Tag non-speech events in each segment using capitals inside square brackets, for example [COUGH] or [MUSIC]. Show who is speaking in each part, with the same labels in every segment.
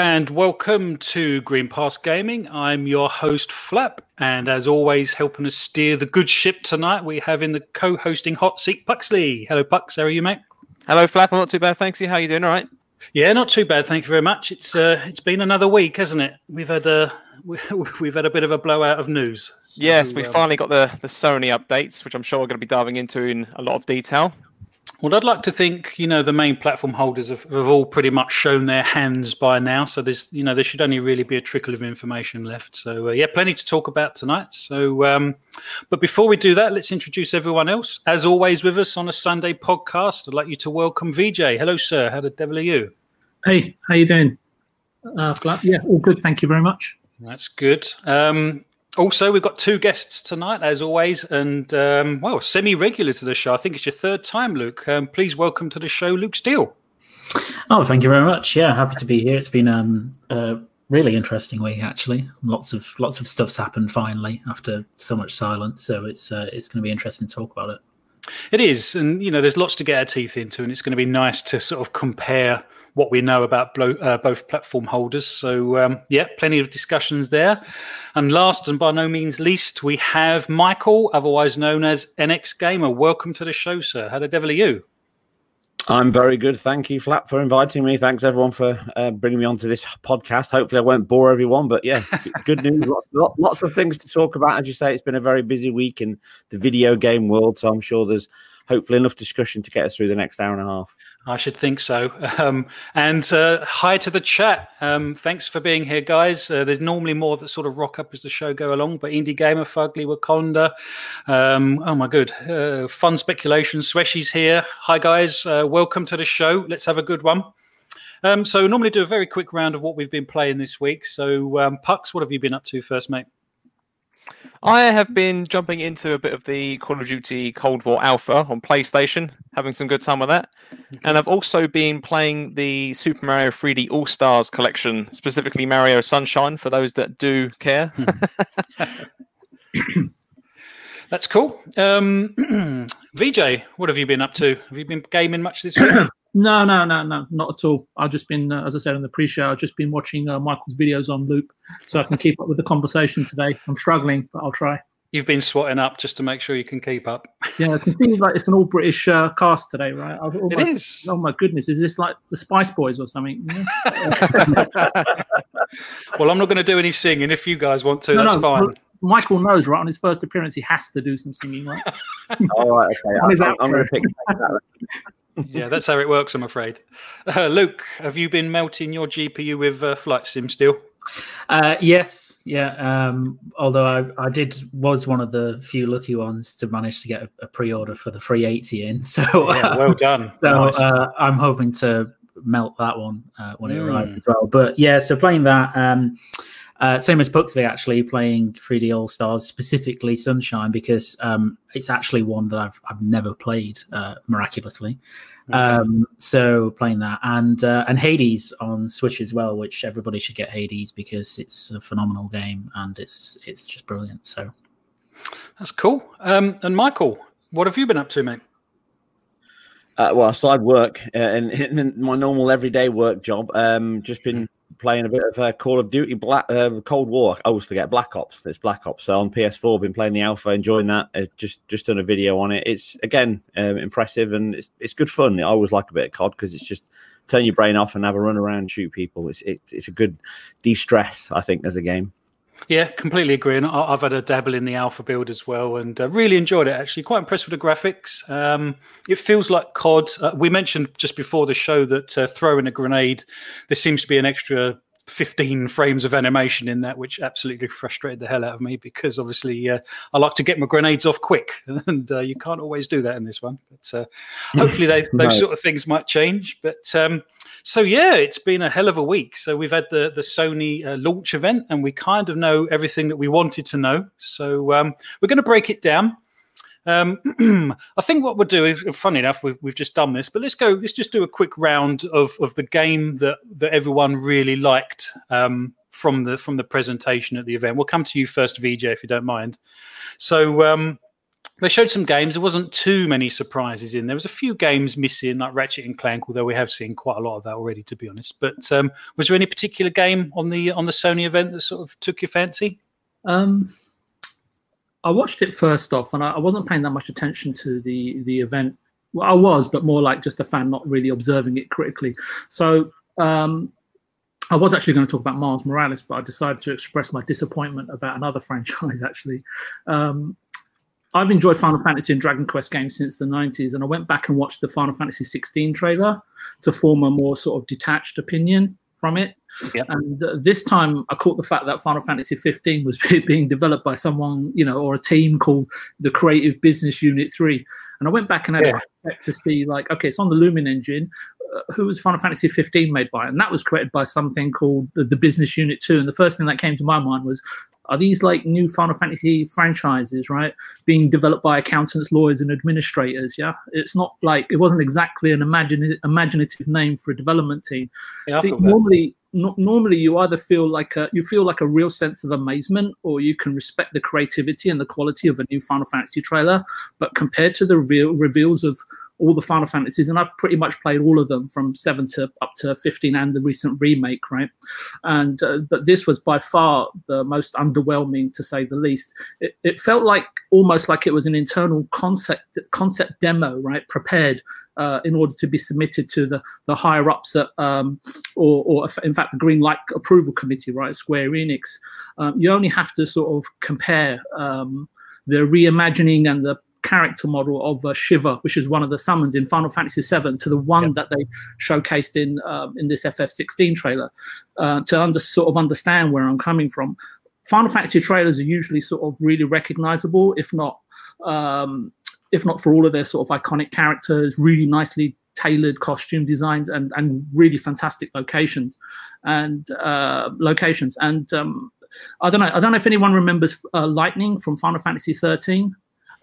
Speaker 1: And welcome to Green Pass Gaming. I'm your host Flap, and as always, helping us steer the good ship tonight, we have in the co-hosting hot seat Puxley. Hello, Pux. How are you, mate?
Speaker 2: Hello, Flap. I'm not too bad, thanks. You? How you doing? All right.
Speaker 1: Yeah, not too bad. Thank you very much. It's uh, it's been another week, hasn't it? We've had a [LAUGHS] we've had a bit of a blowout of news.
Speaker 2: So, yes, we um, finally got the the Sony updates, which I'm sure we're going to be diving into in a lot of detail.
Speaker 1: Well, I'd like to think you know the main platform holders have, have, all pretty much shown their hands by now. So there's you know there should only really be a trickle of information left. So uh, yeah, plenty to talk about tonight. So, um, but before we do that, let's introduce everyone else. As always, with us on a Sunday podcast, I'd like you to welcome VJ. Hello, sir. How the devil are you?
Speaker 3: Hey, how you doing? Uh, Flap. Yeah, all good. Thank you very much.
Speaker 1: That's good. Um, also, we've got two guests tonight, as always, and um, well, semi-regular to the show. I think it's your third time, Luke. Um, please welcome to the show, Luke Steele.
Speaker 4: Oh, thank you very much. Yeah, happy to be here. It's been um, a really interesting week, actually. Lots of lots of stuff's happened finally after so much silence. So it's uh, it's going to be interesting to talk about it.
Speaker 1: It is, and you know, there's lots to get our teeth into, and it's going to be nice to sort of compare what we know about blo- uh, both platform holders. So, um, yeah, plenty of discussions there. And last and by no means least, we have Michael, otherwise known as NX Gamer. Welcome to the show, sir. How the devil are you?
Speaker 5: I'm very good. Thank you, Flap, for inviting me. Thanks, everyone, for uh, bringing me onto this podcast. Hopefully, I won't bore everyone, but yeah, good [LAUGHS] news. Lots, lots of things to talk about. As you say, it's been a very busy week in the video game world, so I'm sure there's hopefully enough discussion to get us through the next hour and a half.
Speaker 1: I should think so. [LAUGHS] Um, and uh, hi to the chat. Um, thanks for being here, guys. Uh, there's normally more that sort of rock up as the show go along, but Indie Gamer, Fugly, Wakonda. Um, oh my good. Uh, fun speculation. Sweshy's here. Hi, guys. Uh, welcome to the show. Let's have a good one. Um, so normally do a very quick round of what we've been playing this week. So um, Pux, what have you been up to first, mate?
Speaker 2: I have been jumping into a bit of the Call of Duty Cold War Alpha on PlayStation, having some good time with that. And I've also been playing the Super Mario 3D All Stars collection, specifically Mario Sunshine, for those that do care. [LAUGHS]
Speaker 1: That's cool. Um, [CLEARS THROAT] VJ, what have you been up to? Have you been gaming much this week? [CLEARS THROAT]
Speaker 3: No, no, no, no, not at all. I've just been, uh, as I said in the pre-show, I've just been watching uh, Michael's videos on loop, so I can keep up with the conversation today. I'm struggling, but I'll try.
Speaker 1: You've been swatting up just to make sure you can keep up. [LAUGHS]
Speaker 3: Yeah, it seems like it's an all British uh, cast today, right?
Speaker 1: Almost, it is.
Speaker 3: Oh my goodness, is this like the Spice Boys or something? [LAUGHS]
Speaker 1: well, I'm not going to do any singing. If you guys want to, no, that's no, fine.
Speaker 3: Michael knows, right? On his first appearance, he has to do some singing, right? [LAUGHS]
Speaker 5: All right, okay. I'm, I'm going to pick that
Speaker 1: yeah, that's how it works, I'm afraid. Uh, Luke, have you been melting your GPU with uh, Flight Sim still?
Speaker 4: Uh, yes, yeah. Um, although I, I did was one of the few lucky ones to manage to get a, a pre-order for the 380 in. [LAUGHS] So
Speaker 1: yeah, well done.
Speaker 4: So nice. Uh, I'm hoping to melt that one uh, when mm. it arrives as well. But yeah, so playing that. Um, uh, same as Puxley, actually playing 3D All Stars, specifically Sunshine, because um, it's actually one that I've I've never played uh, miraculously. Okay. Um, so playing that and uh, and Hades on Switch as well, which everybody should get Hades because it's a phenomenal game and it's it's just brilliant. So
Speaker 1: that's cool. Um, and Michael, what have you been up to, mate?
Speaker 5: Uh, well, aside work uh, and in my normal everyday work job, um, just been playing a bit of uh, Call of Duty Black uh, Cold War. I always forget Black Ops. It's Black Ops. So on PS4, been playing the alpha, enjoying that. Uh, just just done a video on it. It's again um, impressive and it's it's good fun. I always like a bit of COD because it's just turn your brain off and have a run around, shoot people. It's it, it's a good de stress. I think as a game.
Speaker 1: Yeah, completely agree. And I've had a dabble in the alpha build as well, and uh, really enjoyed it. Actually, quite impressed with the graphics. Um, it feels like COD. Uh, we mentioned just before the show that uh, throwing a grenade, there seems to be an extra 15 frames of animation in that, which absolutely frustrated the hell out of me because obviously uh, I like to get my grenades off quick, [LAUGHS] and uh, you can't always do that in this one. But uh, hopefully, they, [LAUGHS] those sort of things might change. But um, so yeah, it's been a hell of a week. So we've had the the Sony uh, launch event, and we kind of know everything that we wanted to know. So um, we're going to break it down. Um, [CLEARS THROAT] I think what we'll do is, funny enough, we've, we've just done this, but let's go. Let's just do a quick round of, of the game that that everyone really liked um, from the from the presentation at the event. We'll come to you first, VJ, if you don't mind. So. Um, they showed some games. There wasn't too many surprises in. There was a few games missing, like Ratchet and Clank, although we have seen quite a lot of that already, to be honest. But um, was there any particular game on the on the Sony event that sort of took your fancy?
Speaker 3: Um, I watched it first off, and I, I wasn't paying that much attention to the the event. Well, I was, but more like just a fan, not really observing it critically. So um, I was actually going to talk about Miles Morales, but I decided to express my disappointment about another [LAUGHS] franchise. Actually, um, I've enjoyed Final Fantasy and Dragon Quest games since the 90s, and I went back and watched the Final Fantasy 16 trailer to form a more sort of detached opinion from it.
Speaker 1: Yep.
Speaker 3: And uh, this time, I caught the fact that Final Fantasy 15 was [LAUGHS] being developed by someone, you know, or a team called the Creative Business Unit 3. And I went back and had
Speaker 1: Yeah.
Speaker 3: a check to see, like, okay, it's on the Lumen engine. Uh, who was Final Fantasy 15 made by? And that was created by something called the, the Business Unit 2. And the first thing that came to my mind was, are these like new Final Fantasy franchises, right? Being developed by accountants, lawyers, and administrators. Yeah, it's not like it wasn't exactly an imagine, imaginative name for a development team.
Speaker 1: Yeah,
Speaker 3: See, normally, no, normally you either feel like a, you feel like a real sense of amazement, or you can respect the creativity and the quality of a new Final Fantasy trailer. But compared to the reveal, reveals of all the Final Fantasies, and I've pretty much played all of them from seven to up to fifteen, and the recent remake, right? And uh, but this was by far the most underwhelming, to say the least. It, it felt like almost like it was an internal concept concept demo, right? Prepared uh, in order to be submitted to the the higher ups at, um, or, or in fact the green light approval committee, right? Square Enix. Um, you only have to sort of compare um, the reimagining and the character model of uh, Shiva, which is one of the summons in Final Fantasy VII, to the one that they showcased in um, in this FF16 trailer, uh, to under, sort of understand where I'm coming from. Final Fantasy trailers are usually sort of really recognizable, if not um, if not for all of their sort of iconic characters, really nicely tailored costume designs and and really fantastic locations and uh, locations and um, I don't know I don't know if anyone remembers uh, Lightning from Final Fantasy 13.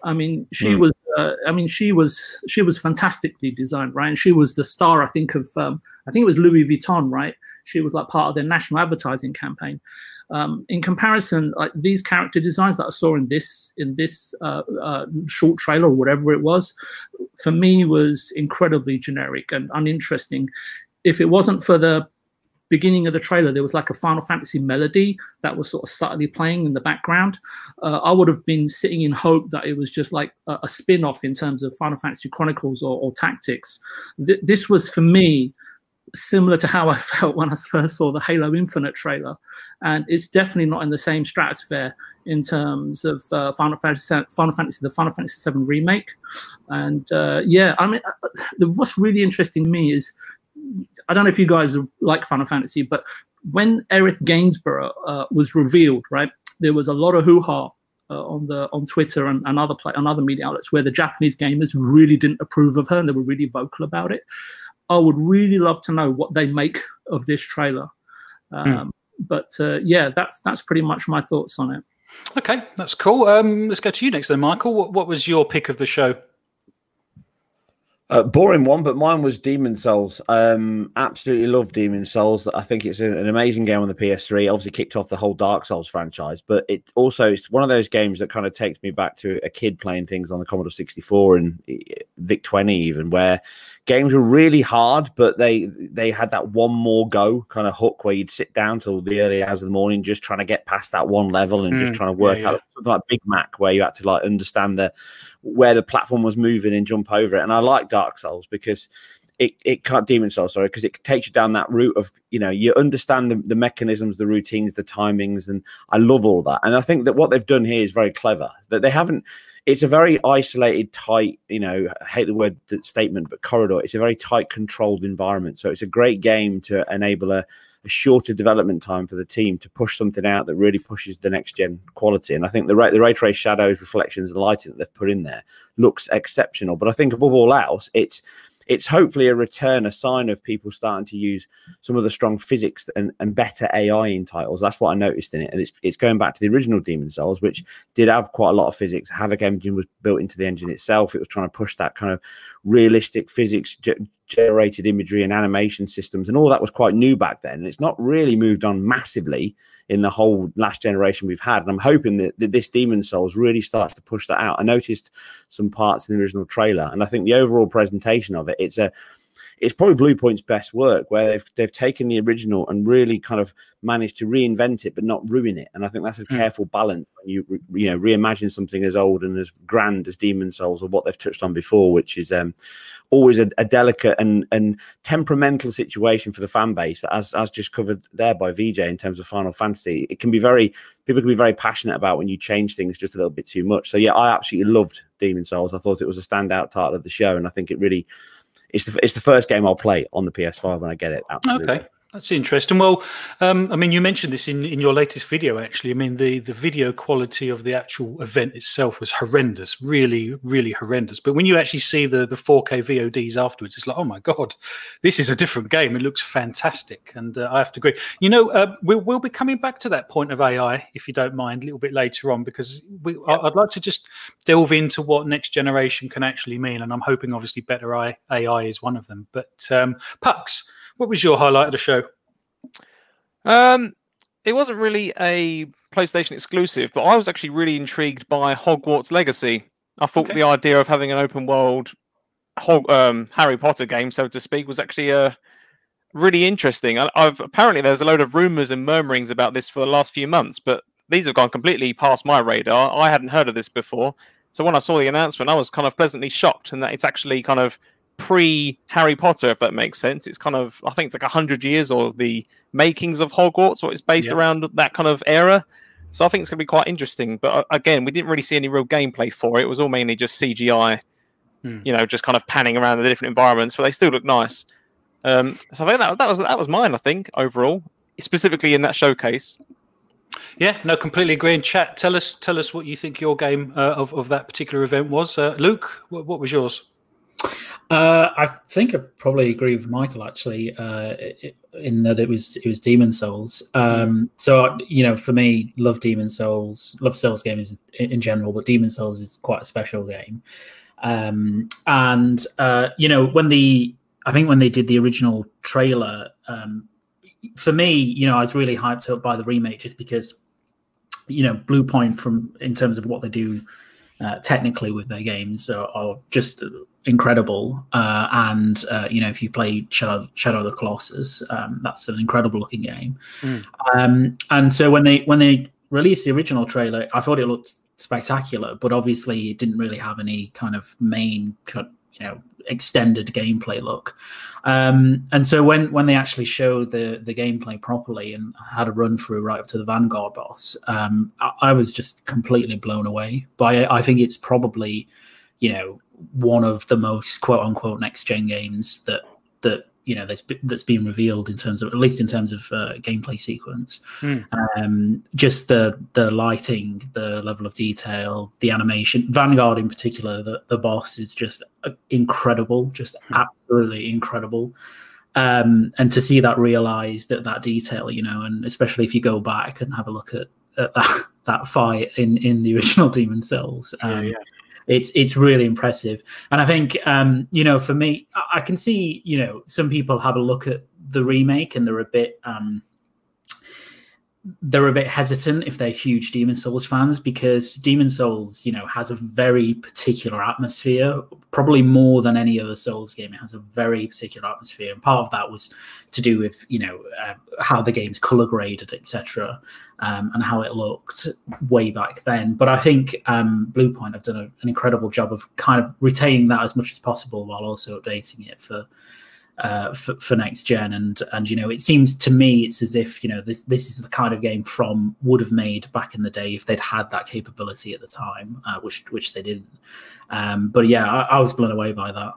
Speaker 3: I mean, she
Speaker 5: Mm.
Speaker 3: was. Uh, I mean, she was. She was fantastically designed, right? And she was the star, I think, of. Um, I think it was Louis Vuitton, right? She was like part of their national advertising campaign. Um, in comparison, like these character designs that I saw in this in this uh, uh, short trailer or whatever it was, for me was incredibly generic and uninteresting. If it wasn't for the beginning of the trailer, there was like a Final Fantasy melody that was sort of subtly playing in the background. Uh, I would have been sitting in hope that it was just like a, a spin off in terms of Final Fantasy Chronicles or, or Tactics. Th- this was for me similar to how I [LAUGHS] felt when I first saw the Halo Infinite trailer, and it's definitely not in the same stratosphere in terms of uh, Final Fantasy, Final Fantasy, the Final Fantasy VII remake. And uh, yeah, I mean, uh, the, what's really interesting to me is I don't know if you guys like Final Fantasy, but when Aerith Gainsborough uh, was revealed, right, there was a lot of hoo ha. Uh, on the on Twitter and, and other play, and other media outlets where the Japanese gamers really didn't approve of her and they were really vocal about it. I would really love to know what they make of this trailer. Um, But uh, yeah, that's that's pretty much my thoughts on it.
Speaker 1: Okay, that's cool. Um, let's go to you next, then, Michael. What, what was your pick of the show?
Speaker 5: Uh, boring one, but mine was Demon Souls. Um, absolutely love Demon Souls. I think it's an amazing game on the PS3. Obviously, kicked off the whole Dark Souls franchise, but it also it's one of those games that kind of takes me back to a kid playing things on the Commodore 64 and Vic 20, even where games were really hard, but they they had that one more go kind of hook where you'd sit down till the early hours of the morning just trying to get past that one level and just
Speaker 1: Mm,
Speaker 5: trying to
Speaker 1: yeah,
Speaker 5: work
Speaker 1: yeah.
Speaker 5: out something like Big Mac where you had to like understand the where the platform was moving and jump over it. And I like Dark Souls because it, it can't Demon Souls, sorry, because it takes you down that route of, you know, you understand the, the mechanisms, the routines, the timings, and I love all that. And I think that what they've done here is very clever. That they haven't it's a very isolated, tight, you know, I hate the word statement, but corridor. It's a very tight, controlled environment. So it's a great game to enable a, a shorter development time for the team to push something out that really pushes the next gen quality. And I think the ray, the ray trace shadows, reflections, and lighting that they've put in there looks exceptional. But I think above all else, it's it's hopefully a return, a sign of people starting to use some of the strong physics and, and better AI in titles. That's what I noticed in it. And it's, it's going back to the original Demon Souls, which did have quite a lot of physics. Havok engine was built into the engine itself. It was trying to push that kind of realistic physics, generated imagery and animation systems and all that was quite new back then. And it's not really moved on massively in the whole last generation we've had. And I'm hoping that, that this Demon Souls really starts to push that out. I noticed some parts in the original trailer, and I think the overall presentation of it, it's a it's probably Bluepoint's best work where they've they've taken the original and really kind of managed to reinvent it but not ruin it. And I think that's a mm. careful balance when you you know reimagine something as old and as grand as Demon Souls or what they've touched on before, which is um, always a, a, delicate and and temperamental situation for the fan base. As as just covered there by VJ in terms of Final Fantasy, it can be very people can be very passionate about when you change things just a little bit too much. So yeah, I absolutely loved Demon Souls. I thought it was a standout title of the show, and I think it really it's the it's the first game I'll play on the PS5 when I get it. Absolutely.
Speaker 1: Okay. That's interesting. Well, um, I mean, you mentioned this in, in your latest video, actually. I mean, the, the video quality of the actual event itself was horrendous, really, really horrendous. But when you actually see the, the 4K VODs afterwards, it's like, oh my God, this is a different game. It looks fantastic. And uh, I have to agree. You know, uh, we'll, we'll be coming back to that point of AI, if you don't mind, a little bit later on, because we, yeah. I'd like to just delve into what next generation can actually mean. And I'm hoping, obviously, better AI is one of them. But um, Pux, what was your highlight of the show?
Speaker 2: Um, it wasn't really a PlayStation exclusive, but I was actually really intrigued by Hogwarts Legacy. I thought okay. the idea of having an open world Hog, um, Harry Potter game, so to speak, was actually uh, really interesting. I, have apparently there's a load of rumors and murmurings about this for the last few months, but these have gone completely past my radar. I hadn't heard of this before, so when I saw the announcement, I was kind of pleasantly shocked, and that it's actually kind of pre Harry Potter, if that makes sense. It's kind of I think it's like a hundred years or the makings of Hogwarts, or it's based around that kind of era. So I think it's going to be quite interesting. But uh, again, we didn't really see any real gameplay for it. It was all mainly just CGI, hmm. you know, just kind of panning around the different environments. But they still look nice. Um, so I think that, that was that was mine. I think overall, specifically in that showcase.
Speaker 1: Yeah, no, completely agree. And chat, tell us tell us what you think your game uh, of of that particular event was. Uh, Luke, what, what was yours?
Speaker 4: Uh, I think I probably agree with Michael actually, uh, in that it was it was Demon Souls. Um, so you know, for me, love Demon Souls, love Souls games in, in general, but Demon Souls is quite a special game. Um, and uh, you know, when the I think when they did the original trailer, um, for me, you know, I was really hyped up by the remake just because, you know, Bluepoint from in terms of what they do uh, technically with their games are, are just incredible. Uh, and uh, you know, if you play Shadow, Shadow of the Colossus, um, that's an incredible looking game. Mm. Um, and so when they when they released the original trailer, I thought it looked spectacular, but obviously it didn't really have any kind of main you know extended gameplay look. Um, and so when when they actually showed the the gameplay properly and had a run through right up to the Vanguard boss, um, I, I, was just completely blown away by it. I think it's probably you know one of the most quote unquote next gen games that that you know that's that's been revealed in terms of at least in terms of uh, gameplay sequence. Mm. Um, just the the lighting, the level of detail, the animation. Vanguard in particular, the the boss is just uh, incredible, just mm. absolutely incredible. Um, and to see that realized at that detail, you know, and especially if you go back and have a look at, at [LAUGHS] that, that fight in in the original Demon Souls. Um, yeah, yeah it's it's really impressive. And I think um, you know, for me, I can see you know some people have a look at the remake and they're a bit um, they're a bit hesitant if they're huge Demon Souls fans because Demon Souls, you know, has a very particular atmosphere, probably more than any other Souls game. It has a very particular atmosphere, and part of that was to do with you know uh, how the game's color graded, etc., um, and how it looked way back then. But I think um, Bluepoint have done a, an incredible job of kind of retaining that as much as possible while also updating it for uh, for, for, next gen. And and you know, it seems to me it's as if you know this this is the kind of game From would have made back in the day if they'd had that capability at the time, uh, which which they didn't. Um, but yeah, I, I was blown away by that.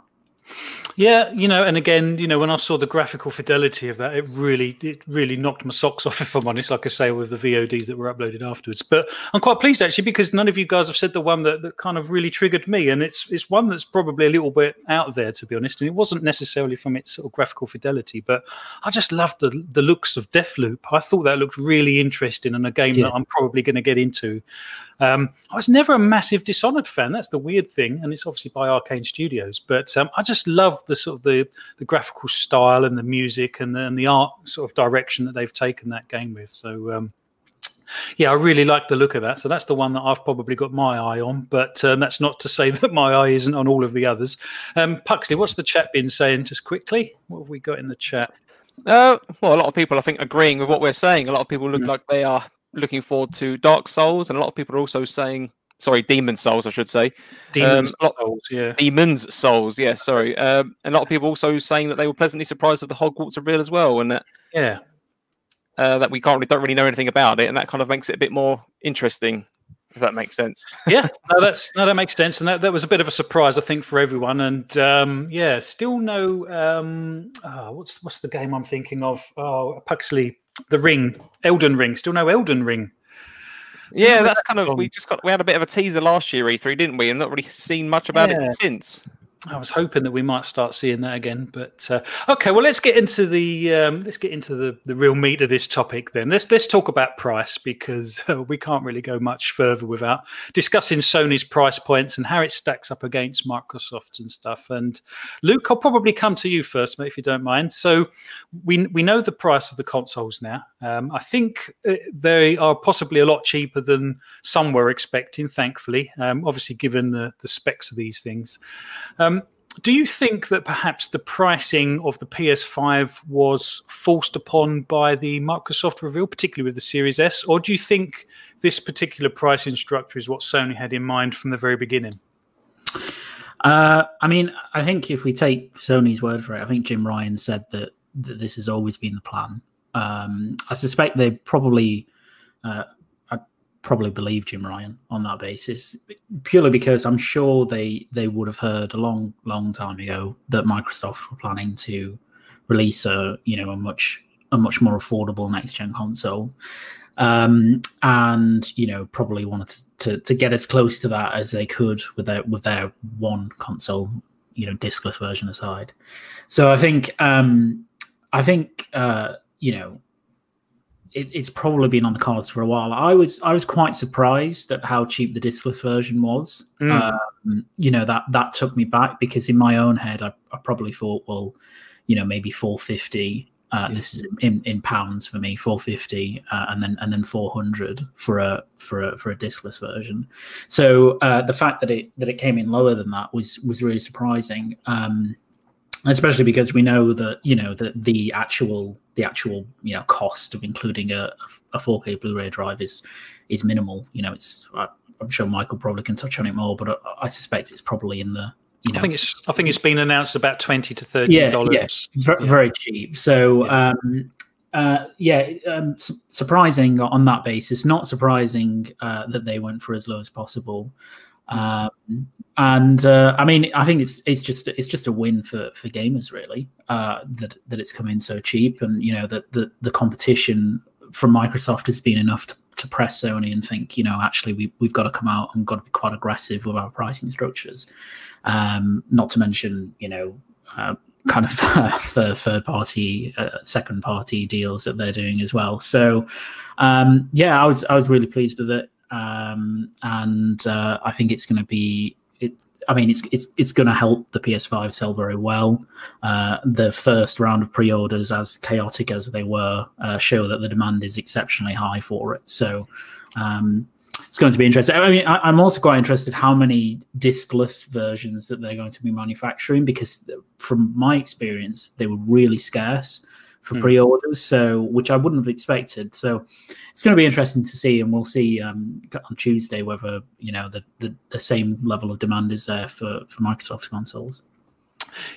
Speaker 1: Yeah, you know, and again, you know, when I saw the graphical fidelity of that, it really, it really knocked my socks [LAUGHS] off. If I'm honest, like I say, with the VODs that were uploaded afterwards. But I'm quite pleased actually because none of you guys have said the one that, that kind of really triggered me, and it's it's one that's probably a little bit out there to be honest. And it wasn't necessarily from its sort of graphical fidelity, but I just loved the the looks of Deathloop. I thought that looked really interesting and a game yeah. that I'm probably going to get into. Um, I was never a massive Dishonored fan. That's the weird thing, and it's obviously by Arkane Studios. But um, I just love the sort of the, the graphical style and the music and the, and the art sort of direction that they've taken that game with. So um, yeah, I really like the look of that. So that's the one that I've probably got my eye on. But uh, that's not to say [LAUGHS] that my eye isn't on all of the others. Um, Puxley, what's the chat been saying? Just quickly, what have we got in the chat?
Speaker 2: Uh, well, a lot of people, I think, agreeing with what we're saying. A lot of people look
Speaker 1: Mm.
Speaker 2: like they are looking forward to Dark Souls, and a lot of people are also saying, sorry, Demon Souls, I should say.
Speaker 1: Demons
Speaker 2: Um,
Speaker 1: Souls, yeah.
Speaker 2: Demons Souls, yeah, sorry. Um, and a lot of people also saying that they were pleasantly surprised with the Hogwarts reveal as well, and that
Speaker 1: Yeah.
Speaker 2: uh, that we can't really, don't really know anything about it, and that kind of makes it a bit more interesting, if that makes sense. [LAUGHS]
Speaker 1: yeah, no, that's no, that makes sense, and that, that was a bit of a surprise, I think, for everyone. And um, yeah, still no. Um, oh, what's what's the game I'm thinking of? Oh, Puxley, the Ring, Elden Ring. Still no Elden Ring.
Speaker 2: Yeah, that's kind of we just got we had a bit of a teaser last year E3, didn't we? And not really seen much about
Speaker 1: Yeah.
Speaker 2: it since.
Speaker 1: I was hoping that we might start seeing that again, but uh, okay. Well, let's get into the um, let's get into the, the real meat of this topic. Then let's let's talk about price because uh, we can't really go much further without discussing Sony's price points and how it stacks up against Microsoft and stuff. And Luke, I'll probably come to you first, mate, if you don't mind. So we we know the price of the consoles now. Um, I think uh, they are possibly a lot cheaper than some were expecting. Thankfully, um, obviously given the the specs of these things. Do you think that perhaps the pricing of the PS5 was forced upon by the Microsoft reveal, particularly with the Series S, or do you think this particular pricing structure is what Sony had in mind from the very beginning?
Speaker 4: Uh, I mean, I think if we take Sony's word for it, I think Jim Ryan said that, that this has always been the plan. Um, I suspect they probably, uh, probably believe Jim Ryan on that basis, purely because I'm sure they they would have heard a long, long time ago that Microsoft were planning to release a you know a much a much more affordable next gen console um, and you know probably wanted to, to to get as close to that as they could with their with their one console, you know, discless version aside. So I think um, I think uh, you know it, it's probably been on the cards for a while. I was I was quite surprised at how cheap the discless version was.
Speaker 1: Mm.
Speaker 4: Um, you know that that took me back because in my own head I, I probably thought, well, you know, maybe four fifty. Uh, This is in, in pounds for me, four fifty, uh, and then and then four hundred for a for a for a discless version. So uh, the fact that it that it came in lower than that was was really surprising. Um, especially because we know that you know that the actual the actual you know cost of including a, a 4K Blu-ray drive is is minimal. You know, it's I, I'm sure Michael probably can touch on it more, but I, I suspect it's probably in the you know
Speaker 1: I think it's I think it's been announced about twenty to thirty
Speaker 4: Yeah,
Speaker 1: dollars.
Speaker 4: ver-
Speaker 1: Yeah.
Speaker 4: very cheap. So um, uh, yeah, um, su- surprising on that basis. Not surprising uh, that they went for as low as possible. Um, and uh, I mean, I think it's it's just it's just a win for for gamers really uh, that that it's come in so cheap, and you know that the the competition from Microsoft has been enough to, to press Sony and think, you know, actually we we've got to come out and got to be quite aggressive with our pricing structures. Um, not to mention, you know, uh, kind of [LAUGHS] the third party, uh, second party deals that they're doing as well. So, um, yeah, I was I was really pleased with it, um, and uh, I think it's going to be it. I mean, it's it's it's going to help the PS5 sell very well. Uh, the first round of pre-orders, as chaotic as they were, uh, show that the demand is exceptionally high for it. So. Um, it's going to be interesting. I mean, I, I'm also quite interested how many discless versions that they're going to be manufacturing because, from my experience, they were really scarce for
Speaker 1: Hmm.
Speaker 4: pre-orders. So, which I wouldn't have expected. So, it's going to be interesting to see, and we'll see um, on Tuesday whether you know the, the the same level of demand is there for for Microsoft consoles.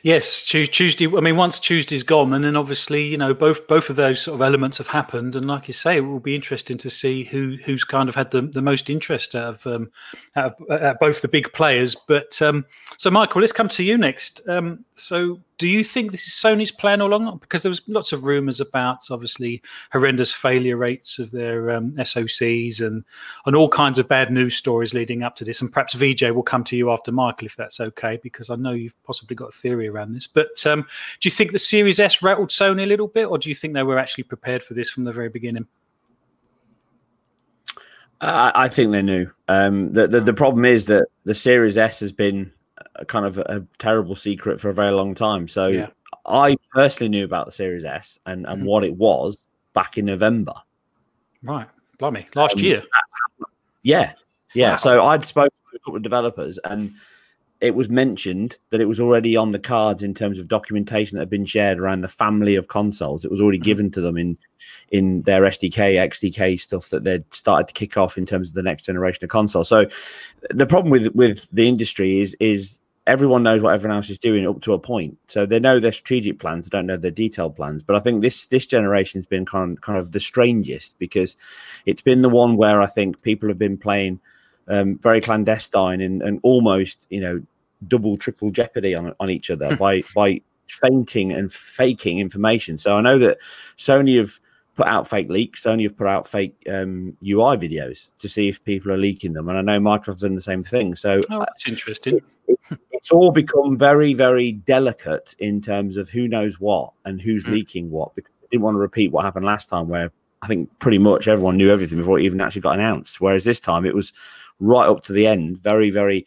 Speaker 1: Yes, Tuesday. I mean, once Tuesday's gone, and then obviously, you know, both both of those sort of elements have happened, and like you say, it will be interesting to see who who's kind of had the, the most interest out of, um, out of of both the big players. But um, so, Michael, let's come to you next. Um, so, do you think this is Sony's plan all along? Because there was lots of rumours about obviously horrendous failure rates of their um, SOCs and and all kinds of bad news stories leading up to this. And perhaps VJ will come to you after Michael if that's okay, because I know you've possibly got a theory around this. But um, do you think the Series S rattled Sony a little bit, or do you think they were actually prepared for this from the very beginning?
Speaker 5: I, I think they knew. Um, the, the the problem is that the Series S has been a kind of a, terrible secret for a very long time. So
Speaker 1: Yeah.
Speaker 5: I personally knew about the Series S and, and
Speaker 1: Mhm.
Speaker 5: what it was back in November.
Speaker 1: Right. Blimey. Last
Speaker 5: Um,
Speaker 1: year.
Speaker 5: Yeah, yeah.
Speaker 1: Wow.
Speaker 5: So I'd spoken to a couple of developers, and it was mentioned that it was already on the cards in terms of documentation that had been shared around the family of consoles. It was already
Speaker 1: Mhm.
Speaker 5: given to them in in their SDK, XDK stuff that they'd started to kick off in terms of the next generation of consoles. So the problem with with the industry is is everyone knows what everyone else is doing up to a point. So they know their strategic plans, they don't know their detailed plans. But I think this this generation has been kind of, kind of the strangest because it's been the one where I think people have been playing um, very clandestine and, and almost you know double triple jeopardy on on each other by by feinting and faking information. So I know that Sony have put out fake leaks. Sony have put out fake um, UI videos to see if people are leaking them, and I know Microsoft's done the same thing. So
Speaker 1: Oh, that's interesting.
Speaker 5: it's all become very, very delicate in terms of who knows what and who's
Speaker 1: Mm.
Speaker 5: leaking what. Because I didn't want to repeat what happened last time, where I think pretty much everyone knew everything before it even actually got announced. Whereas this time it was right up to the end, very, very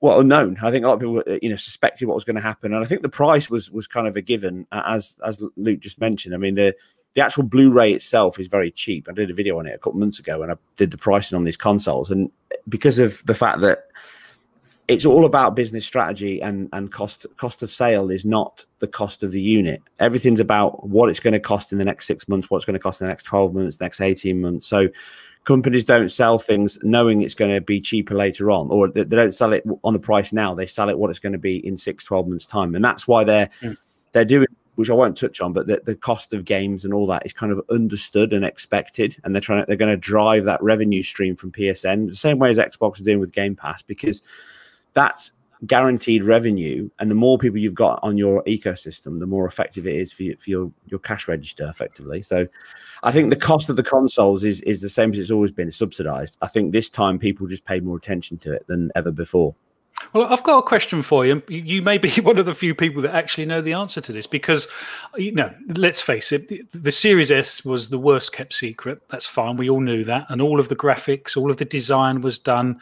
Speaker 5: well unknown. I think a lot of people, uh, you know, suspected what was going to happen, and I think the price was was kind of a given, uh, as as Luke just mentioned. I mean, the the actual Blu-ray itself is very cheap. I did a video on it a couple months ago, and I did the pricing on these consoles, and because of the fact that it's all about business strategy and and cost cost of sale is not the cost of the unit. Everything's about what it's going to cost in the next six months what's going to cost in the next 12 months next 18 months. So companies don't sell things knowing it's going to be cheaper later on or they they don't sell it on the price now. They sell it what it's going to be in six 12 months time. And that's why they're
Speaker 1: Mm.
Speaker 5: they're doing which I won't touch on, but the, the cost of games and all that is kind of understood and expected, and they're trying to, they're going to drive that revenue stream from PSN the same way as Xbox are doing with Game Pass because that's guaranteed revenue and the more people you've got on your ecosystem the more effective it is for, you, for your your cash register effectively. So i think the cost of the consoles is is the same as it's always been subsidized. I think this time people just paid more attention to it than ever before
Speaker 1: Well, I've got a question for you. You may be [LAUGHS] one of the few people that actually know the answer to this because, you know, let's face it, the, the Series S was the worst kept secret. That's fine. We all knew that. And all of the graphics, all of the design was done.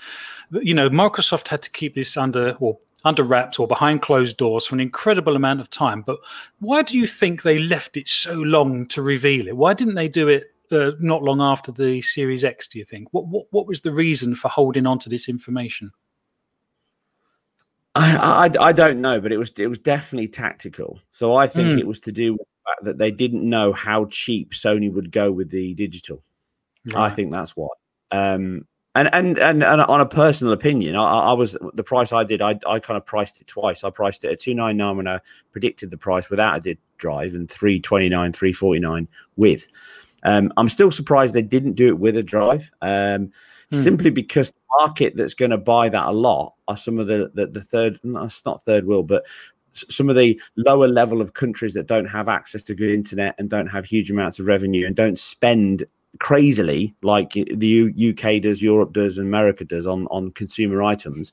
Speaker 1: You know, Microsoft had to keep this under, or under wraps or behind closed doors for an incredible amount of time. But why do you think they left it so long to reveal it? Why didn't they do it uh, not long after the Series X, do you think? What, what, what was the reason for holding on to this information?
Speaker 5: I, I I don't know, but it was it was definitely tactical. So I think
Speaker 1: Mm.
Speaker 5: it was to do with the fact that they didn't know how cheap Sony would go with the digital. I think that's why. Um, and, and and and on a personal opinion, I, I was the price I did. I I kind of priced it twice. I priced it at two nine nine when I predicted the price without a did drive, and three twenty nine, three forty nine with. Um, I'm still surprised they didn't do it with a drive. Um,
Speaker 1: Hmm.
Speaker 5: simply because market that's going to buy that a lot are some of the the, the third. Not third world, but some of the lower level of countries that don't have access to good internet and don't have huge amounts of revenue and don't spend crazily like the U- UK does, Europe does, and America does on on consumer items.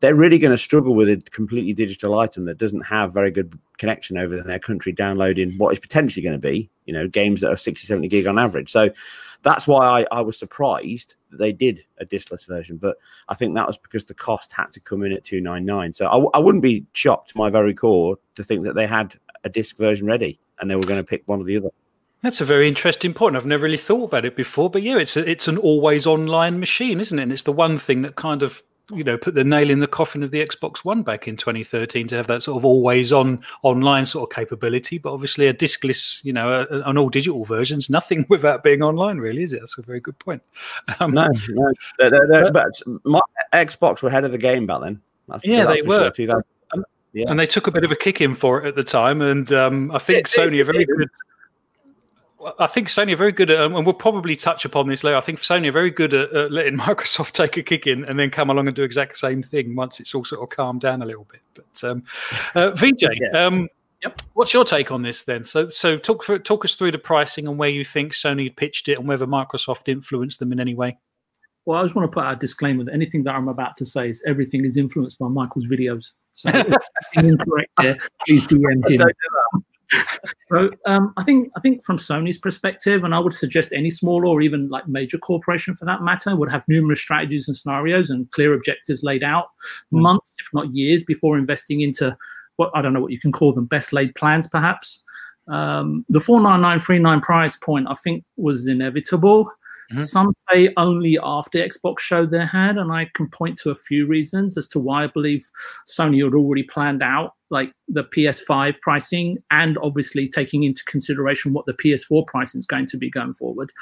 Speaker 5: They're really going to struggle with a completely digital item that doesn't have very good connection over in their country downloading what is potentially going to be, you know, games that are 60, 70 gig on average. So that's why I, I was surprised they did a diskless version. But I think that was because the cost had to come in at 299. So I, I wouldn't be shocked to my very core to think that they had a disc version ready and they were going to pick one or the other.
Speaker 1: That's a very interesting point. I've never really thought about it before, but yeah, it's a, it's an always online machine, isn't it? And it's the one thing that kind of you know put the nail in the coffin of the Xbox One back in 2013 to have that sort of always on online sort of capability. But obviously, a diskless, you know, a, an all digital version's nothing [LAUGHS] without being online, really, is it? That's a very good point. Um,
Speaker 5: No, no. They're- they're- they're- but my Xbox were ahead of the game back then. That's,
Speaker 1: Yeah,
Speaker 5: that's
Speaker 1: they were.
Speaker 5: Sure. Yeah.
Speaker 1: and they took a bit of a kick in for it at the time. And um, I think Sony are very good. I think Sony are very good at, and we'll probably touch upon this later. I think Sony are very good at, at letting [LAUGHS] Microsoft take a kick in and then come along and do exact same thing once it's all sort of calmed down a little bit. But um, uh, [LAUGHS] VJ,
Speaker 5: Yeah.
Speaker 1: um, yep. what's your take on this then? So, so talk for, talk us through the pricing and where you think Sony pitched it and whether Microsoft influenced them in any way.
Speaker 3: Well, I just want to put out a disclaimer that anything that I'm about to say is everything is influenced by Michael's videos. So [LAUGHS] if incorrect here, please DM him. So um, I think I think from Sony's perspective, and I would suggest any small or even like major corporation for that matter would have numerous strategies and scenarios and clear objectives laid out mm. months, if not years, before investing into what I don't know what you can call them, best laid plans, perhaps. Um, the 49939 price point, I think, was inevitable. Mm-hmm. Some say only after Xbox showed their hand, and I can point to a few reasons as to why I believe Sony had already planned out like the PS5 pricing and obviously taking into consideration what the PS4 pricing is going to be going forward.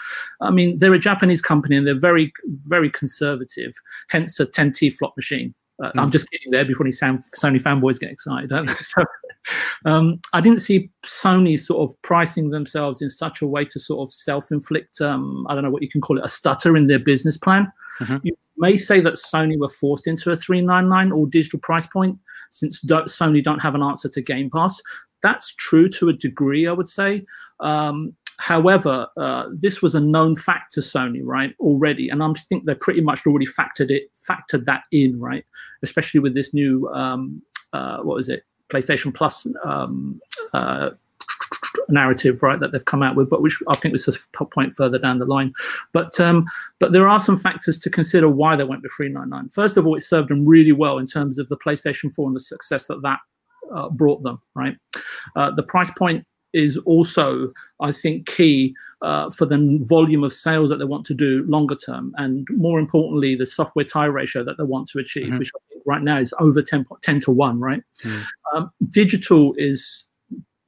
Speaker 3: I mean, they're a Japanese company and they're very, very conservative, hence a 10T flop machine. Uh, mm. I'm just getting there before any Sony fanboys get excited. [LAUGHS] so, um, I didn't see Sony sort of pricing themselves in such a way to sort of self-inflict, um, I don't know what you can call it, a stutter in their business plan. Mm-hmm. You may say that Sony were forced into a 399 or digital price point since do- Sony don't have an answer to Game Pass. That's true to a degree, I would say. Um, However, uh, this was a known fact to Sony, right, already, and I think they pretty much already factored it, factored that in, right, especially with this new, um, uh, what was it, PlayStation Plus um, uh, narrative, right, that they've come out with, but which I think was a point further down the line. But um, but there are some factors to consider why they went with 399. First of all, it served them really well in terms of the PlayStation 4 and the success that that uh, brought them, right? Uh, the price point is also, I think, key uh, for the volume of sales that they want to do longer term, and more importantly, the software tie ratio that they want to achieve, mm-hmm. which right now is over 10, 10 to one. Right, mm. um, digital is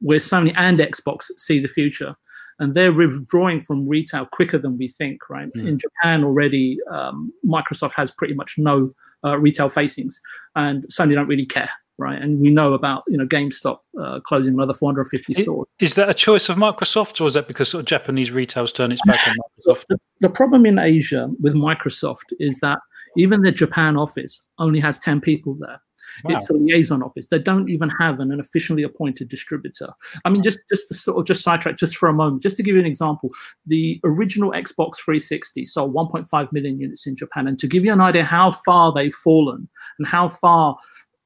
Speaker 3: where Sony and Xbox see the future. And they're withdrawing from retail quicker than we think, right? Mm. In Japan already, um, Microsoft has pretty much no uh, retail facings, and Sony don't really care right? And we know about you know GameStop uh, closing another 450 stores.
Speaker 1: Is that a choice of Microsoft, or is that because sort of Japanese retail's turned its back on [LAUGHS] Microsoft?
Speaker 3: The, the, problem in Asia with Microsoft is that even the Japan office only has 10 people there. Wow. It's a liaison office. They don't even have an, an officially appointed distributor. I mean, just just to sort of just sidetrack just for a moment, just to give you an example, the original Xbox 360 sold 1.5 million units in Japan, and to give you an idea how far they've fallen and how far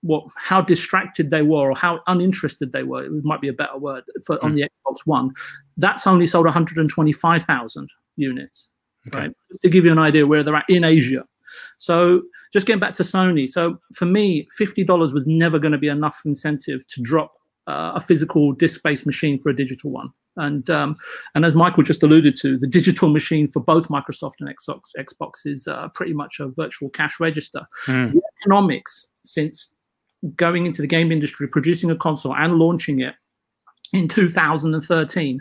Speaker 3: what how distracted they were or how uninterested they were. It might be a better word for mm. on hmm. the Xbox One. That's only sold 125,000 units, okay. right? Just to give you an idea where they're at in Asia. So just getting back to Sony. So for me, fifty dollars was never going to be enough incentive to drop uh, a physical disk-based machine for a digital one. And um, and as Michael just alluded to, the digital machine for both Microsoft and Xbox, Xbox is uh, pretty much a virtual cash register. Mm. The economics since going into the game industry, producing a console and launching it in 2013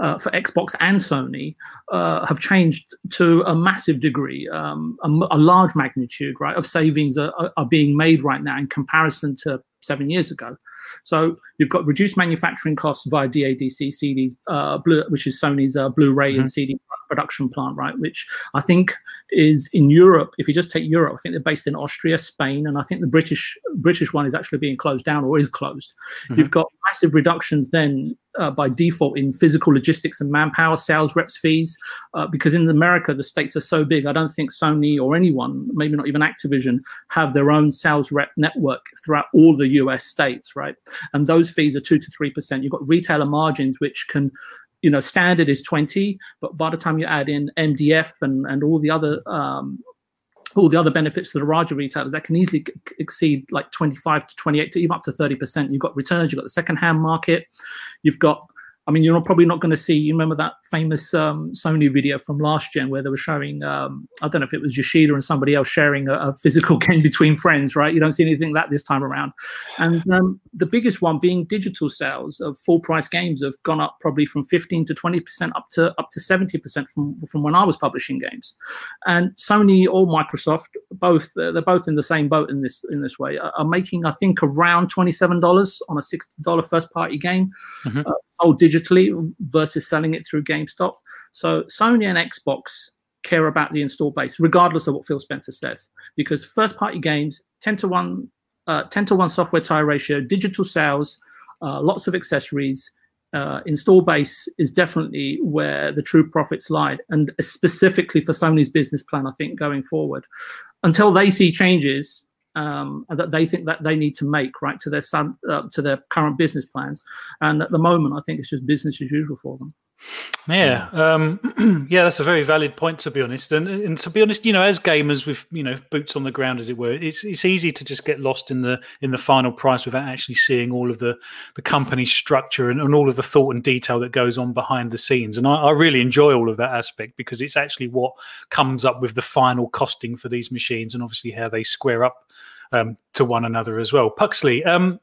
Speaker 3: uh, for Xbox and Sony uh, have changed to a massive degree, um, a, a, large magnitude, right, of savings are, are, being made right now in comparison to seven years ago. So you've got reduced manufacturing costs via DADC CD, uh, Blu- which is Sony's uh, Blu-ray mm-hmm. and CD production plant, right? Which I think is in Europe. If you just take Europe, I think they're based in Austria, Spain, and I think the British British one is actually being closed down or is closed. Mm-hmm. You've got massive reductions then uh, by default in physical logistics and manpower, sales reps fees, uh, because in America the states are so big. I don't think Sony or anyone, maybe not even Activision, have their own sales rep network throughout all the U.S. states, right? And those fees are two to three percent. You've got retailer margins which can you know standard is 20 but by the time you add in mdf and and all the other um, all the other benefits to the larger retailers that can easily exceed like 25 to 28 to even up to 30%. You've got returns, you've got the second-hand market, you've got I mean, you're probably not going to see. You remember that famous um, Sony video from last gen where they were showing. Um, I don't know if it was Yoshida and somebody else sharing a, a, physical [LAUGHS] game between friends, right? You don't see anything like that this time around. And um, the biggest one being digital sales of full price games have gone up probably from 15 to 20 percent up to up to 70 percent from from when I was publishing games. And Sony or Microsoft, both they're both in the same boat in this in this way, are, making I think around 27 dollars on a 60 dollar first party game. Mm-hmm. Uh, sold digitally versus selling it through GameStop. So Sony and Xbox care about the install base, regardless of what Phil Spencer says, because first party games, 10 to 1, uh, 10 to 1 software tie ratio, digital sales, uh, lots of accessories. Uh, install base is definitely where the true profits lie, and specifically for Sony's business plan, I think going forward, until they see changes, um, that they think that they need to make right to their son, uh, to their current business plans. And at the moment, I think it's just business as usual for them.
Speaker 1: Yeah, um, [CLEARS THROAT] yeah, that's a very valid point to be honest. And, and to be honest, you know, as gamers with you know boots on the ground, as it were, it's it's easy to just get lost in the in the final price without actually seeing all of the the company structure and, and all of the thought and detail that goes on behind the scenes. And I, I really enjoy all of that aspect because it's actually what comes up with the final costing for these machines and obviously how they square up um, to one another as well. Puxley, um,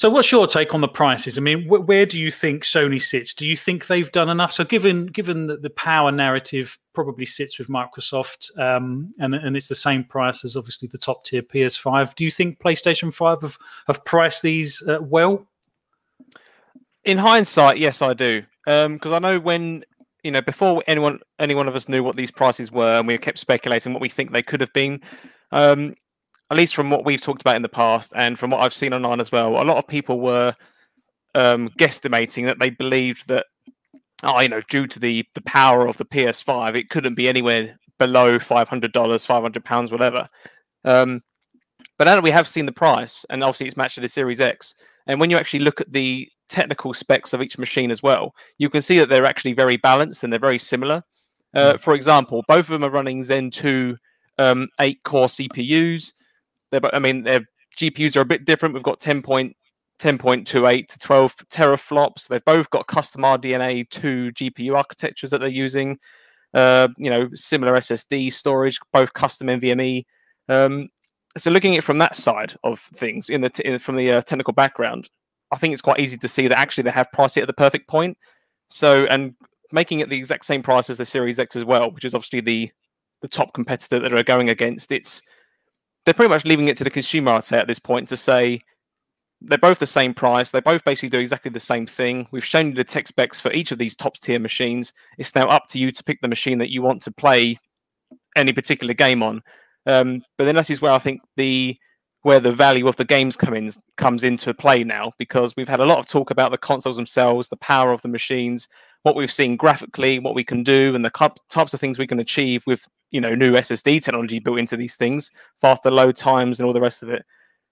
Speaker 1: so, what's your take on the prices? I mean, wh- where do you think Sony sits? Do you think they've done enough? So, given given that the power narrative probably sits with Microsoft, um, and and it's the same price as obviously the top tier PS5, do you think PlayStation Five have have priced these uh, well?
Speaker 2: In hindsight, yes, I do, because um, I know when you know before anyone any one of us knew what these prices were, and we kept speculating what we think they could have been. Um, at least from what we've talked about in the past and from what I've seen online as well, a lot of people were um, guesstimating that they believed that, oh, you know, due to the the power of the PS5, it couldn't be anywhere below five hundred dollars, five hundred pounds, whatever. Um, but now that we have seen the price, and obviously it's matched to the Series X, and when you actually look at the technical specs of each machine as well, you can see that they're actually very balanced and they're very similar. Uh, for example, both of them are running Zen 2 um, 8 core CPUs. They're, I mean, their GPUs are a bit different. We've got 10 point, 10.28 to 12 teraflops. They've both got custom RDNA 2 GPU architectures that they're using. Uh, you know, similar SSD storage, both custom NVMe. Um, so looking at it from that side of things, in the t- in, from the uh, technical background, I think it's quite easy to see that actually they have priced it at the perfect point. So and making it the exact same price as the Series X as well, which is obviously the the top competitor that are going against. It's they're pretty much leaving it to the consumer, I'd say, at this point to say they're both the same price. They both basically do exactly the same thing. We've shown you the tech specs for each of these top tier machines. It's now up to you to pick the machine that you want to play any particular game on. Um, but then this is where I think the where the value of the games come in, comes into play now because we've had a lot of talk about the consoles themselves, the power of the machines, what we've seen graphically, what we can do, and the types of things we can achieve with you know new SSD technology built into these things, faster load times, and all the rest of it.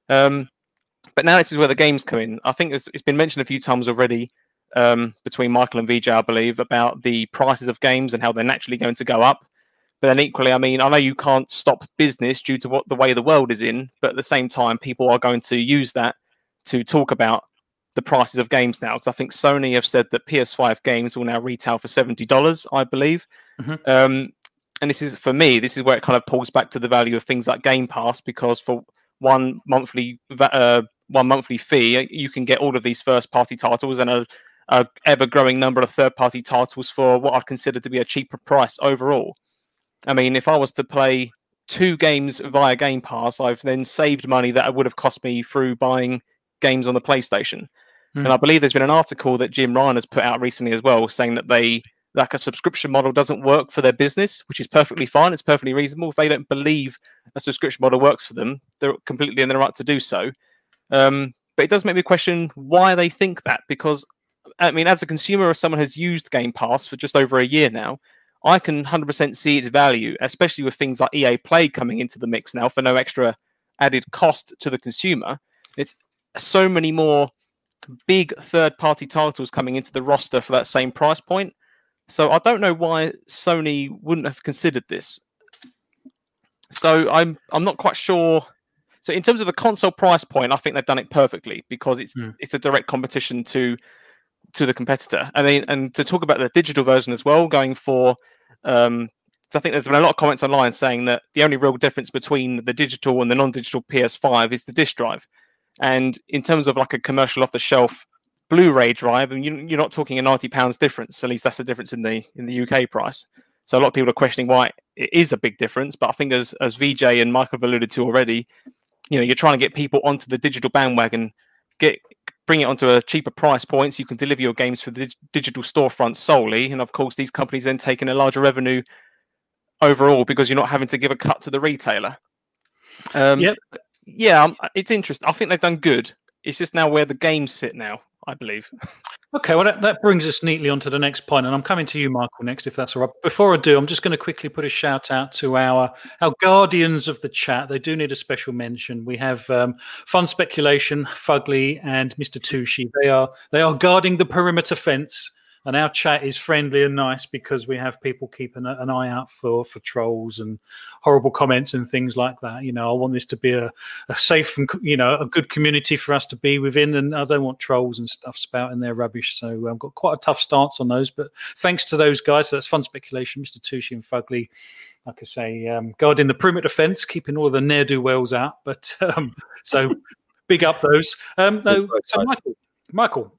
Speaker 2: Um, but now this is where the games come in. I think it's, it's been mentioned a few times already um, between Michael and VJ, I believe, about the prices of games and how they're naturally going to go up. But then equally, I mean, I know you can't stop business due to what the way the world is in, but at the same time, people are going to use that to talk about the prices of games now. Because I think Sony have said that PS5 games will now retail for seventy dollars, I believe. Mm-hmm. Um, and this is for me, this is where it kind of pulls back to the value of things like Game Pass, because for one monthly uh, one monthly fee, you can get all of these first party titles and a, a ever growing number of third party titles for what I'd consider to be a cheaper price overall. I mean, if I was to play two games via Game Pass, I've then saved money that would have cost me through buying games on the PlayStation. Mm. And I believe there's been an article that Jim Ryan has put out recently as well, saying that they like a subscription model doesn't work for their business, which is perfectly fine. It's perfectly reasonable. If they don't believe a subscription model works for them, they're completely in the right to do so. Um, but it does make me question why they think that. Because I mean, as a consumer, as someone has used Game Pass for just over a year now, I can 100% see its value, especially with things like EA Play coming into the mix now for no extra added cost to the consumer. It's so many more big third party titles coming into the roster for that same price point. So I don't know why Sony wouldn't have considered this. So I'm I'm not quite sure. So in terms of the console price point, I think they've done it perfectly because it's mm. it's a direct competition to to the competitor. I mean, and to talk about the digital version as well, going for, um, so I think there's been a lot of comments online saying that the only real difference between the digital and the non-digital PS5 is the disk drive. And in terms of like a commercial off-the-shelf Blu-ray drive, and you, are not talking a ninety pounds difference. At least that's the difference in the in the UK price. So a lot of people are questioning why it is a big difference. But I think as as VJ and Michael have alluded to already, you know, you're trying to get people onto the digital bandwagon, get bring it onto a cheaper price points. You can deliver your games for the digital storefront solely, and of course, these companies then taking a larger revenue overall because you're not having to give a cut to the retailer. Um, yep. Yeah, um, it's interesting. I think they've done good. It's just now where the games sit now. I believe.
Speaker 1: Okay, well, that, that brings us neatly onto the next point, and I'm coming to you, Michael, next, if that's all right. Before I do, I'm just going to quickly put a shout out to our our guardians of the chat. They do need a special mention. We have um, Fun Speculation, Fugly, and Mr. Tushi. They are they are guarding the perimeter fence and our chat is friendly and nice because we have people keeping an eye out for for trolls and horrible comments and things like that. You know, I want this to be a, a safe and you know a good community for us to be within, and I don't want trolls and stuff spouting their rubbish. So I've got quite a tough stance on those, but thanks to those guys, so that's fun speculation, Mr. Tushi and Fugly. Like I say, um, guarding the perimeter fence, keeping all the ne'er do wells out. But um, so [LAUGHS] big up those. Um, no, so Michael, Michael,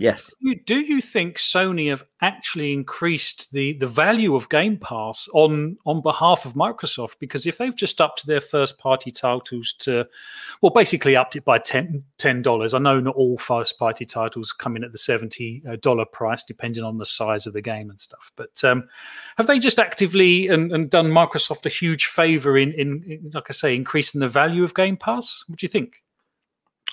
Speaker 5: Yes.
Speaker 1: Do you, do you think Sony have actually increased the, the value of Game Pass on on behalf of Microsoft? Because if they've just upped their first party titles to, well, basically upped it by 10 dollars. I know not all first party titles come in at the seventy dollar price, depending on the size of the game and stuff. But um, have they just actively and, and done Microsoft a huge favor in, in, in, like I say, increasing the value of Game Pass? What do you think?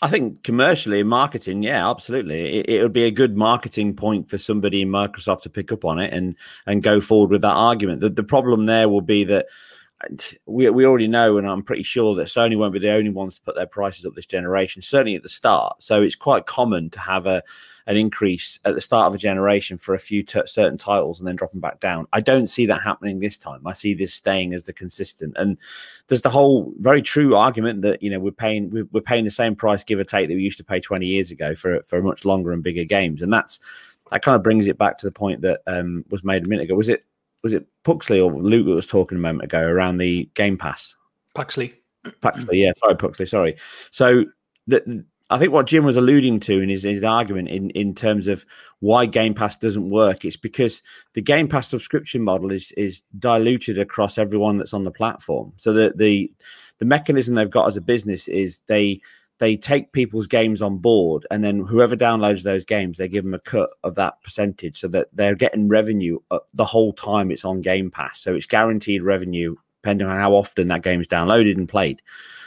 Speaker 5: I think commercially marketing, yeah, absolutely. It, it, would be a good marketing point for somebody in Microsoft to pick up on it and and go forward with that argument. The, the problem there will be that we, we already know, and I'm pretty sure that Sony won't be the only ones to put their prices up this generation, certainly at the start. So it's quite common to have a an increase at the start of a generation for a few t- certain titles and then dropping back down. I don't see that happening this time. I see this staying as the consistent. And there's the whole very true argument that you know we're paying we're, we're paying the same price give or take that we used to pay 20 years ago for for much longer and bigger games, and that's that kind of brings it back to the point that um, was made a minute ago. Was it was it Puxley or Luke that was talking a moment ago around the Game Pass?
Speaker 1: Puxley.
Speaker 5: Puxley, yeah, sorry, Puxley, sorry. So the, I think what Jim was alluding to in his, his argument in, in terms of why Game Pass doesn't work, it's because the Game Pass subscription model is is diluted across everyone that's on the platform. So the the the mechanism they've got as a business is they they take people's games on board and then whoever downloads those games they give them a cut of that percentage so that they're getting revenue uh, the whole time it's on game pass so it's guaranteed revenue depending on how often that game is downloaded and played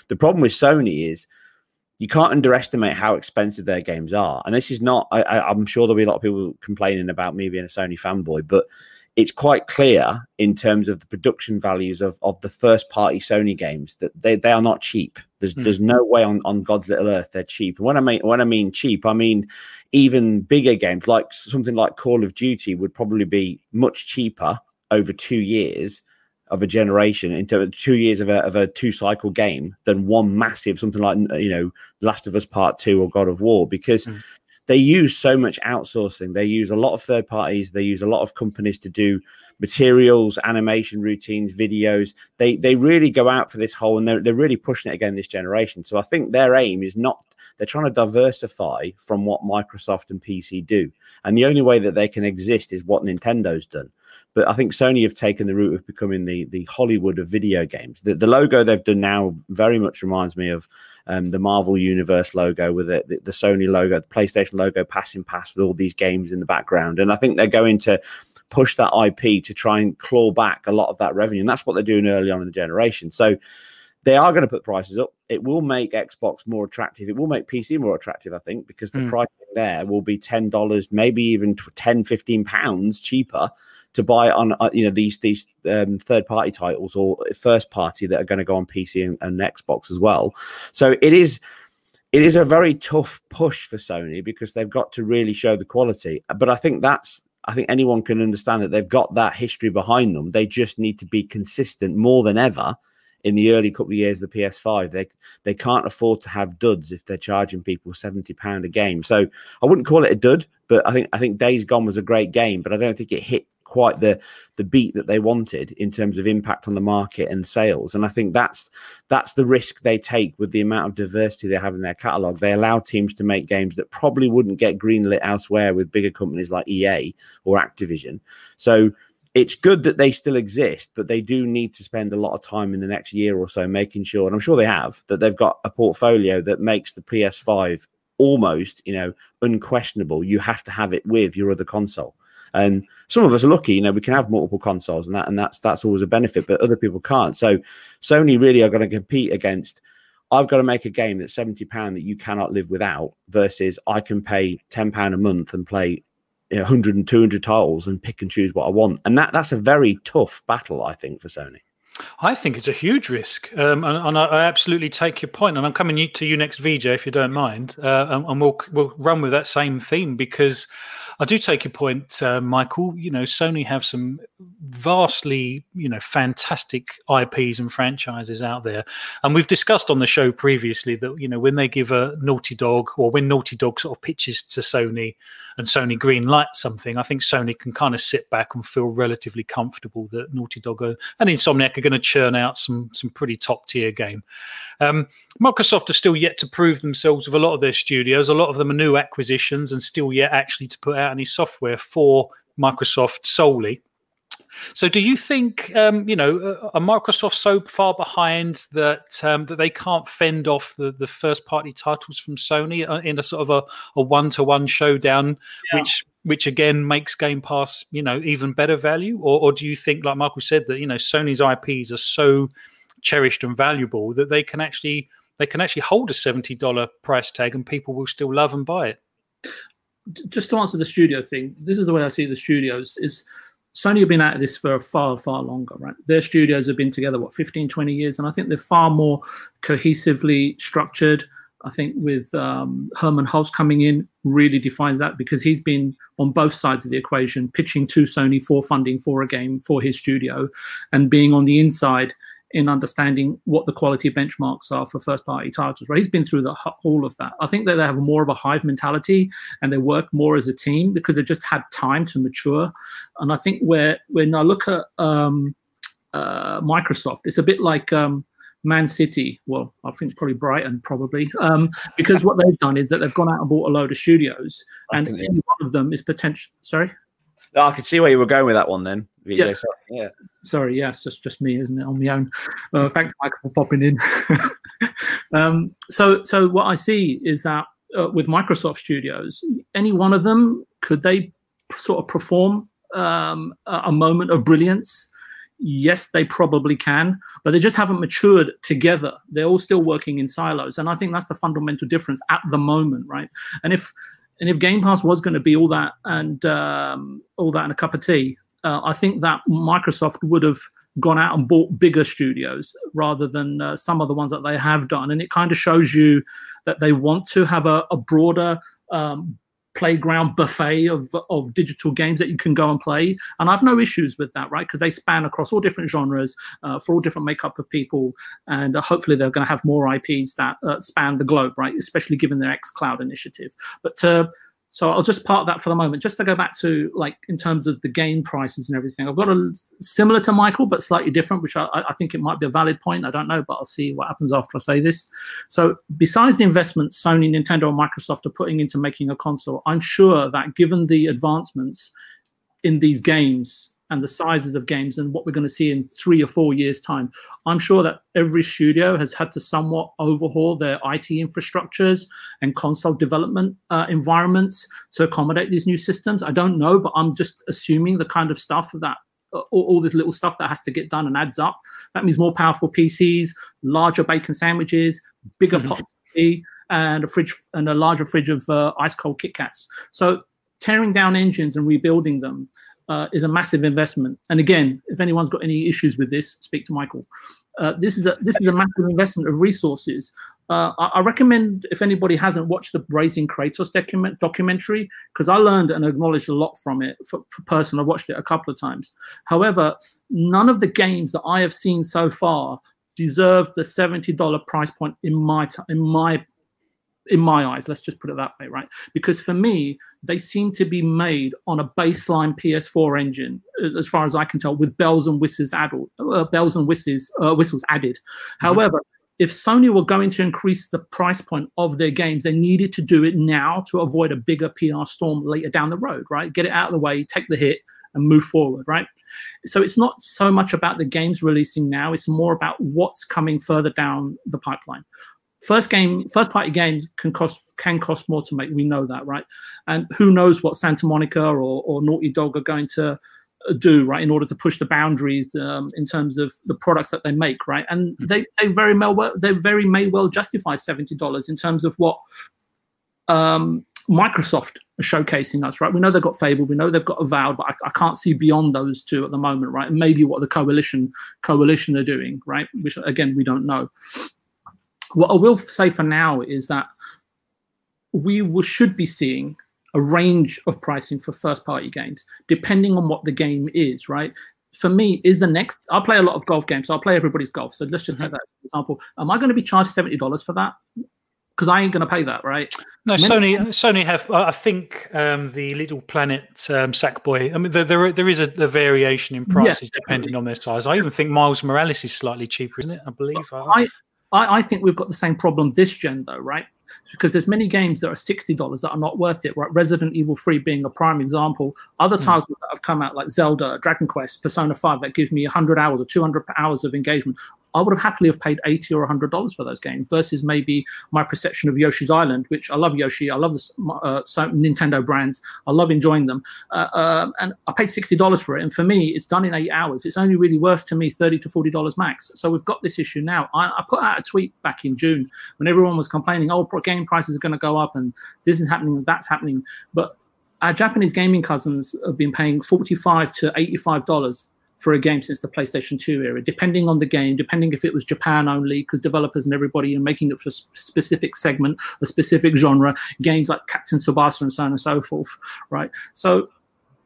Speaker 5: the problem with sony is you can't underestimate how expensive their games are. And this is not, I, am sure there'll be a lot of people complaining about me being a Sony fanboy, but it's quite clear in terms of the production values of, of the first party Sony games that they, they are not cheap. There's mm. there's no way on, on God's little earth they're cheap. And when I mean when I mean cheap, I mean even bigger games like something like Call of Duty would probably be much cheaper over two years of a generation into two years of a, of a two cycle game than one massive something like you know Last of Us Part Two or God of War because mm. They use so much outsourcing. They use a lot of third parties. They use a lot of companies to do materials, animation routines, videos. They they really go out for this whole and they're they're really pushing it again this generation. So I think their aim is not they're trying to diversify from what Microsoft and PC do. And the only way that they can exist is what Nintendo's done. But I think Sony have taken the route of becoming the the Hollywood of video games. The, the logo they've done now very much reminds me of um, the Marvel Universe logo with it, the, the Sony logo, the PlayStation logo, passing past with all these games in the background. And I think they're going to push that IP to try and claw back a lot of that revenue. And that's what they're doing early on in the generation. So they are going to put prices up. It will make Xbox more attractive. It will make PC more attractive, I think, because the mm. pricing there will be $10, maybe even 10, 15 pounds cheaper to buy on uh, you know these these um, third party titles or first party that are going to go on PC and, and Xbox as well. So it is it is a very tough push for Sony because they've got to really show the quality. But I think that's I think anyone can understand that they've got that history behind them. They just need to be consistent more than ever in the early couple of years of the PS5. They they can't afford to have duds if they're charging people seventy pound a game. So I wouldn't call it a dud, but I think I think Days Gone was a great game, but I don't think it hit quite the the beat that they wanted in terms of impact on the market and sales. And I think that's that's the risk they take with the amount of diversity they have in their catalog. They allow teams to make games that probably wouldn't get greenlit elsewhere with bigger companies like EA or Activision. So it's good that they still exist, but they do need to spend a lot of time in the next year or so making sure, and I'm sure they have, that they've got a portfolio that makes the PS5 almost, you know, unquestionable. You have to have it with your other console. And some of us are lucky, you know, we can have multiple consoles and that, and that's that's always a benefit, but other people can't. So Sony really are going to compete against I've got to make a game that's seventy pound that you cannot live without, versus I can pay ten pound a month and play 100 and 200 titles and pick and choose what I want. And that that's a very tough battle, I think, for Sony.
Speaker 1: I think it's a huge risk, um, and, and I, I, absolutely take your point. And I'm coming to you next, VJ, if you don't mind, uh, and, and, we'll we'll run with that same theme because I do take your point, uh, Michael. You know, Sony have some vastly, you know, fantastic IPs and franchises out there, and we've discussed on the show previously that you know when they give a Naughty Dog or when Naughty Dog sort of pitches to Sony and Sony green lights something, I think Sony can kind of sit back and feel relatively comfortable that Naughty Dog are, and Insomniac are going to churn out some some pretty top tier game. Um, Microsoft have still yet to prove themselves with a lot of their studios. A lot of them are new acquisitions and still yet actually to put out any software for Microsoft solely. So, do you think um, you know are Microsoft so far behind that um, that they can't fend off the, the first party titles from Sony in a sort of a, a one to one showdown, yeah. which which again makes Game Pass you know even better value, or, or do you think, like Michael said, that you know Sony's IPs are so cherished and valuable that they can actually they can actually hold a seventy dollar price tag and people will still love and buy it?
Speaker 3: Just to answer the studio thing, this is the way I see the studios is Sony have been at this for far, far longer, right? Their studios have been together, what, 15, 20 years, and I think they're far more cohesively structured. I think with um, Hermen Hulst coming in really defines that because he's been on both sides of the equation, pitching to Sony for funding for a game for his studio, and being on the inside in understanding what the quality benchmarks are for first party titles. Right, he's been through the all of that. I think that they have more of a hive mentality and they work more as a team because they've just had time to mature. And I think where when I look at um, uh, Microsoft, it's a bit like. Um, Man City, well, I think probably Brighton, probably, um, because what they've done is that they've gone out and bought a load of studios, and any one of them is potential. Sorry,
Speaker 5: no, I could see where you were going with that one then. VJ.
Speaker 3: Yeah. Sorry, yeah. Sorry, yes, just just me, isn't it, on my own? Uh, thanks, Michael, for popping in. [LAUGHS] um, so, so what I see is that uh, with Microsoft Studios, any one of them could they sort of perform um, a moment of brilliance? Yes, they probably can, but they just haven't matured together. They're all still working in silos, and I think that's the fundamental difference at the moment, right? And if and if Game Pass was going to be all that and um, all that and a cup of tea, uh, I think that Microsoft would have gone out and bought bigger studios rather than uh, some of the ones that they have done. And it kind of shows you that they want to have a, a broader um, playground buffet of, of digital games that you can go and play. And I've no issues with that, right? Because they span across all different genres uh, for all different makeup of people. And uh, hopefully they're going to have more IPs that uh, span the globe, right? Especially given their X Cloud initiative. But uh, so I'll just part that for the moment. Just to go back to like in terms of the game prices and everything, I've got a similar to Michael, but slightly different, which I, I, think it might be a valid point. I don't know, but I'll see what happens after I say this. So besides the investment Sony, Nintendo, and Microsoft are putting into making a console, I'm sure that given the advancements in these games and the sizes of games and what we're going to see in three or four years' time. I'm sure that every studio has had to somewhat overhaul their IT infrastructures and console development uh, environments to accommodate these new systems. I don't know, but I'm just assuming the kind of stuff that uh, all, all, this little stuff that has to get done and adds up. That means more powerful PCs, larger bacon sandwiches, bigger mm-hmm. pots of tea, and a fridge and a larger fridge of uh, ice cold Kit Kats. So tearing down engines and rebuilding them uh, is a massive investment. And again, if anyone's got any issues with this, speak to Michael. Uh, this is a this is a massive investment of resources. Uh, I, I, recommend if anybody hasn't watched the Raising Kratos document documentary because I learned and acknowledged a lot from it. For, for person, I watched it a couple of times. However, none of the games that I have seen so far deserve the seventy dollar price point in my in my in my eyes. Let's just put it that way, right? Because for me, they seem to be made on a baseline PS4 engine, as, as far as I can tell, with bells and whistles added. Uh, bells and whistles, uh, whistles added. Mm-hmm. However, if Sony were going to increase the price point of their games, they needed to do it now to avoid a bigger PR storm later down the road, right? Get it out of the way, take the hit, and move forward, right? So it's not so much about the games releasing now, it's more about what's coming further down the pipeline first game first party games can cost can cost more to make. We know that right? And who knows what santa monica or, or naughty dog are going to do right in order to push the boundaries um, in terms of the products that they make right? And mm-hmm. they, they very well they very may well justify $70 in terms of what um, microsoft are showcasing us right? We know they've got fable we know they've got avowed but I, I, can't see beyond those two at the moment right? And maybe what the coalition coalition are doing right? Which again we don't know what i will say for now is that we will, should be seeing a range of pricing for first party games, depending on what the game is, right? For me, is the next. I play a lot of golf games, so I'll play everybody's golf. So let's just mm-hmm. take that example. Am I going to be charged seventy dollars for that? Because I ain't going to pay that, right?
Speaker 1: No, Many- Sony. Sony have. I think um, the Little Planet um, Sackboy. I mean, there there, there is a, a variation in prices yeah, depending on their size. I even think Miles Morales is slightly cheaper, isn't it? I believe.
Speaker 3: I, I, I think we've got the same problem this gen, though, right? because there's many games that are sixty dollars that are not worth it. Right, Resident Evil Three being a prime example. Other mm. titles that have come out like Zelda, Dragon Quest, Persona Five that give me hundred hours or two hundred hours of engagement I would have happily have paid eighty or hundred dollars for those games versus maybe my perception of Yoshi's Island, which I love Yoshi, I love the uh, Nintendo brands, I love enjoying them, uh, uh, and I paid sixty dollars for it. And for me, it's done in eight hours. It's only really worth to me thirty to forty dollars max. So we've got this issue now. I, I, put out a tweet back in June when everyone was complaining, oh, game prices are going to go up and this is happening and that's happening, but our Japanese gaming cousins have been paying forty-five to eighty-five dollars for a game since the PlayStation 2 era, depending on the game, depending if it was Japan only, because developers and everybody are making it for a specific segment, a specific genre, games like Captain Tsubasa and so on and so forth, right? So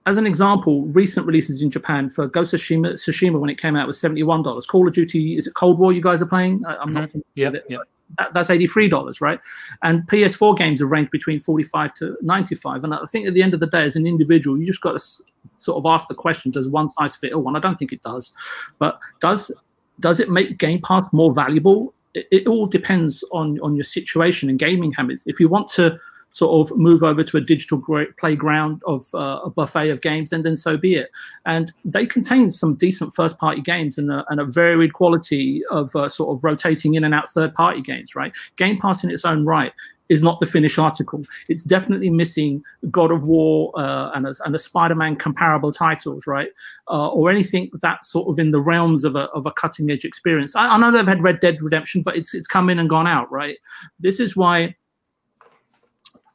Speaker 3: as an example, recent releases in Japan for Ghost of Tsushima, Tsushima when it came out was $71. Call of Duty, is it Cold War you guys are playing? I, am mm-hmm. not familiar
Speaker 1: yeah, with it. Yeah
Speaker 3: that, that's $83, right? And PS4 games are ranked between 45 to 95. And I think at the end of the day, as an individual, you just got to sort of ask the question, does one size fit all one? I don't think it does. But does does it make Game Pass more valuable? It, it all depends on, on your situation and gaming habits. If you want to sort of move over to a digital playground of uh, a buffet of games, then then so be it. And they contain some decent first party games and a, and a varied quality of uh, sort of rotating in and out third party games. Right, Game Pass in its own right is not the finished article. It's definitely missing God of War uh, and a, and a Spider-Man comparable titles, right? Uh, or anything that sort of in the realms of a, of a cutting edge experience. I, I, know they've had Red Dead Redemption, but it's it's come in and gone out, right? This is why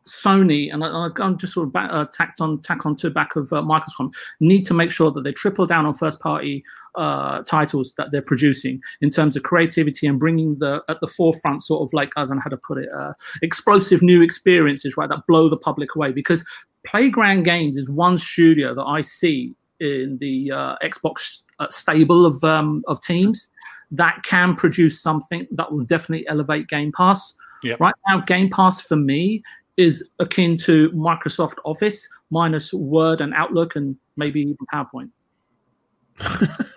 Speaker 3: Sony, and I, am just sort of back, uh, tacked on tack on to back of uh, Michael's comment, need to make sure that they triple down on first party uh, titles that they're producing in terms of creativity and bringing the at the forefront sort of like I don't know how to put it, uh, explosive new experiences, right, that blow the public away. Because Playground Games is one studio that I see in the uh, Xbox uh, stable of um, of teams that can produce something that will definitely elevate Game Pass.
Speaker 1: Yep.
Speaker 3: Right now, Game Pass for me is akin to Microsoft Office minus Word and Outlook and maybe even PowerPoint. [LAUGHS]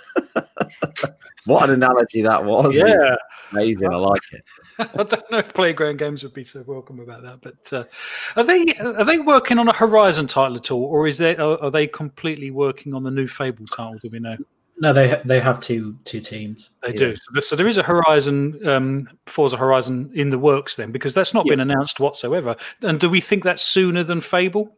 Speaker 5: what an analogy that was!
Speaker 1: Yeah,
Speaker 5: amazing. I like it. [LAUGHS]
Speaker 1: I don't know if Playground Games would be so welcome about that, but uh, are they are they working on a Horizon title at all, or is they are, are they completely working on the new Fable title? Do we know?
Speaker 4: No, they they have two two teams.
Speaker 1: They yeah. do. So, so, there is a Horizon, um, Forza Horizon in the works then, because that's not yeah. been announced whatsoever. And do we think that's sooner than Fable?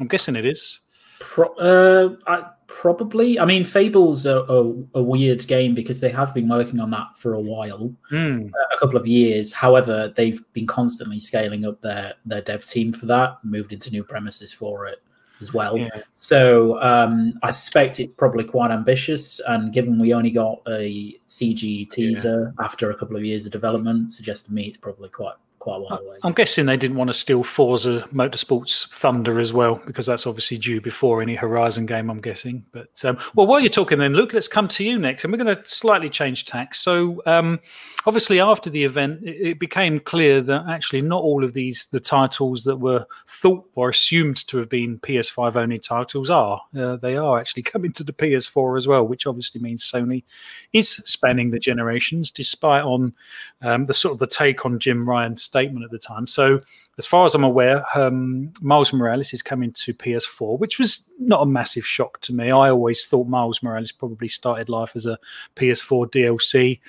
Speaker 1: I'm guessing it is.
Speaker 4: Pro- uh, I, probably. I mean, Fable's a, a, a, weird game because they have been working on that for a while,
Speaker 1: mm.
Speaker 4: a couple of years. However, they've been constantly scaling up their their dev team for that, moved into new premises for it as well. Yeah. So um, I suspect it's probably quite ambitious. And given we only got a CG teaser yeah. after a couple of years of development, suggests to me it's probably quite quite a while away.
Speaker 1: I'm guessing they didn't want to steal Forza Motorsport's thunder as well, because that's obviously due before any Horizon game, I'm guessing. But um, well, while you're talking, then Luke, let's come to you next, and we're going to slightly change tack. So um, obviously, after the event, it, it, became clear that actually not all of these the titles that were thought or assumed to have been PS5 only titles are. Uh, they are actually [LAUGHS] coming to the PS4 as well, which obviously means Sony is spanning the generations, despite on um, the sort of the take on Jim Ryan's statement at the time. So, as far as I'm aware, um, Miles Morales is coming to PS4, which was not a massive shock to me. I always thought Miles Morales probably started life as a PS4 DLC,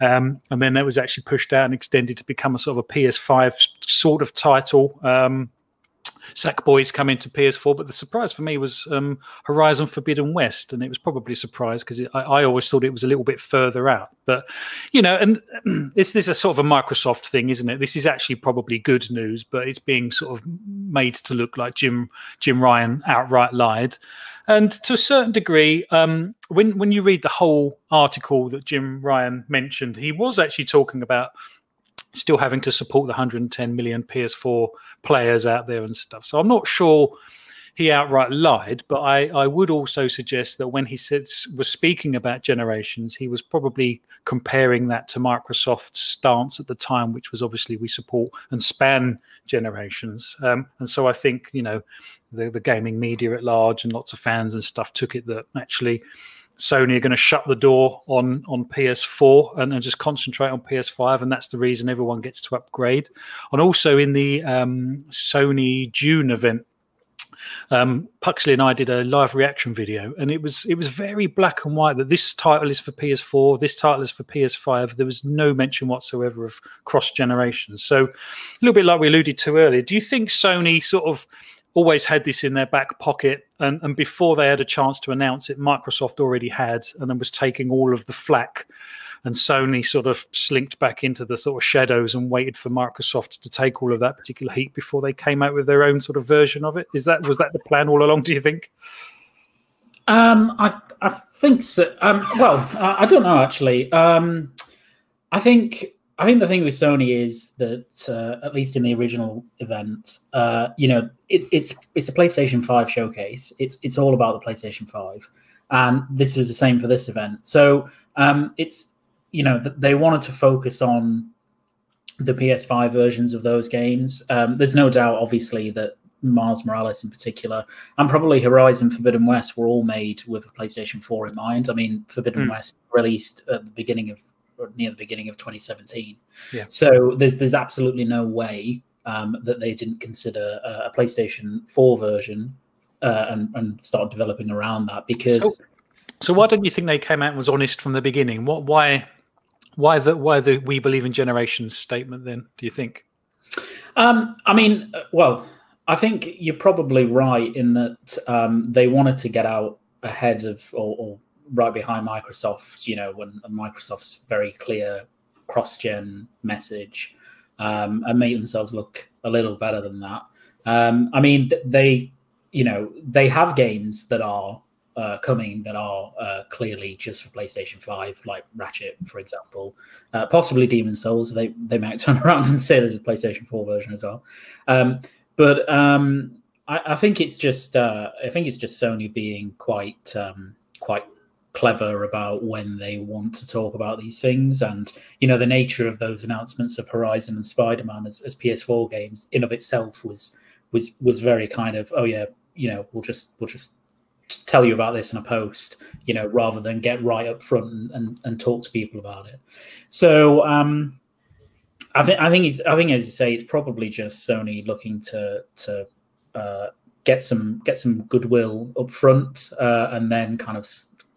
Speaker 1: um, and then that was actually pushed out and extended to become a sort of a PS5 sort of title. Um, Sackboy's coming to PS4, but the surprise for me was um, Horizon Forbidden West, and it was probably a surprise because I, I, always thought it was a little bit further out. But you know, and [CLEARS THROAT] it's this a sort of a Microsoft thing, isn't it? This is actually probably good news, but it's being sort of made to look like Jim Jim Ryan outright lied. And to a certain degree, um, when when you read the whole article that Jim Ryan mentioned, he was actually talking about still having to support the 110 million PS4 players out there and stuff. So I'm not sure he outright lied, but I, I would also suggest that when he said was speaking about generations, he was probably comparing that to Microsoft's stance at the time, which was obviously we support and span generations. Um, and so I think you know the, the gaming media at large and lots of fans and stuff took it that actually Sony are going to shut the door on on PS4 and, and, just concentrate on PS5, and that's the reason everyone gets to upgrade. And also in the um, Sony June event, um, Puxley and I did a live reaction video, and it was it was very black and white that this title is for PS4, this title is for PS5. There was no mention whatsoever of cross generations. So a little bit like we alluded to earlier. Do you think Sony sort of always had this in their back pocket. And, and before they had a chance to announce it, Microsoft already had and then was taking all of the flack. And Sony sort of slinked back into the sort of shadows and waited for Microsoft to take all of that particular heat before they came out with their own sort of version of it. Is that was that the plan all along? Do you think?
Speaker 4: Um, I I think so. Um, well, I, I don't know actually. Um, I think I think the thing with Sony is that, uh, at least in the original event, uh, you know, it, it's it's a PlayStation Five showcase. It's it's all about the PlayStation Five, and this was the same for this event. So um, it's you know they wanted to focus on the PS5 versions of those games. Um, there's no doubt, obviously, that Miles Morales in particular, and probably Horizon Forbidden West were all made with a PlayStation 4 in mind. I mean, Forbidden mm. West released at the beginning of near the beginning of 2017. Yeah. So there's there's absolutely no way um, that they didn't consider a, a PlayStation 4 version uh, and and start developing around that because.
Speaker 1: So, so why don't you think they came out and was honest from the beginning? What why why the why the we believe in generations statement then? Do you think?
Speaker 4: Um, I mean, uh, well, I think you're probably right in that um, they wanted to get out ahead of or, or right behind Microsoft, you know, when Microsoft's very clear cross-gen message um, and make themselves look a little better than that. Um, I mean, they, you know, they have games that are uh, coming that are uh, clearly just for PlayStation Five, like Ratchet, for example, uh, possibly Demon's Souls. They they might [LAUGHS] turn around and say there's a PlayStation Four version as well. Um, but um, I, I, think it's just uh, I think it's just Sony being quite um, clever about when they want to talk about these things. And you know the nature of those announcements of horizon and spider-man as, as ps4 games in of itself was was was very kind of oh yeah you know we'll just we'll just tell you about this in a post you know rather than get right up front and, and, and talk to people about it. So um i think i think it's i think as you say it's probably just sony looking to to uh get some get some goodwill up front uh, and then kind of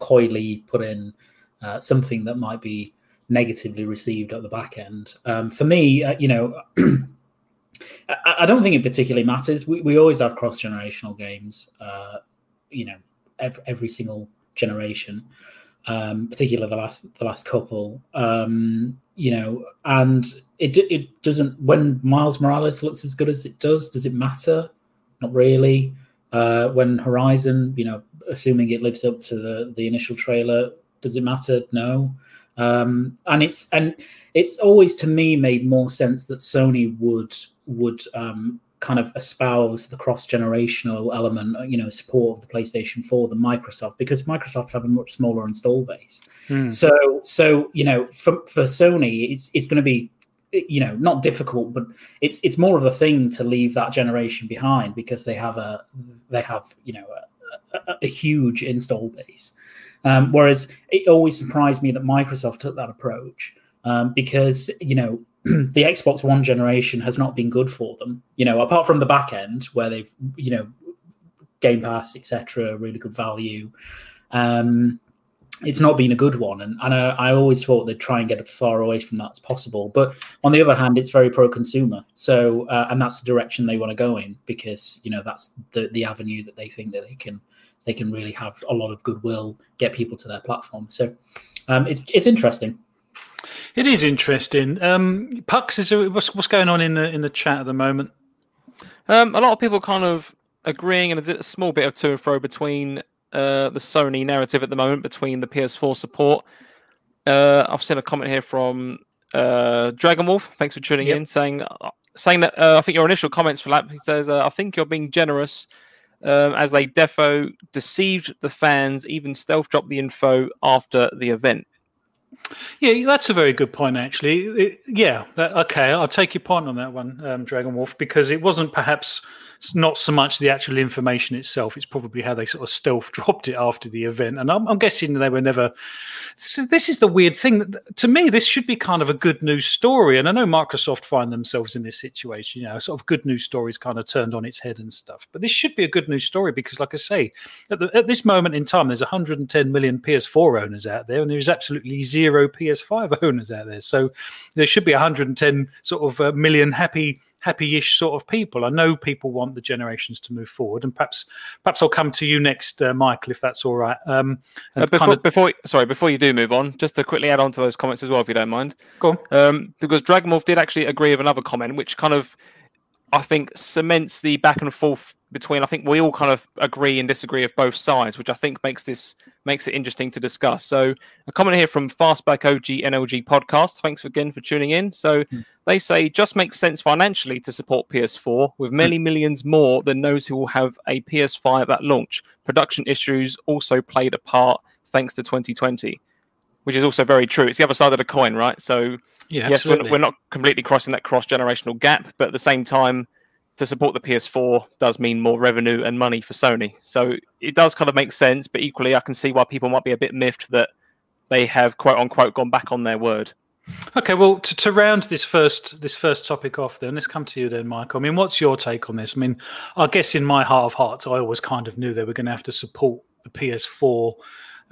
Speaker 4: coyly put in uh, something that might be negatively received at the back end. Um, for me, uh, you know, [CLEARS THROAT] I, I, don't think it particularly matters. We, we always have cross generational games, uh, you know, every, every single generation. Um, particularly the last the last couple, um, you know, and it it doesn't. When Miles Morales looks as good as it does, does it matter? Not really. Uh, when Horizon, you know, assuming it lives up to the the initial trailer. Does it matter? No. Um, and it's and it's always to me made more sense that Sony would would um, kind of espouse the cross generational element, you know, support of the PlayStation 4 than Microsoft because Microsoft have a much smaller install base. Mm. So so you know for for Sony it's it's going to be you know not difficult but it's it's more of a thing to leave that generation behind because they have a they have you know a, a huge install base. Um, whereas it always surprised me that Microsoft took that approach um, because you know [CLEARS THROAT] the Xbox One generation has not been good for them. You know, apart from the back end where they've you know Game Pass etc. really good value. Um, it's not been a good one. And, and I, I, always thought they'd try and get as far away from that as possible. But on the other hand, it's very pro consumer. So, uh, and that's the direction they want to go in because, you know, that's the, the avenue that they think that they can, they can really have a lot of goodwill, get people to their platform. So um, it's, it's interesting.
Speaker 1: It is interesting. Um, Pux, is there, what's, what's going on in the, in the chat at the moment?
Speaker 2: Um, a lot of people kind of agreeing and a small bit of to and fro between uh, the Sony narrative at the moment between the PS4 support. Uh, I've seen a comment here from uh, Dragon Wolf. Thanks for tuning yep. in, saying uh, saying that uh, I think your initial comments for that. He says, uh, "I think you're being generous." Um, as they defo deceived the fans, even stealth dropped the info after the event.
Speaker 1: Yeah, that's a very good point, actually. It, yeah, that, okay, I'll take your point on that one, um, Dragon Wolf, because it wasn't perhaps it's not so much the actual information itself; it's probably how they sort of stealth [LAUGHS] dropped it after the event. And I'm, I'm guessing they were never. So this is the weird thing. To me, this should be kind of a good news story. And I know Microsoft find themselves in this situation. You know, sort of good news stories kind of turned on its head and stuff. But this should be a good news story because, like I say, at, the, at this moment in time, there's 110 million PS4 owners out there, and there's absolutely zero PS5 [LAUGHS] owners out there. So there should be 110 sort of uh, million happy happy-ish sort of people. I know people want the generations to move forward, and perhaps perhaps I'll come to you next, uh, Michael, if that's all right. Um,
Speaker 2: uh, before, kind of... before, sorry, before you do move on, just to quickly add on to those comments as well, if you don't mind.
Speaker 1: Go on.
Speaker 2: Um, because Dragon Wolf did actually agree with another comment, which kind of I think cements the back and forth between I think we all kind of agree and disagree of both sides, which I think makes this makes it interesting to discuss. So a comment here from Fastback OG NLG podcast. Thanks again for tuning in. So mm. they say just makes sense financially to support PS4 with many mm. millions more than those who will have a PS5 at launch. Production issues also played a part thanks to 2020, which is also very true. It's the other side of the coin, right? So yeah, yes, we're, we're not completely crossing that cross generational gap, but at the same time to support the PS4 does mean more revenue and money for Sony. So it does kind of make sense, but equally, I can see why people might be a bit miffed that they have quote unquote gone back on their word.
Speaker 1: Okay, well, to, to round this first this first topic off, then let's come to you, then, Michael. I mean, what's your take on this? I mean, I guess in my heart of hearts, I always kind of knew they were going to have to support the PS4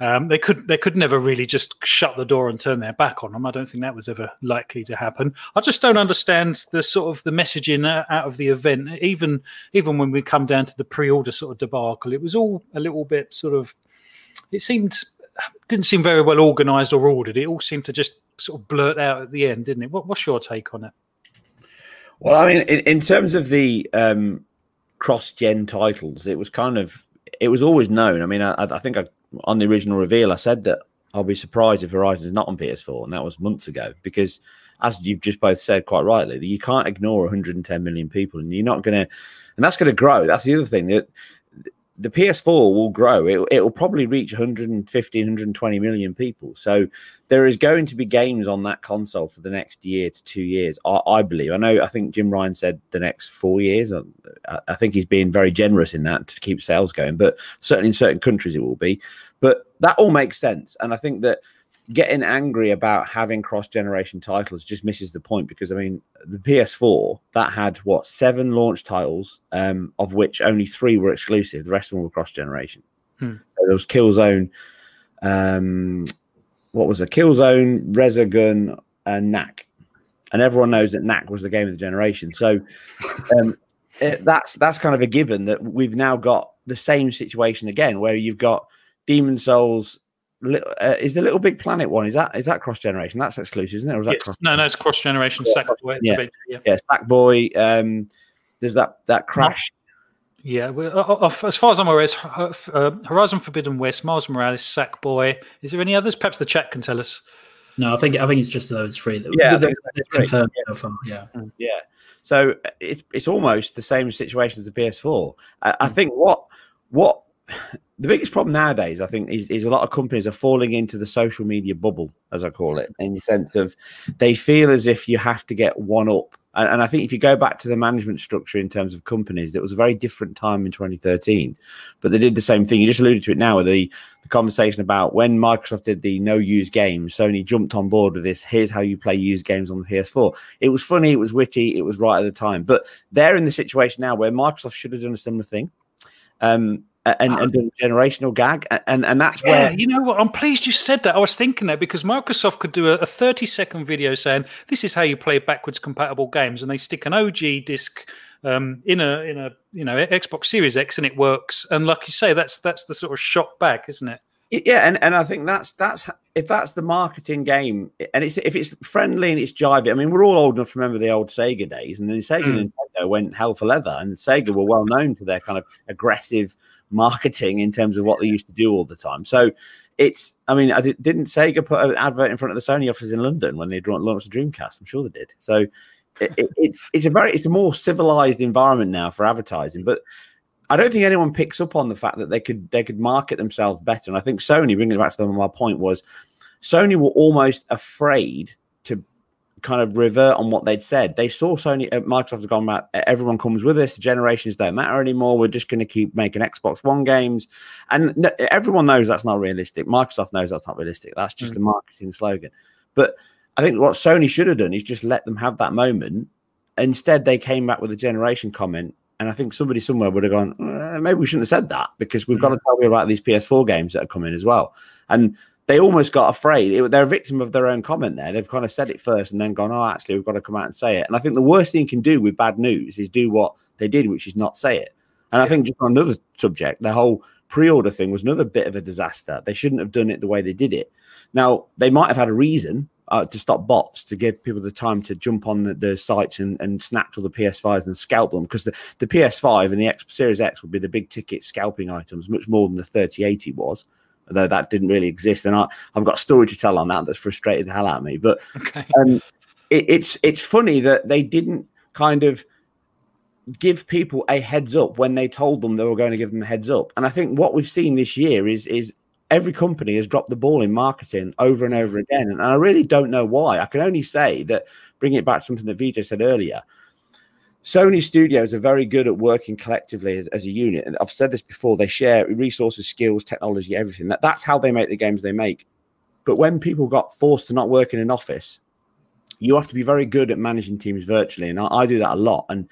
Speaker 1: um, they could they could never really just shut the door and turn their back on them. I don't think that was ever likely to happen. I just don't understand the sort of the messaging out of the event. Even even when we come down to the pre-order sort of debacle, it was all a little bit sort of. It seemed didn't seem very well organised or ordered. It all seemed to just sort of blurt out at the end, didn't it? What, what's your take on it?
Speaker 5: Well, I mean, in, in terms of the um, cross-gen titles, it was kind of it was always known. I mean, I, I think I on the original reveal, I said that I'll be surprised if Horizon is not on PS4, and that was months ago. Because, as you've just both said quite rightly, you can't ignore 110 million people, and you're not going to, and that's going to grow. That's the other thing that the PS4 will grow. It, it will probably reach 150, 120 million people. So there is going to be games on that console for the next year to two years. I, I believe. I know. I think Jim Ryan said the next four years. Uh, I, I, think he's being very generous in that to keep sales going. But certainly in certain countries it will be. But that all makes sense, and I think that getting angry about having cross generation titles just misses the point because I mean the PS4 that had what seven launch titles, um, of which only three were exclusive. The rest of them were cross generation. Hmm. So there was Killzone, um, what was it? Killzone, Resogun, and Knack, and everyone knows that Knack was the game of the generation. So um, it, [LAUGHS] that's that's kind of a given that we've now got the same situation again, where you've got Demon's Souls uh, is the Little Big Planet one? Is that is that cross generation? That's exclusive, isn't it? Or is
Speaker 1: yes.
Speaker 5: that
Speaker 1: no, no, it's cross generation. Yeah, Sackboy,
Speaker 5: yeah, big, yeah, yeah, Sackboy. Um, there's that that crash.
Speaker 1: Yeah, well, uh, uh, as far as I'm aware, it's uh, Horizon Forbidden West, Miles Morales, Sackboy. Is there any others? Perhaps the chat can tell us.
Speaker 4: No, I think I think it's just those three that
Speaker 5: yeah,
Speaker 4: that, confirmed yeah. so far. Yeah,
Speaker 5: mm. yeah. So it's it's almost the same situation as the PS4. I, I mm. think what what the biggest problem nowadays, I think, is, is a lot of companies are falling into the social media bubble, as I call it, in the sense of they feel as if you have to get one up. And, and I think if you go back to the management structure in terms of companies, it was a very different time in 2013. But they did the same thing. You just alluded to it now with the, the conversation about when Microsoft did the no use games, Sony jumped on board with this. Here's how you play used games on the PS4. It was funny, it was witty, it was right at the time. But they're in the situation now where Microsoft should have done a similar thing. Um, and, and done generational gag, and and that's
Speaker 1: Yeah,
Speaker 5: where
Speaker 1: you know what? I'm pleased you said that. I was thinking that because Microsoft could do a, a 30 second video saying this is how you play backwards compatible games, and they stick an OG disc um, in a in a you know Xbox Series X, and it works. And like you say, that's that's the sort of shot back, isn't it?
Speaker 5: Yeah, and, and I think that's that's if that's the marketing game, and it's if it's friendly and it's jivey. I mean, we're all old enough to remember the old Sega days, and then Sega
Speaker 1: Mm.
Speaker 5: and Nintendo went hell for leather, and Sega were well known for their kind of aggressive marketing in terms of what they used to do all the time. So it's, I mean, I did, didn't Sega put an advert in front of the Sony offices in London when they launched the Dreamcast? I'm sure they did. So it, it, it's it's a very it's a more civilized environment now for advertising, but. I don't think anyone picks up on the fact that they could they could market themselves better. And I think Sony, bringing it back to them, my point was Sony were almost afraid to kind of revert on what they'd said. They saw Sony, uh, Microsoft has gone back. Everyone comes with us. The generations don't matter anymore. We're just going to keep making Xbox One games, and everyone knows that's not realistic. Microsoft knows that's not realistic. That's just a marketing slogan. But I think what Sony should have done is just let them have that moment. Instead, they came back with a generation comment. And I think somebody somewhere would have gone, "Uh, maybe we shouldn't have said that because we've got to tell you about these PS4 games that are coming as well. And they almost got afraid. It- they're a victim of their own comment there. They've kind of said it first and then gone, oh, actually, we've got to come out and say it. And I think the worst thing you can do with bad news is do what they did, which is not say it. And I think just on another subject, the whole pre-order thing was another bit of a disaster. They shouldn't have done it the way they did it. Now they might have had a reason uh, to stop bots to give people the time to jump on the, the sites and, and snatch all the PS5s and scalp them because the, the PS5 and the X Series X would be the big ticket scalping items, much more than the 3080 was. Although that didn't really exist, and I, I've got a story to tell on that that's frustrated the hell out of me. But
Speaker 1: Okay.
Speaker 5: um, it, it's it's funny that they didn't kind of give people a heads up when they told them they were going to give them a heads up. And I think what we've seen this year is is every company has dropped the ball in marketing over and over again. And I really don't know why. I can only say that bringing it back to something that Vijay said earlier. Sony studios are very good at working collectively as, as a unit. And I've said this before, they share resources, skills, technology, everything. That, that's how they make the games they make. But when people got forced to not work in an office, you have to be very good at managing teams virtually. And I, I do that a lot. And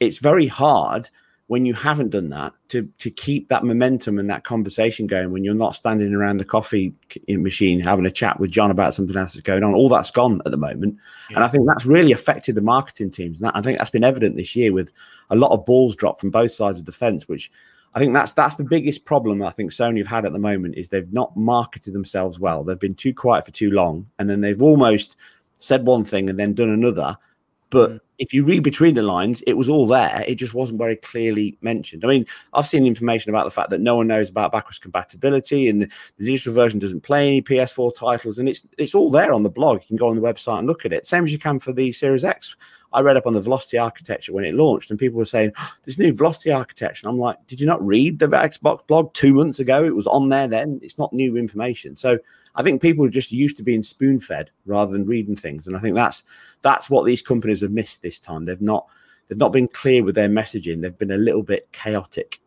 Speaker 5: it's very hard when you haven't done that to to keep that momentum and that conversation going when you're not standing around the coffee machine having a chat with John about something else that's going on. All that's gone at the moment, and I think that's really affected the marketing teams. And I think that's been evident this year with a lot of balls dropped from both sides of the fence, which I think that's that's the biggest problem I think Sony have had at the moment is they've not marketed themselves well. They've been too quiet for too long, and then they've almost said one thing and then done another. But mm. if you read between the lines, it was all there. It just wasn't very clearly mentioned. I mean, I've seen information about the fact that no one knows about backwards compatibility, and the, digital version doesn't play any PS4 titles, and it's it's all there on the blog. You can go on the website and look at it. Same as you can for the Series X. I read up on the Velocity architecture when it launched, and people were saying oh, this new Velocity architecture. And I'm like, did you not read the Xbox blog two months ago? It was on there then. It's not new information. So I think people are just used to being spoon fed rather than reading things, and I think that's that's what these companies have missed this time. They've not they've not been clear with their messaging. They've been a little bit chaotic.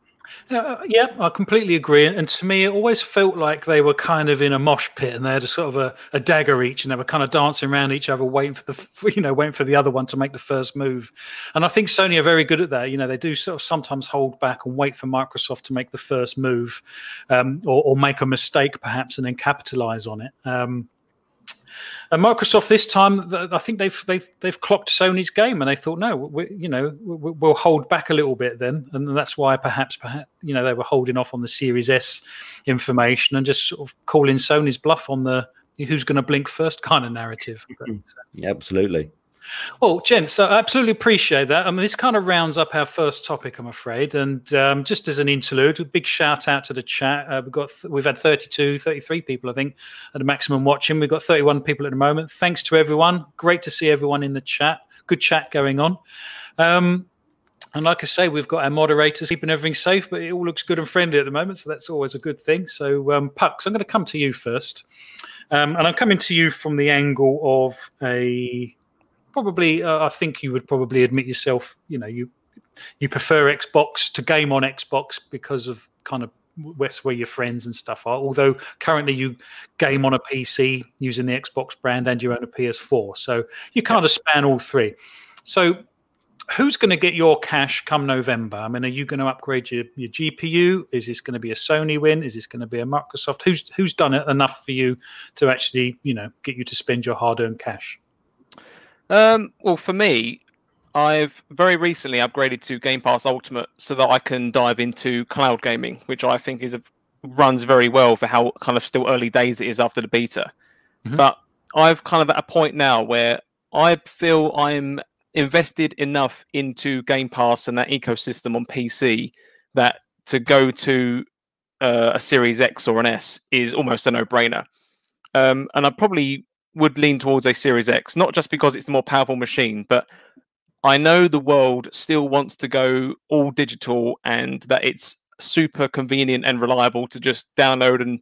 Speaker 1: Uh, yeah, I completely agree. And to me, it always felt like they were kind of in a mosh pit, and they had a sort of a, a dagger each, and they were kind of dancing around each other, waiting for the, [LAUGHS] you know, waiting for the other one to make the first move. And I think Sony are very good at that. You know, they do sort of sometimes hold back and wait for Microsoft to make the first move, um, or, or make a mistake perhaps, and then capitalize on it. Um, and Microsoft this time, I think they've they've they've clocked Sony's game, and they thought, no, we, you know, we- we'll hold back a little bit then, and that's why perhaps perhaps you know they were holding off on the Series S information and just sort of calling Sony's bluff on the who's going to blink first kind of narrative. But, [LAUGHS]
Speaker 5: Yeah, absolutely.
Speaker 1: Well, gents, I absolutely appreciate that. I mean, this kind of rounds up our first topic, I'm afraid. And um, just as an interlude, a big shout out to the chat. Uh, we've got we've had 32, 33 people, I think, at the maximum watching. We've got 31 people at the moment. Thanks to everyone. Great to see everyone in the chat. Good chat going on. Um, and like I say, we've got our moderators keeping everything safe, but it all looks good and friendly at the moment, so that's always a good thing. So, um, Pux, I'm going to come to you first, um, and I'm coming to you from the angle of a probably. Uh, I think you would probably admit yourself. You know, you you prefer Xbox to game on Xbox because of kind of that's where your friends and stuff are. Although currently you game on a PC using the Xbox brand and you own a PS4, so you kind of span all three. So who's going to get your cash come November? I mean, are you going to upgrade your, your GPU? Is this going to be a Sony win? Is this going to be a Microsoft? Who's who's done it enough for you to actually, you know, get you to spend your hard-earned cash?
Speaker 2: Um, well, for me, I've very recently upgraded to Game Pass Ultimate so that I can dive into cloud gaming, which I think is a, runs very well for how kind of still early days it is after the beta. Mm-hmm. But I've kind of at a point now where I feel I'm invested enough into Game Pass and that ecosystem on PC that to go to uh, a Series X or an S is almost a no-brainer. Um, and I probably would lean towards a Series X, not just because it's the more powerful machine, but I know the world still wants to go all digital and that it's super convenient and reliable to just download and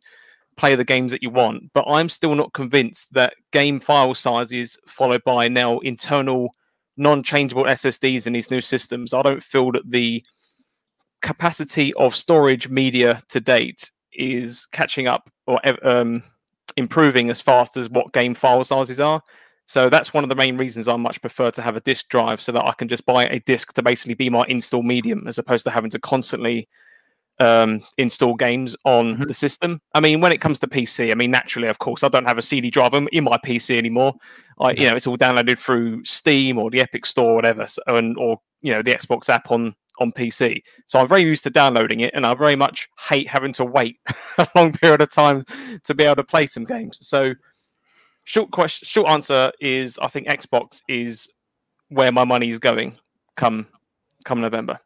Speaker 2: play the games that you want. But I'm still not convinced that game file sizes followed by now internal non-changeable SSDs in these new systems. I don't feel that the capacity of storage media to date is catching up or um, improving as fast as what game file sizes are. So that's one of the main reasons I much prefer to have a disk drive so that I can just buy a disk to basically be my install medium as opposed to having to constantly um, install games on mm-hmm. the system. I mean, when it comes to PC, I mean, naturally, of course, I don't have a CD drive in my PC anymore. I, you know, it's all downloaded through Steam or the Epic Store, or whatever, so, and or you know, the Xbox app on on PC. So I'm very used to downloading it, and I very much hate having to wait [LAUGHS] a long period of time to be able to play some games. So short question, short answer is I think Xbox is where my money is going come come November.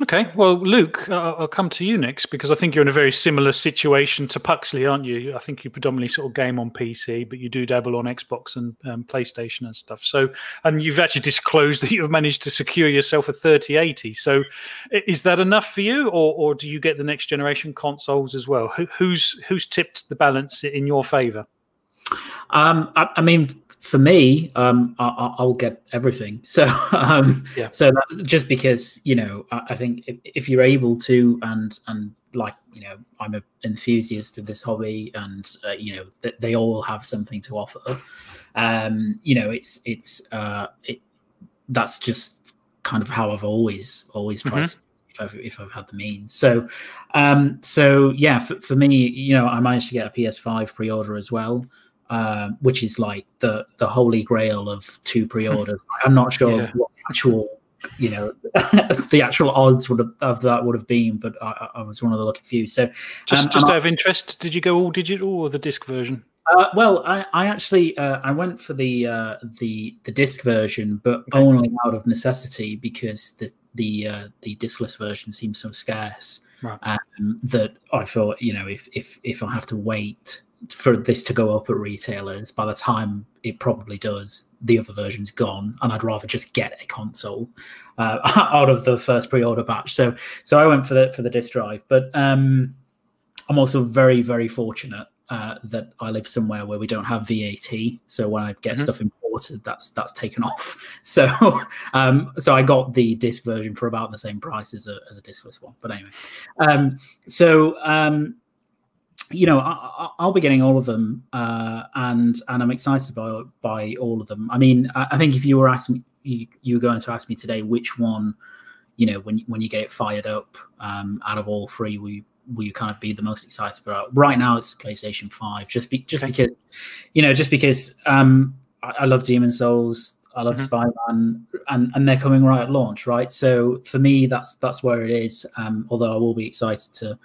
Speaker 1: Okay, well, Luke, I'll come to you next because I think you're in a very similar situation to Puxley, aren't you? I think you predominantly sort of game on PC, but you do dabble on Xbox and um, PlayStation and stuff. So, and you've actually disclosed [LAUGHS] that you've managed to secure yourself a 3080. So, is that enough for you, or, or do you get the next generation consoles as well? Who, who's who's tipped the balance in your favour?
Speaker 4: Um, I, I, mean, for me, um, I, will get everything. [LAUGHS] So, um, yeah. so that, just because you know, I, I think if, if, you're able to, and and like you know, I'm an enthusiast of this hobby, and uh, you know, th- they all have something to offer. Um, you know, it's it's uh, it, that's just kind of how I've always always tried mm-hmm. to if I've, if I've had the means. So, um, so yeah, for, for me, you know, I managed to get a PS5 pre-order as well uh, which is like the the holy grail of two pre-orders. [LAUGHS] I'm not sure yeah. what actual you know [LAUGHS] the actual odds would have, of that would have been, but I, I was one of the lucky few. So
Speaker 1: just um, just out I, of interest, did you go all digital or the disc version?
Speaker 4: Uh, well, I, I actually uh, I went for the uh, the the disc version, but okay. only out of necessity because the the uh, the discless version seems so scarce right. um, that I thought you know if if if I have to wait for this to go up at retailers, by the time it probably does, the other version's gone, and I'd rather just get a console uh, [LAUGHS] out of the first pre-order batch. So, so I went for the for the disc drive, but um, I'm also very very fortunate uh, that I live somewhere where we don't have VAT. So when I get mm-hmm. stuff imported, that's that's taken [LAUGHS] off. So um, so I got the disc version for about the same price as a, as a discless one. But anyway, um, so um, you know, I, will be getting all of them, uh, and and I'm excited by by all of them. I mean, I, I think if you were asking, you, you were going to ask me today which one, you know, when when you get it fired up, um, out of all three, will you, will you kind of be the most excited about? Right now, it's PlayStation Five, just be, just because, you know, just because um, I, I love Demon's Souls. I love mm-hmm. Spider-Man, and and they're coming right at launch, right? So for me, that's that's where it is. Um, although I will be excited to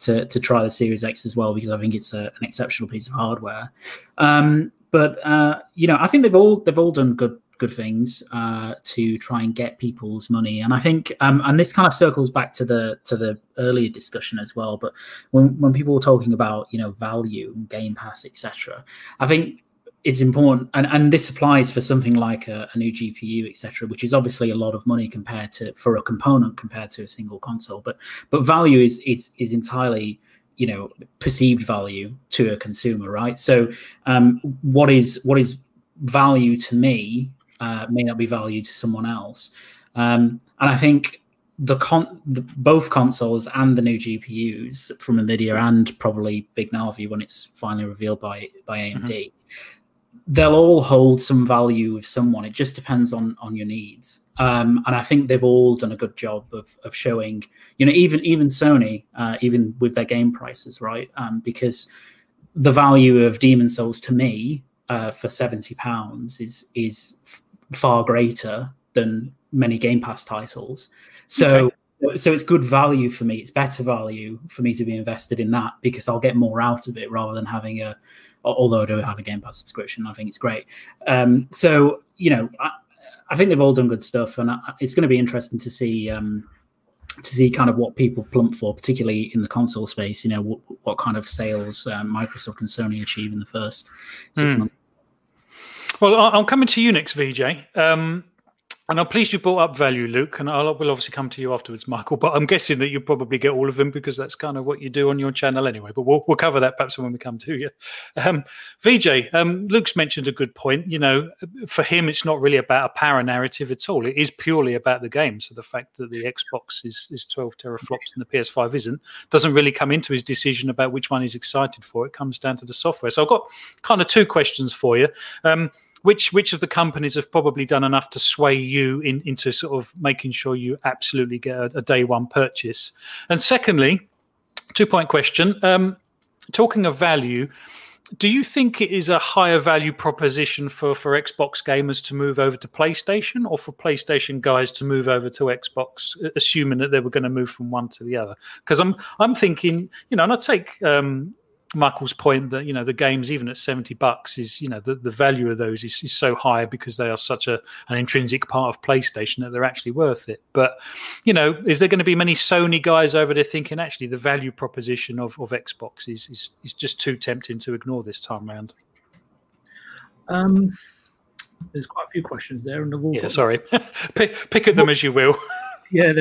Speaker 4: to to try the Series X as well because I think it's a, an exceptional piece of hardware. Um, but uh, you know, I think they've all they've all done good good things uh, to try and get people's money, and I think um, and this kind of circles back to the to the earlier discussion as well. But when when people were talking about you know value and Game Pass etc., I think it's important and, and this applies for something like a, a new gpu etc which is obviously a lot of money compared to for a component compared to a single console. But but value is is is entirely you know perceived value to a consumer right? So um what is what is value to me uh, may not be value to someone else. Um and i think the con the, both consoles and the new GPUs from Nvidia and probably Big Navi when it's finally revealed by by AMD, mm-hmm they'll all hold some value with someone. It just depends on on your needs. Um, and I think they've all done a good job of of showing, you know, even even Sony, uh, even with their game prices, right? Um, because the value of Demon's Souls to me uh, for seventy pounds is is f- far greater than many Game Pass titles. So. Okay. So it's good value for me. It's better value for me to be invested in that because I'll get more out of it rather than having a, although I do have a Game Pass subscription. I think it's great. Um, so you know, I, I, think they've all done good stuff, and I, it's going to be interesting to see um, to see kind of what people plump for, particularly in the console space. You know, what, what kind of sales um, Microsoft and Sony achieve in the first six mm. months.
Speaker 1: Well, I'm coming to you next, VJ. Um, and I'm pleased you brought up value, Luke, and I'll, we'll obviously come to you afterwards, Michael. But I'm guessing that you probably get all of them because that's kind of what you do on your channel anyway. But we'll, we'll cover that perhaps when we come to you. Um, VJ, um, Luke's mentioned a good point. You know, for him, it's not really about a power narrative at all. It is purely about the game. So the fact that the Xbox is, is 12 teraflops and the PS5 isn't doesn't really come into his decision about which one he's excited for. It comes down to the software. So I've got kind of two questions for you. Um, which which of the companies have probably done enough to sway you in, into sort of making sure you absolutely get a, a day one purchase? And secondly, two point question. Um, talking of value, do you think it is a higher value proposition for for Xbox gamers to move over to PlayStation, or for PlayStation guys to move over to Xbox, assuming that they were going to move from one to the other? Because I'm I'm thinking, you know, and I take um, Michael's point that you know the games even at 70 bucks is you know the, the value of those is, is so high because they are such a an intrinsic part of PlayStation that they're actually worth it. But you know, is there going to be many Sony guys over there thinking actually the value proposition of, of Xbox is, is is just too tempting to ignore this time round?
Speaker 3: Um, there's quite a few questions there, and
Speaker 1: yeah, got... sorry, [LAUGHS] pick pick at them as you will.
Speaker 3: yeah,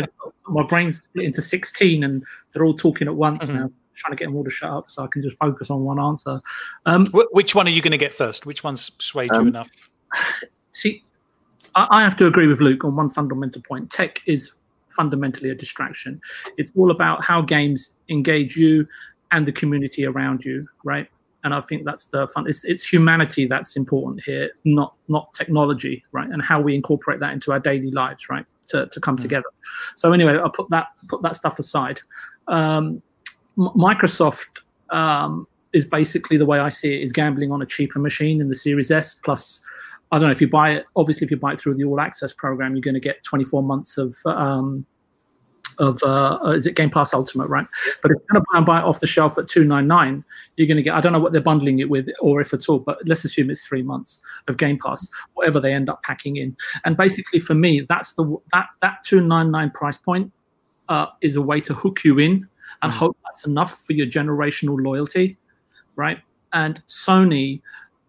Speaker 3: my brain's split into 16, and they're all talking at once mm-hmm. now trying to get them all to shut up so I can just focus on one answer.
Speaker 1: Um, Which one are you going to get first? Which one's swayed um, you enough? [LAUGHS]
Speaker 3: See, I, I have to agree with Luke on one fundamental point. Tech is fundamentally a distraction. It's all about how games engage you and the community around you, right? And I think that's the fun. It's, it's humanity that's important here, not not technology, right? And how we incorporate that into our daily lives, right? To, to come mm. together. So anyway, I'll put that put that stuff aside. Um, Microsoft um, is basically the way I see it is gambling on a cheaper machine in the Series S. Plus, I don't know if you buy it. Obviously, if you buy it through the All Access program, you're going to get 24 months of um, of uh, uh, is it Game Pass Ultimate, right? But if you're going to buy it off the shelf at 299, you're going to get I don't know what they're bundling it with or if at all, but let's assume it's three months of Game Pass, whatever they end up packing in. And basically, for me, that's the that that 299 price point uh, is a way to hook you in and mm. hope that's enough for your generational loyalty, right? And Sony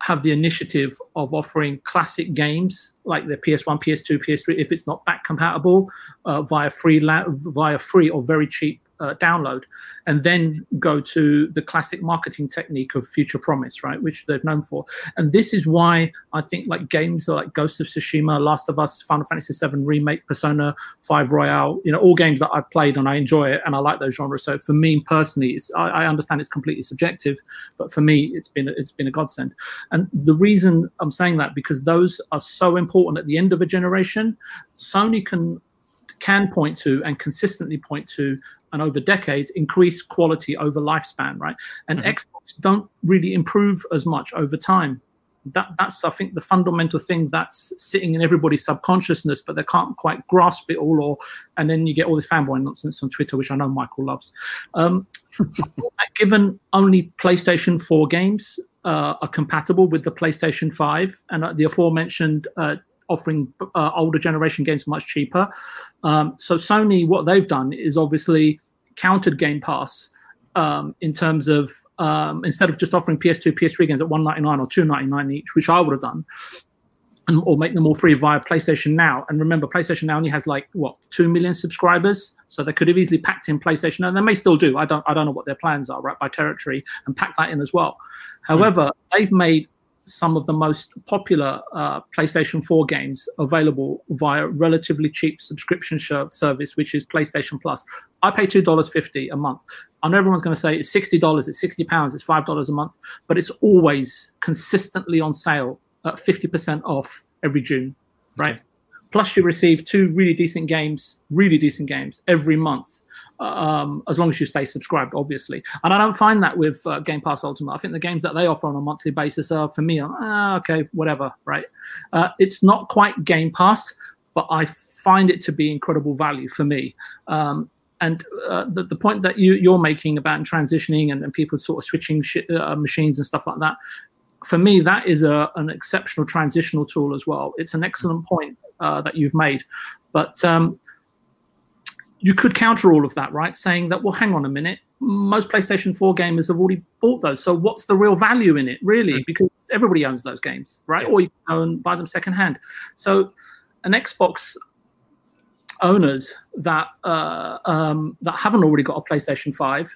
Speaker 3: have the initiative of offering classic games like the PS1, PS2, PS3, if it's not back compatible, uh, via free la- via free or very cheap uh, download, and then go to the classic marketing technique of future promise, right, which they're known for. And this is why I think like games like Ghost of Tsushima, Last of Us, Final Fantasy VII Remake, Persona 5 Royal, you know, all games that I've played and I enjoy it and I like those genres. So for me personally, it's, I, I understand it's completely subjective, but for me, it's been it's been a godsend. And the reason I'm saying that because those are so important at the end of a generation. Sony can can point to and consistently point to and over decades increase quality over lifespan, right? And mm-hmm. Xbox don't really improve as much over time. That that's I think the fundamental thing that's sitting in everybody's subconsciousness, but they can't quite grasp it all. Or and then you get all this fanboy nonsense on Twitter, which I know Michael loves. Um, [LAUGHS] [LAUGHS] given only PlayStation 4 games uh, are compatible with the PlayStation 5 and uh, the aforementioned uh, offering uh, older generation games much cheaper. Um, so Sony, what they've done is obviously countered Game Pass um, in terms of um, instead of just offering PS2, PS3 games at 199 or 299 each, which I would have done, and, or make them all free via PlayStation Now. And remember, PlayStation Now only has like what two million subscribers, so they could have easily packed in PlayStation, and they may still do. I don't, I don't know what their plans are, right, by territory, and pack that in as well. However, mm. they've made some of the most popular uh, PlayStation 4 games available via relatively cheap subscription service, which is PlayStation Plus. I pay $2.50 a month. I know everyone's going to say it's $60, it's £60, it's $5 a month, but it's always consistently on sale at 50% off every June, right? Okay. Plus, you receive two really decent games, really decent games every month um, as long as you stay subscribed, obviously. And I don't find that with uh, Game Pass Ultimate. I think the games that they offer on a monthly basis are, for me, ah, okay, whatever, right? Uh, it's not quite Game Pass, but I find it to be incredible value for me. Um, and uh, the, the point that you, you're making about transitioning and, and people sort of switching sh- uh, machines and stuff like that, for me, that is a, an exceptional transitional tool as well. It's an excellent point uh, that you've made. But um, you could counter all of that, right? Saying that, well, hang on a minute, most PlayStation 4 gamers have already bought those. So what's the real value in it, really? Mm. Because everybody owns those games, right? Yeah. Or you can go and buy them secondhand. So an Xbox owners that uh, um, that haven't already got a PlayStation 5,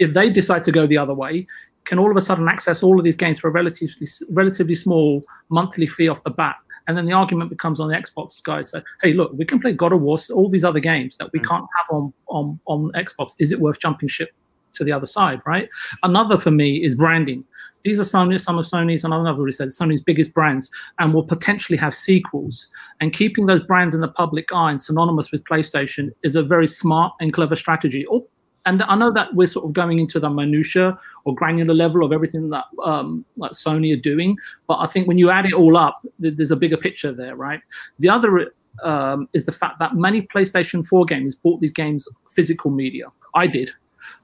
Speaker 3: if they decide to go the other way, can all of a sudden access all of these games for a relatively relatively small monthly fee off the bat and then the argument becomes on the Xbox guys say, hey, look, we can play God of War, all these other games that we mm. can't have on, on, on Xbox. Is it worth jumping ship to the other side, right? Another for me is branding. These are Sony, some of Sony's, and I've already said Sony's biggest brands, and will potentially have sequels. And keeping those brands in the public eye and synonymous with PlayStation is a very smart and clever strategy. Oh, and I know that we're sort of going into the minutia or granular level of everything that um, like Sony are doing, but I think when you add it all up, there's a bigger picture there, right? The other um, is the fact that many PlayStation 4 gamers bought these games physical media. I did.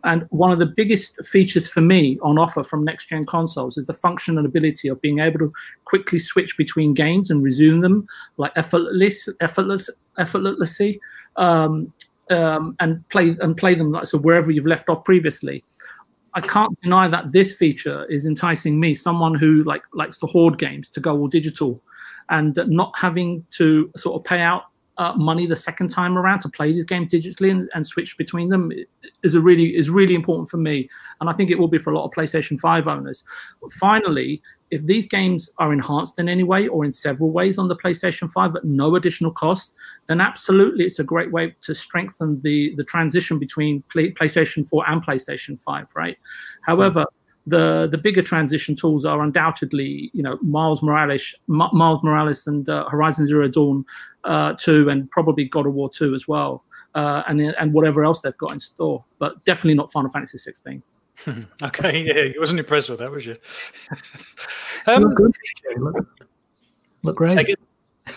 Speaker 3: And one of the biggest features for me on offer from next gen consoles is the function and ability of being able to quickly switch between games and resume them like effortless, effortless, effortlessly. Um, um, and play and play them like so wherever you've left off previously. I can't deny that this feature is enticing me, someone who like likes to hoard games, to go all digital, and not having to sort of pay out uh, money the second time around to play these games digitally and, and, switch between them is a really is really important for me, and I think it will be for a lot of PlayStation Five owners. Finally, if these games are enhanced in any way or in several ways on the PlayStation 5 at no additional cost, then absolutely it's a great way to strengthen the, the transition between play, PlayStation 4 and PlayStation 5, right? However, the the bigger transition tools are undoubtedly, you know, Miles Morales, M- Miles Morales and uh, Horizon Zero Dawn uh, 2 and probably God of War 2 as well. Uh, and and whatever else they've got in store, but definitely not Final Fantasy 16. [LAUGHS]
Speaker 1: okay, yeah, you wasn't impressed with that, was you? [LAUGHS]
Speaker 3: um, look look, look great.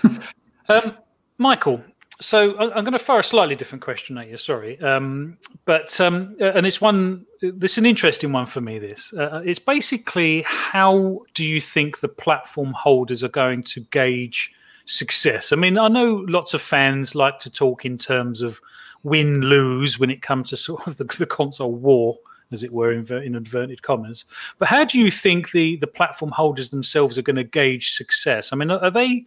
Speaker 3: [LAUGHS]
Speaker 1: um, Michael, so I'm going to fire a slightly different question at you. Sorry, um, but um, uh, and it's one. This is an interesting one for me. This uh, it's basically how do you think the platform holders are going to gauge success? I mean, I know lots of fans like to talk in terms of win lose when it comes to sort of the, the console war as it were, in, in inverted commas. But how do you think the the platform holders themselves are going to gauge success? I mean, are, they?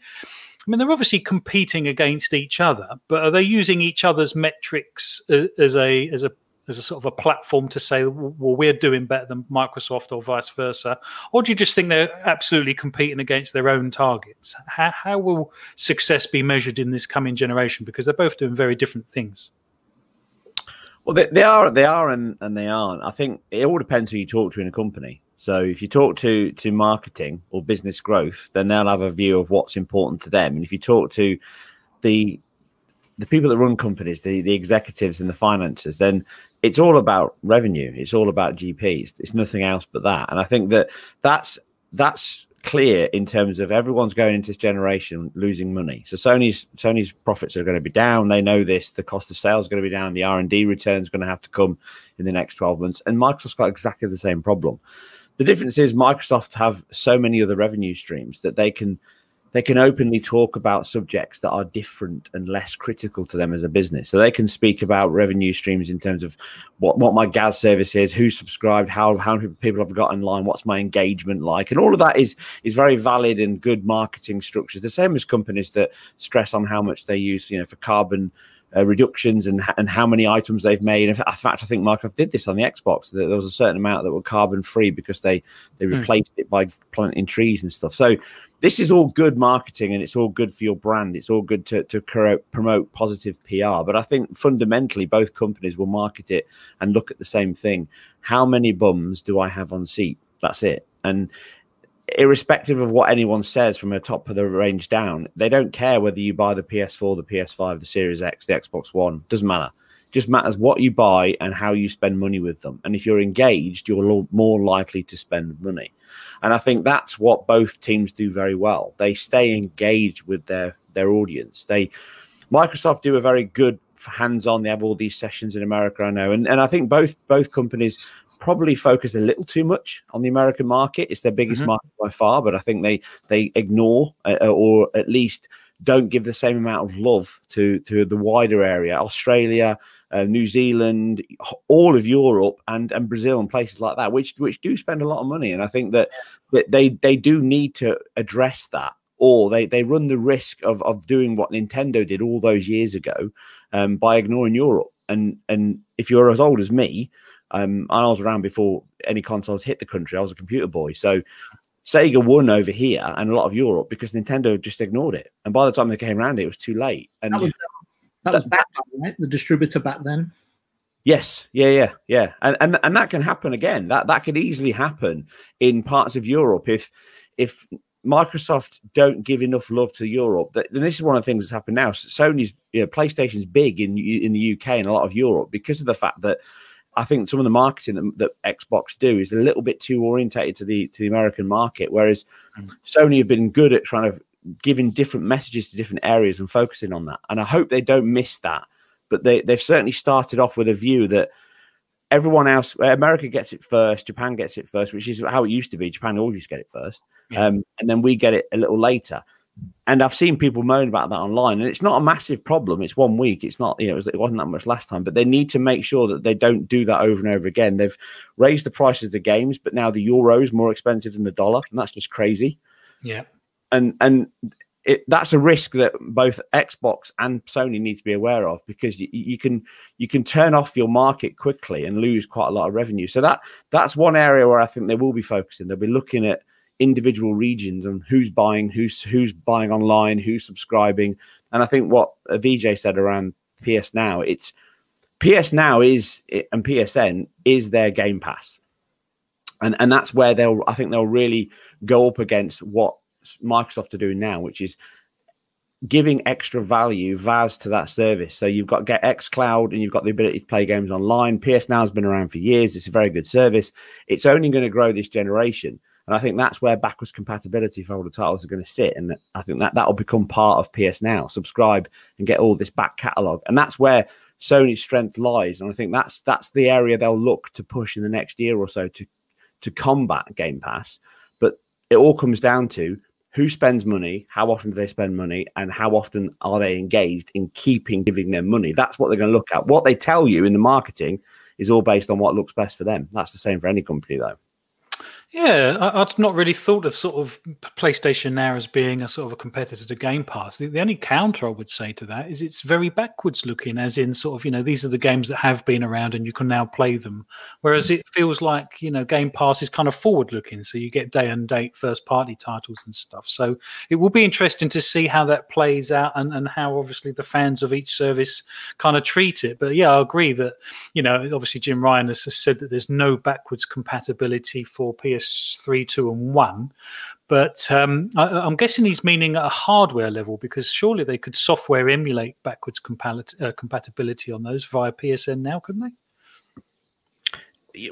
Speaker 1: I mean, they're obviously competing against each other, but are they using each other's metrics as a as a as a sort of a platform to say, well, we're doing better than Microsoft or vice versa? Or do you just think they're absolutely competing against their own targets? How, how will success be measured in this coming generation? Because they're both doing very different things.
Speaker 5: Well, they, they are, they are, and, and they aren't. I think it all depends who you talk to in a company. So if you talk to to marketing or business growth, then they'll have a view of what's important to them. And if you talk to the the people that run companies, the, the executives and the finances, then it's all about revenue. It's all about GPs. It's nothing else but that. And I think that that's that's clear in terms of everyone's going into this generation losing money. So Sony's Sony's profits are going to be down. They know this. The cost of sales is going to be down. The R and D return is going to have to come in the next twelve months. And Microsoft's got exactly the same problem. The difference is Microsoft have so many other revenue streams that they can they can openly talk about subjects that are different and less critical to them as a business. So they can speak about revenue streams in terms of what, what my GaaS service is, who subscribed, how how many people have got online, what's my engagement like, and all of that is is very valid and good marketing structures. The same as companies that stress on how much they use, you know, for carbon uh, reductions and and how many items they've made. In fact, I think Microsoft did this on the Xbox. There was a certain amount that were carbon free because they they hmm. replaced mm. it by planting trees and stuff. So this is all good marketing and it's all good for your brand. It's all good to to promote positive PR. But I think fundamentally both companies will market it and look at the same thing. How many bums do I have on seat? That's it. And irrespective of what anyone says from the top of the range down, they don't care whether you buy the PS4, the PS5, the Series X, the Xbox One. Doesn't matter. Just matters what you buy and how you spend money with them. And if you're engaged, you're more likely to spend money. And I think that's what both teams do very well. They stay engaged with their their audience. They Microsoft do a very good hands-on. They have all these sessions in America, I know, and and I think both both companies probably focus a little too much on the American market. It's their biggest mm-hmm. market by far, but I think they they ignore uh, uh, or at least don't give the same amount of love to to the wider area, Australia, uh, New Zealand, all of Europe, and and Brazil and places like that, which which do spend a lot of money. And I think that that they they do need to address that. Or they, they run the risk of, of doing what Nintendo did all those years ago um, by ignoring Europe. And and if you're as old as me, um, I was around before any consoles hit the country. I was a computer boy, so Sega won over here and a lot of Europe because Nintendo just ignored it. And by the time they came around, it was too late. And
Speaker 3: that was, that was back then, right? The distributor back then.
Speaker 5: Yes, yeah, yeah, yeah, and and and that can happen again. That that could easily happen in parts of Europe if if Microsoft don't give enough love to Europe. That, and this is one of the things that's happened now. Sony's, you know, PlayStation's big in in the UK and a lot of Europe because of the fact that I think some of the marketing that, that, Xbox do is a little bit too orientated to the to the American market, whereas mm. Sony have been good at trying to giving different messages to different areas and focusing on that. And I hope they don't miss that. But they they've certainly started off with a view that everyone else, America gets it first, Japan gets it first, which is how it used to be. Japan always get it first, yeah. um, and then we get it a little later and I've seen people moan about that online, and it's not a massive problem. It's one week. It's not, you know, it wasn't that much last time, but they need to make sure that they don't do that over and over again. They've raised the prices of the games, but now the euro is more expensive than the dollar, and that's just crazy.
Speaker 1: Yeah,
Speaker 5: and and it, that's a risk that both Xbox and Sony need to be aware of because you, you, can you can turn off your market quickly and lose quite a lot of revenue. So that that's one area where I think they will be focusing. They'll be looking at individual regions and who's buying, who's who's buying online, who's subscribing. And I think what VJ said around PS Now, it's PS Now is and PSN is their Game Pass, and and that's where they'll I think they'll really go up against what Microsoft are doing now, which is giving extra value VAS to that service. So you've got get X Cloud and you've got the ability to play games online. PS Now has been around for years. It's a very good service. It's only going to grow this generation. And I think that's where backwards compatibility for older titles are going to sit. And I think that that'll become part of PS Now. Subscribe and get all this back catalog. And that's where Sony's strength lies. And I think that's that's the area they'll look to push in the next year or so to to combat Game Pass. But it all comes down to who spends money, how often do they spend money, and how often are they engaged in keeping giving them money. That's what they're going to look at. What they tell you in the marketing is all based on what looks best for them. That's the same for any company, though.
Speaker 1: Yeah, I, would not really thought of sort of PlayStation now as being a sort of a competitor to Game Pass. The, the, only counter I would say to that is it's very backwards looking, as in sort of you know these are the games that have been around and you can now play them. Whereas hmm. it feels like you know Game Pass is kind of forward looking, so you get day and date first party titles and stuff. So it will be interesting to see how that plays out and and how obviously the fans of each service kind of treat it. But yeah, I agree that you know obviously Jim Ryan has said that there's no backwards compatibility for PS PS3, 2, and 1. But um, I, am guessing he's meaning at a hardware level because surely they could software emulate backwards uh, compatibility on those via PSN now, couldn't they?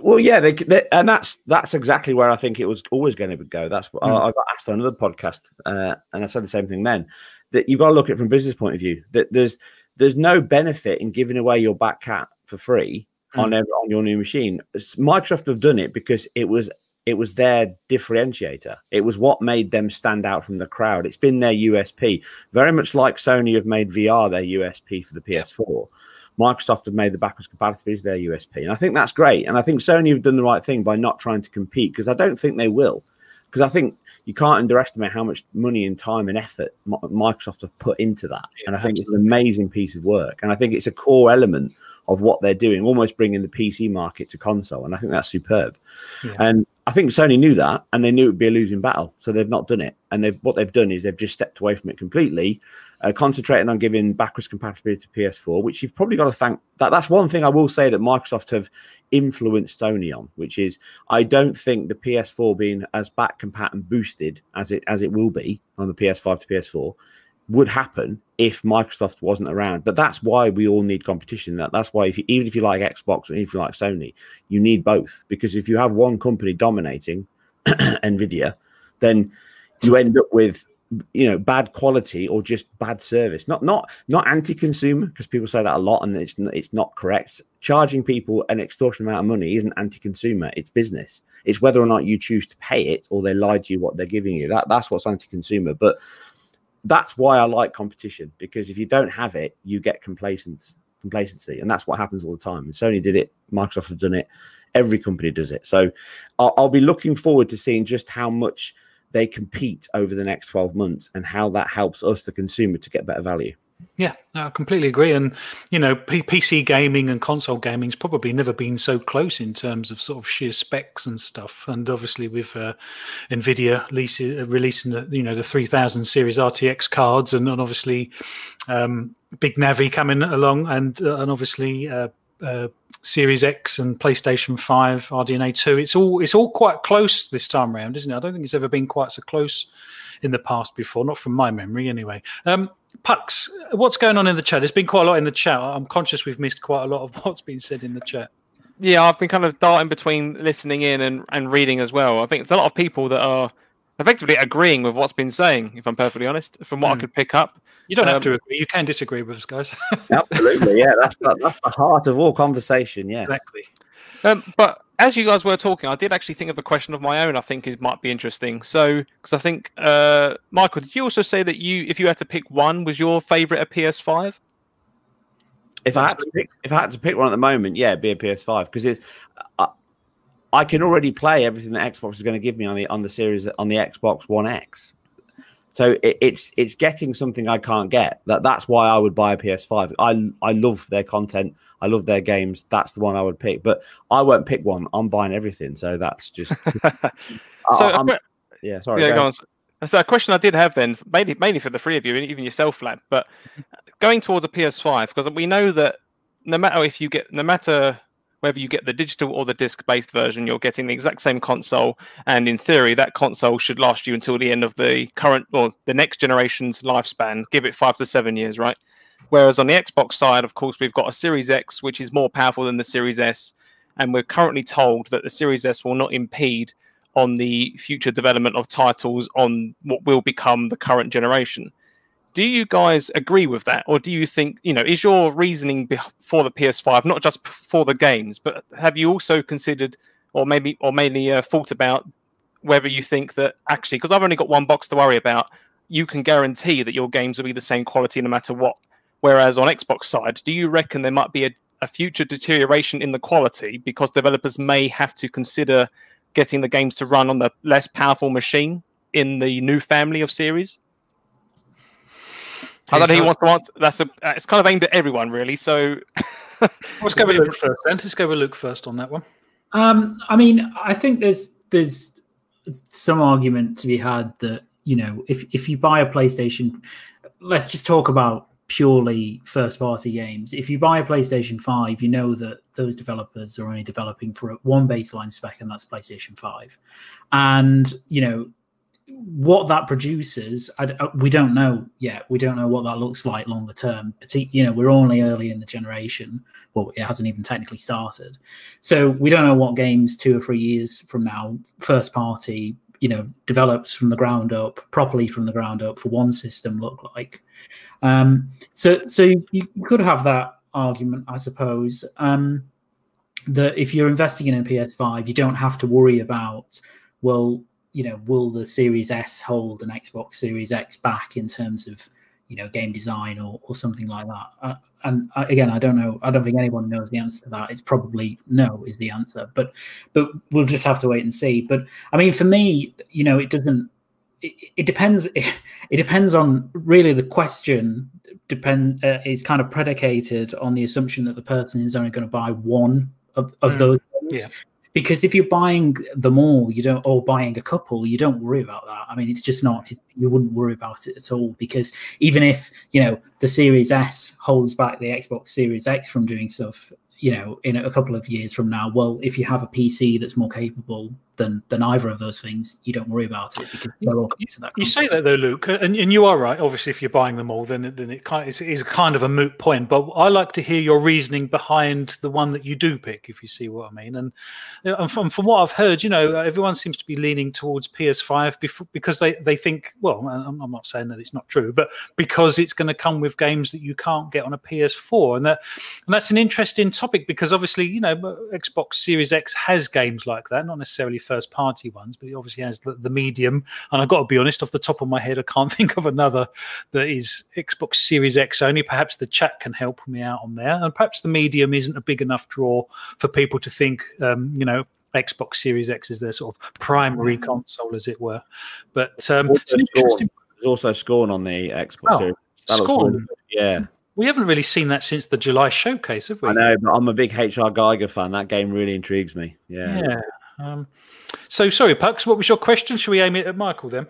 Speaker 5: Well, yeah, they, they, and that's that's exactly where I think it was always going to go. That's what mm. I, I, got asked on another podcast, uh, and I said the same thing then. That you've got to look at it from business point of view. That there's there's no benefit in giving away your back cat for free mm. on every, on your new machine. Microsoft have done it because it was it was their differentiator. It was what made them stand out from the crowd. It's been their USP, very much like Sony have made VR their USP for the PS4. Microsoft have made the backwards compatibility their USP, and I think that's great. And I think Sony have done the right thing by not trying to compete because I don't think they will. Because I think you can't underestimate how much money and time and effort Microsoft have put into that. And I think it's an amazing piece of work. And I think it's a core element of what they're doing, almost bringing the PC market to console. And I think that's superb. Yeah. And I think Sony knew that, and they knew it would be a losing battle, so they've not done it. And they've what they've done is they've just stepped away from it completely, uh, concentrating on giving backwards compatibility to PS4, which you've probably got to thank. That that's one thing I will say that Microsoft have influenced Sony on, which is I don't think the PS4 being as back compat and boosted as it as it will be on the PS5 to PS4 would happen if Microsoft wasn't around. But that's why we all need competition. That that's why if you, even if you like Xbox and if you like Sony, you need both. Because if you have one company dominating [CLEARS THROAT] Nvidia, then you end up with you know bad quality or just bad service. Not not not anti-consumer because people say that a lot and it's it's not correct. Charging people an extortionate amount of money isn't anti-consumer it's business. It's whether or not you choose to pay it or they lie to you what they're giving you. That that's what's anti-consumer. But that's why I like competition because if you don't have it, you get complacency, and that's what happens all the time. And Sony did it, Microsoft have done it, every company does it. So I'll, I'll be looking forward to seeing just how much they compete over the next 12 months and how that helps us, the consumer, to get better value.
Speaker 1: Yeah, I completely agree. And you know, P- PC gaming and console gaming's probably never been so close in terms of sort of sheer specs and stuff. And obviously, with uh, Nvidia uh, releasing the you know the 3000 series RTX cards, and, and obviously um, Big Navi coming along, and uh, and obviously. Uh, uh Series X and PlayStation 5, RDNA 2. It's all it's all quite close this time around, isn't it? I don't think it's ever been quite so close in the past before, not from my memory anyway. Um, Pux, what's going on in the chat? There's been quite a lot in the chat. I'm conscious we've missed quite a lot of [LAUGHS] what's been said in the chat.
Speaker 2: Yeah, I've been kind of darting between listening in and, and reading as well. I think it's a lot of people that are effectively agreeing with what's been saying, if I'm perfectly honest, from what mm. I hmm. could pick up.
Speaker 1: You don't um, have to agree. You can disagree with us, guys. [LAUGHS]
Speaker 5: absolutely. Yeah, that's the, that's the heart of all conversation. Yeah.
Speaker 1: Exactly.
Speaker 2: Um, but as you guys were talking, I did actually think of a question of my own. I think it might be interesting. So, because I think uh, Michael, did you also say that you, if you had to pick one, was your favorite a PS5?
Speaker 5: If I had to pick, if I had to pick one at the moment, yeah, it'd be a PS5 because it's. Uh, I can already play everything that Xbox is going to give me on the on the series on the Xbox One X. So it, it's it's getting something I can't get. That that's why I would buy a PS5. I I love their content. I love their games. That's the one I would pick. But I won't pick one. I'm buying everything. So that's just. [LAUGHS]
Speaker 2: so I, yeah, sorry. Yeah, go on. So a question I did have then, mainly mainly for the three of you, and even yourself, Lad, but [LAUGHS] going towards a PS5 because we know that no matter if you get no matter whether you get the digital or the disc based version, you're getting the exact same console. And in theory, that console should last you until the end of the current or the next generation's lifespan, give it five to seven years, right? Whereas on the Xbox side, of course, we've got a Series X, which is more powerful than the Series S. And we're currently told that the Series S will not impede on the future development of titles on what will become the current generation do you guys agree with that? Or do you think you know is your reasoning for the ps5 not just for the games but have you also considered or maybe or mainly uh, thought about whether you think that actually because i've only got one box to worry about you can guarantee that your games will be the same quality no matter what. Whereas on xbox side do you reckon there might be a, a future deterioration in the quality because developers may have to consider getting the games to run on the less powerful machine in the new family of series I don't know. He wants to answer. That's a. Uh, it's kind of aimed at everyone, really. So [LAUGHS]
Speaker 1: let's go with Luke first. Then let's go with Luke first on that one.
Speaker 4: Um, I mean, I think there's there's some argument to be had that you know if if you buy a PlayStation, let's just talk about purely first party games. If you buy a PlayStation 5, you know that those developers are only developing for one baseline spec, and that's PlayStation 5. And, you know, what that produces, I, uh, we don't know yet. We don't know what that looks like longer term. You know, we're only early in the generation. Well, it hasn't even technically started, so we don't know what games two or three years from now, first party, you know, develops from the ground up, properly from the ground up for one system look like. Um, so, so you could have that argument, I suppose. Um, that if you're investing in a PS5, you don't have to worry about well you know, will the Series S hold an Xbox Series X back in terms of you know game design or, or something like that uh, and uh, again i don't know i don't think anyone knows the answer to that it's probably no is the answer but but we'll just have to wait and see but i mean for me you know it doesn't it, it depends. [LAUGHS] It, depends on really the question. Depend uh, is kind of predicated on the assumption that the person is only going to buy one of, of mm. those.
Speaker 1: Yeah
Speaker 4: because if you're buying them all you don't or buying a couple you don't worry about that. I mean it's just not you wouldn't worry about it at all because even if you know the series s holds back the xbox series x from doing stuff you know in a couple of years from now well if you have a pc that's more capable than than either of those things, you don't worry about it because they're all coming to that.
Speaker 1: You say that though, Luke, and, and you are right. Obviously, if you're buying them all, then then it kind of, is kind of a moot point. But I like to hear your reasoning behind the one that you do pick, if you see what I mean. And, and from from what I've heard, you know, everyone seems to be leaning towards PS5 before, because they they think, well, I'm, I'm not saying that it's not true, but because it's going to come with games that you can't get on a PS4, and that and that's an interesting topic because obviously, you know, Xbox Series X has games like that, not necessarily first party ones, but he obviously has the, the medium. And I've got to be honest, off the top of my head, I can't [LAUGHS] think of another that is Xbox Series X only. Perhaps the chat can help me out on there. And perhaps the medium isn't a big enough draw for people to think, um, you know, Xbox Series X is their sort of primary mm-hmm. console, as it were. But um,
Speaker 5: there's also Scorn on the Xbox oh, Series.
Speaker 1: Scorn.
Speaker 5: Yeah.
Speaker 1: We haven't really seen that since the July showcase, have we?
Speaker 5: I know, but I'm a big HR Giger fan. That game really intrigues me. Yeah.
Speaker 1: Yeah. Um, so, sorry, Pux, what was your question? Should we aim it at Michael then?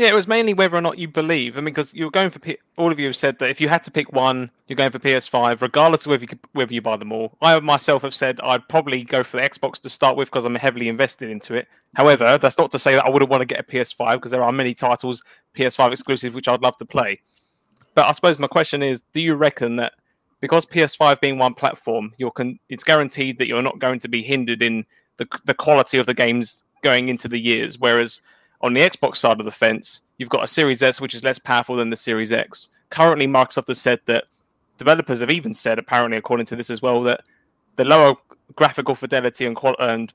Speaker 2: Yeah, it was mainly whether or not you believe. I mean, because you're going for P- all of you have said that if you had to pick one, you're going for PS5, regardless of whether you could, whether you buy them all. I myself have said I'd probably go for the Xbox to start with because I'm heavily invested into it. However, that's not to say that I wouldn't want to get a PS5 because there are many titles PS5 exclusive which I'd love to play. But I suppose my question is, do you reckon that because PS5 being one platform, you're con- it's guaranteed that you're not going to be hindered in the the quality of the games going into the years. Whereas on the Xbox side of the fence, you've got a Series S which is less powerful than the Series X. Currently, Microsoft has said that developers have even said, apparently, according to this as well, that the lower graphical fidelity and, qual- and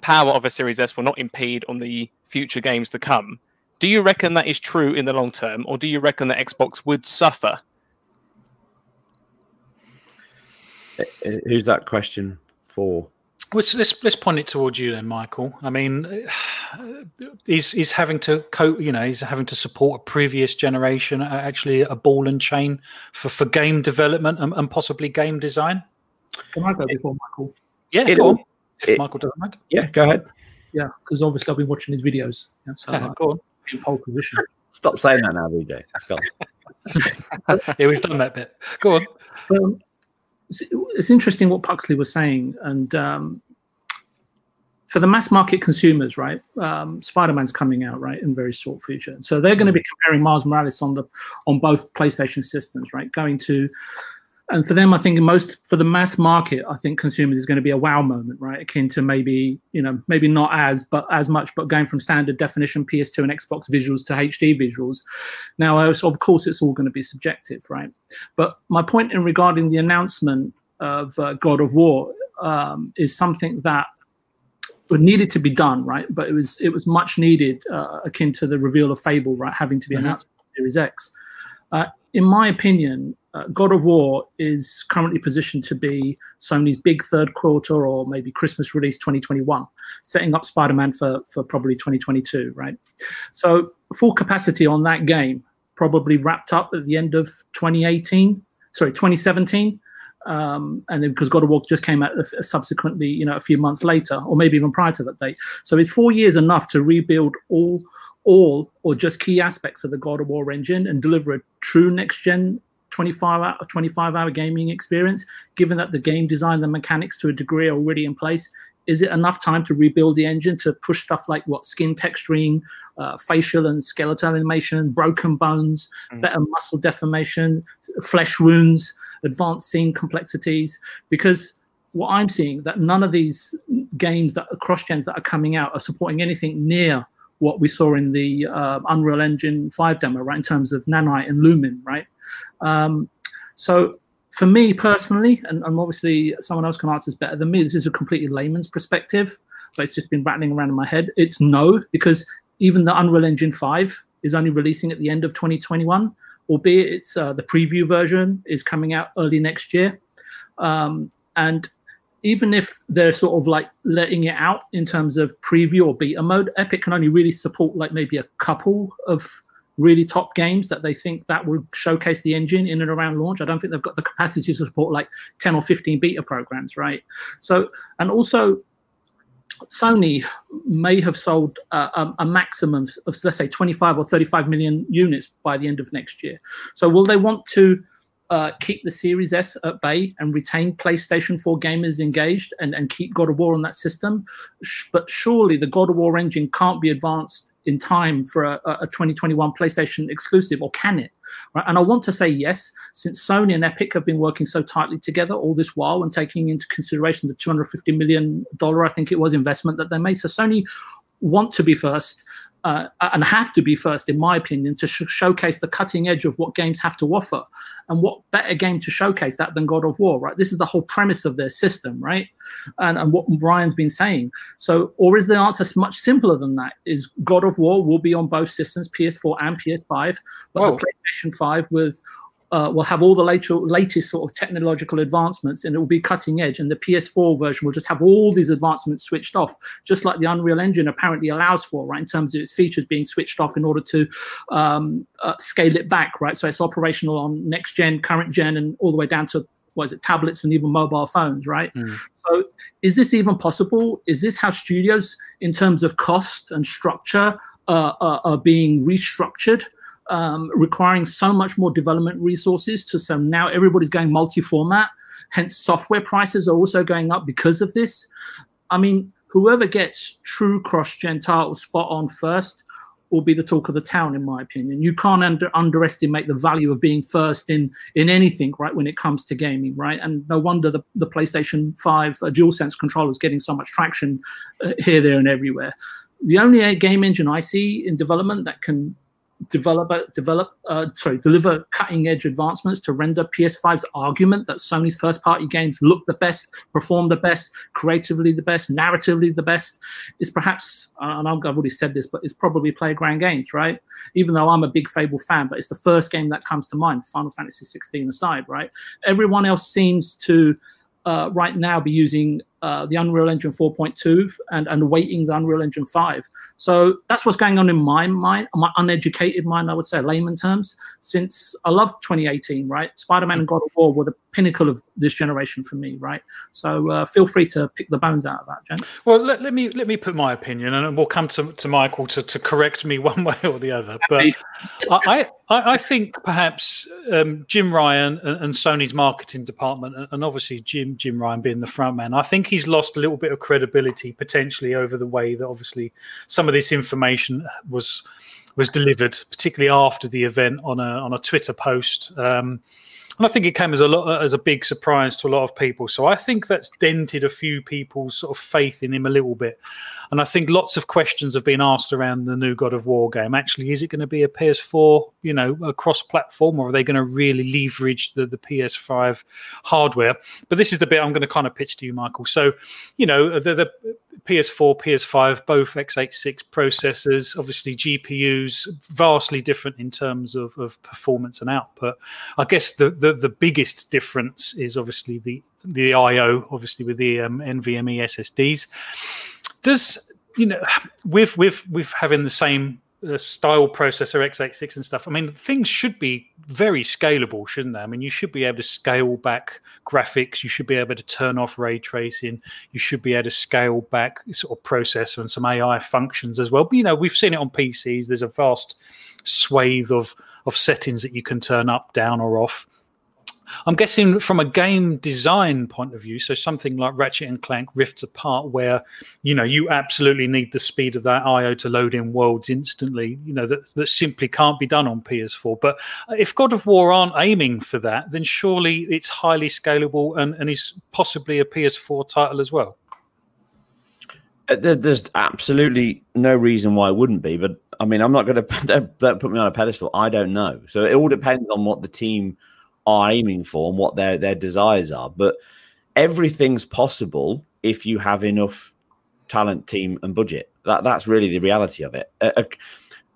Speaker 2: power of a Series S will not impede on the future games to come. Do you reckon that is true in the long term, or do you reckon that Xbox would suffer?
Speaker 5: Who's that question for?
Speaker 1: Let's, let's, let's point it towards you then, Michael. I mean, [SIGHS] he's he's having to cope. You know, he's having to support a previous generation, uh, actually a ball and chain for, for game development and, and possibly game design.
Speaker 3: Can I go before Michael?
Speaker 1: Yeah, it, go on. If it, Michael doesn't mind.
Speaker 5: Yeah, go ahead.
Speaker 3: Yeah, because obviously I've been watching his videos.
Speaker 1: Yeah, so [LAUGHS] yeah, go on.
Speaker 3: In pole position.
Speaker 5: Stop saying that now, VJ.
Speaker 1: Stop. [LAUGHS] yeah, we've done that bit. Go on.
Speaker 3: Um, it's, it's interesting what Puxley was saying, and um, for the mass market consumers, right? Um, Spider-Man's coming out, right, in very short future, so they're going to be comparing Miles Morales on the on both PlayStation systems, right? Going to and for them, I think most for the mass market, I think consumers is going to be a wow moment, right? Akin to maybe you know maybe not as but as much, but going from standard definition PS2 and Xbox visuals to HD visuals. Now, of course, it's all going to be subjective, right? But my point in regarding the announcement of uh, God of War um, is something that needed to be done, right? But it was it was much needed, uh, akin to the reveal of Fable, right, having to be mm-hmm. announced Series X. Uh, in my opinion, uh, God of War is currently positioned to be Sony's big third quarter or maybe Christmas release 2021, setting up Spider Man for, for probably 2022, right? So, full capacity on that game probably wrapped up at the end of 2018, sorry, 2017. Um, and then because God of War just came out subsequently, you know, a few months later, or maybe even prior to that date. So, is four years enough to rebuild all all or just key aspects of the God of War engine and deliver a true next gen 25 hour 25 hour gaming experience given that the game design the mechanics to a degree are already in place is it enough time to rebuild the engine to push stuff like what skin texturing uh, facial and skeletal animation broken bones mm. better muscle deformation flesh wounds advanced scene complexities because what i'm seeing that none of these games that are cross gens that are coming out are supporting anything near what we saw in the uh, Unreal Engine 5 demo, right, in terms of Nanite and Lumen, right? Um, so for me personally, and, and, obviously someone else can answer this better than me, this is a completely layman's perspective, but it's just been rattling around in my head. It's no, because even the Unreal Engine 5 is only releasing at the end of 2021, albeit it's uh, the preview version is coming out early next year. Um, and even if they're sort of like letting it out in terms of preview or beta mode, Epic can only really support like maybe a couple of really top games that they think that will showcase the engine in and around launch. I don't think they've got the capacity to support like 10 or 15 beta programs, right? So, and also Sony may have sold uh, a, maximum of, let's say, 25 or 35 million units by the end of next year. So, will they want to uh, keep the Series S at bay and retain PlayStation 4 gamers engaged and, and keep God of War on that system. But surely the God of War engine can't be advanced in time for a, a 2021 PlayStation exclusive, or can it? Right? And I want to say yes, since Sony and Epic have been working so tightly together all this while and taking into consideration the 250 million dollar, I think it was, investment that they made. So Sony want to be first uh, and have to be first, in my opinion, to sh- showcase the cutting edge of what games have to offer. And what better game to showcase that than God of War, right? This is the whole premise of their system, right? And, and what Ryan's been saying. So, or is the answer much simpler than that? Is God of War will be on both systems, PS4 and PS5, but Whoa. the PlayStation 5 with uh, will have all the later, latest sort of technological advancements and it will be cutting edge. And the PS4 version will just have all these advancements switched off, just like the Unreal Engine apparently allows for, right, in terms of its features being switched off in order to um, uh, scale it back, right? So it's operational on next gen, current gen, and all the way down to what is it, tablets and even mobile phones, right? Mm. So is this even possible? Is this how studios, in terms of cost and structure, uh, are, are being restructured? Um, requiring so much more development resources. To so now everybody's going multi-format. Hence, software prices are also going up because of this. I mean, whoever gets true cross-gen title spot on first will be the talk of the town, in my opinion. You can't under, underestimate the value of being first in in anything, right? When it comes to gaming, right? And no wonder the, the PlayStation Five uh, DualSense controller is getting so much traction uh, here, there, and everywhere. The only game engine I see in development that can develop develop uh, sorry deliver cutting edge advancements to render PS5's argument that Sony's first party games look the best, perform the best, creatively the best, narratively the best is perhaps and I've already said this, but it's probably Playground Games, right? Even though I'm a big Fable fan, but it's the first game that comes to mind, Final Fantasy 16 aside, right? Everyone else seems to uh, right now be using uh, the Unreal Engine 4.2 and, and awaiting the Unreal Engine 5. So that's what's going on in my mind, my uneducated mind, I would say, layman terms. Since I love 2018, right? Spider Man and God of War were the pinnacle of this generation for me, right? So uh, feel free to pick the bones out of that, gents.
Speaker 1: Well, let, let me let me put my opinion, and we'll come to, to Michael to, to correct me [LAUGHS] one way or the other. But I, I, I think perhaps um, Jim Ryan and, and, Sony's marketing department, and obviously Jim Jim Ryan being the front man, I think he's lost a little bit of credibility potentially over the way that obviously some of this information was was delivered, particularly after the event on a on a Twitter post. Um, and I think it came as a lot uh, as a big surprise to a lot of people. So I think that's dented a few people's sort of faith in him a little bit. And I think lots of questions have been asked around the new God of War game. Actually, is it going to be a PS4, you know, a cross-platform, or are they going to really leverage the, the PS5 hardware? But this is the bit I'm going to kind of pitch to you, Michael. So, you know, the, the PS4, PS5, both x86 processors, obviously GPUs, vastly different in terms of, of performance and output. I guess the, the, the biggest difference is obviously the the I/O, obviously with the um, NVMe SSDs. Does you know with with with having the same uh, style processor x86 and stuff. I mean things should be very scalable shouldn't they? I mean you should be able to scale back graphics. You should be able to turn off ray tracing. You should be able to scale back sort of processor and some ai functions as well. But you know we've seen it on pcs there's a vast swathe of of settings that you can turn up down or off I'm guessing from a game design point of view, so something like Ratchet and Clank Rifts Apart, where you know you absolutely need the speed of that IO to load in worlds instantly. You know that that simply can't be done on PS4. But if God of War aren't aiming for that, then surely it's highly scalable and, and is possibly a PS4 title as well.
Speaker 5: Uh, there's absolutely no reason why it wouldn't be, but I mean, I'm not going [LAUGHS] to put me on a pedestal. I don't know. So it all depends on what the team are aiming for and what their their desires are. But everything's possible if you have enough talent, team, and budget. That that's really the reality of it.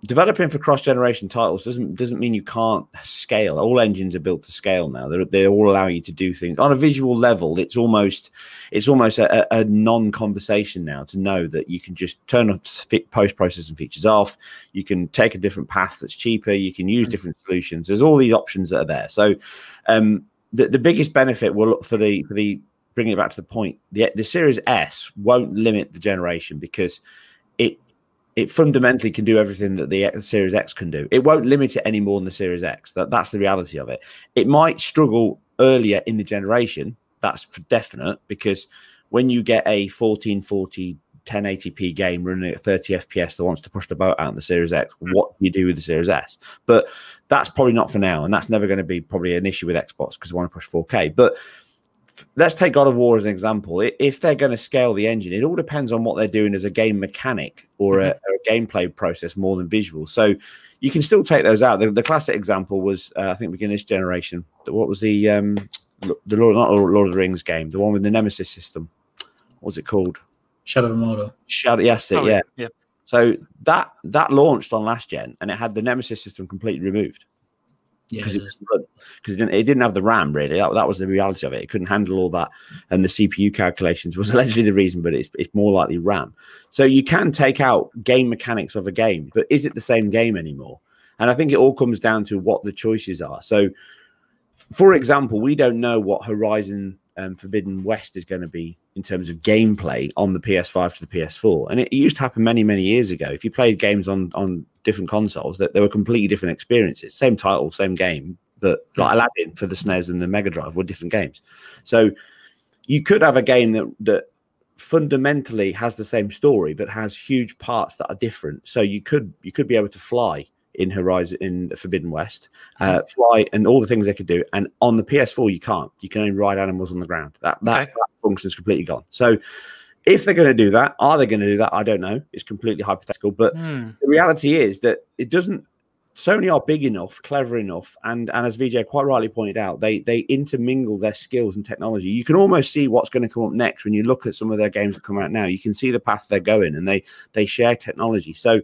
Speaker 5: Developing for cross generation titles doesn't doesn't mean you can't scale. All engines are built to scale now. They they all allow you to do things on a visual level. It's almost it's almost a, a non conversation now to know that you can just turn off post processing features off. You can take a different path that's cheaper. You can use mm. different solutions. There's all these options that are there. So um, the the biggest benefit will look for the for the bringing it back to the point. The the Series S won't limit the generation because it fundamentally can do everything that the Series X can do. It won't limit it any more than the Series X. That that's the reality of it. It might struggle earlier in the generation. That's for definite because when you get a 1440 1080p game running at 30 FPS that wants to push the boat out in the Series X, hmm. what do you do with the Series S? But that's probably not for now, and that's never going to be probably an issue with Xbox because they want to push 4K. But let's take God of War as an example. If they're going to scale the engine, it all depends on what they're doing as a game mechanic or, mm-hmm. a, or a, gameplay process more than visual. So you can still take those out. The, the classic example was, uh, I think, beginning this generation. What was the um, the Lord, not Lord of the Rings game, the one with the Nemesis system? What was it called?
Speaker 4: Shadow of Mordor.
Speaker 5: Shadow, yes, it, oh, yeah. yeah. So that that launched on last gen, and it had the Nemesis system completely removed because yeah, it, because it, it, didn't have the RAM really. That, that was the reality of it. It couldn't handle all that, and the CPU calculations [LAUGHS] was allegedly the reason, but it's it's more likely RAM. So you can take out game mechanics of a game, but is it the same game anymore? And I think it all comes down to what the choices are. So, for example, we don't know what Horizon um, Forbidden West is going to be in terms of gameplay on the PS5 to the PS4. And it, used to happen many, many years ago. If you played games on on different consoles, that there were completely different experiences. Same title, same game, but like. Aladdin for the SNES and the Mega Drive were different games. So you could have a game that that fundamentally has the same story but has huge parts that are different. So you could you could be able to fly in Horizon in Forbidden West, uh, mm-hmm. fly and all the things they could do. And on the PS4, you can't. You can only ride animals on the ground. That that, okay. that function is completely gone. So if they're going to do that, are they going to do that? I don't know. It's completely hypothetical. But mm. the reality is that it doesn't. Sony are big enough, clever enough, and and as VJ quite rightly pointed out, they they intermingle their skills and technology. You can almost see what's going to come up next when you look at some of their games that come out now. You can see the path they're going, and they they share technology. So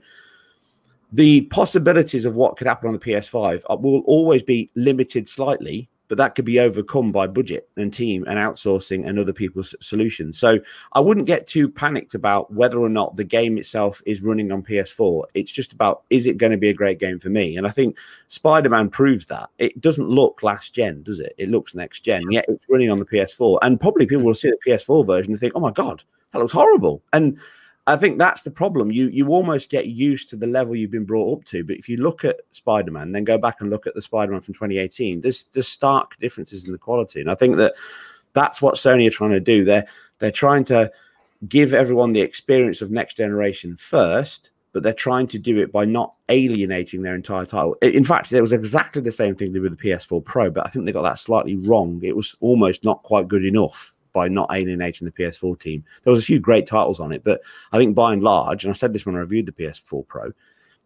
Speaker 5: the possibilities of what could happen on the PS5 will always be limited slightly, but that could be overcome by budget and team and outsourcing and other people's solutions. So I wouldn't get too panicked about whether or not the game itself is running on PS4. It's just about is it going to be a great game for me? And I think Spider Man proves that. It doesn't look last gen, does it? It looks next gen, yet it's running on the PS4. And probably people will see the PS4 version and think, oh my God, that looks horrible. And I think that's the problem. You you almost get used to the level you've been brought up to. But if you look at Spider Man, then go back and look at the Spider Man from 2018, there's there's stark differences in the quality. And I think that that's what Sony are trying to do. They're they're trying to give everyone the experience of next generation first, but they're trying to do it by not alienating their entire title. In fact, it was exactly the same thing they did with the PS4 Pro, but I think they got that slightly wrong. It was almost not quite good enough by not alienating the PS4 team. There was a few great titles on it, but I think by and large, and I said this when I reviewed the PS4 Pro,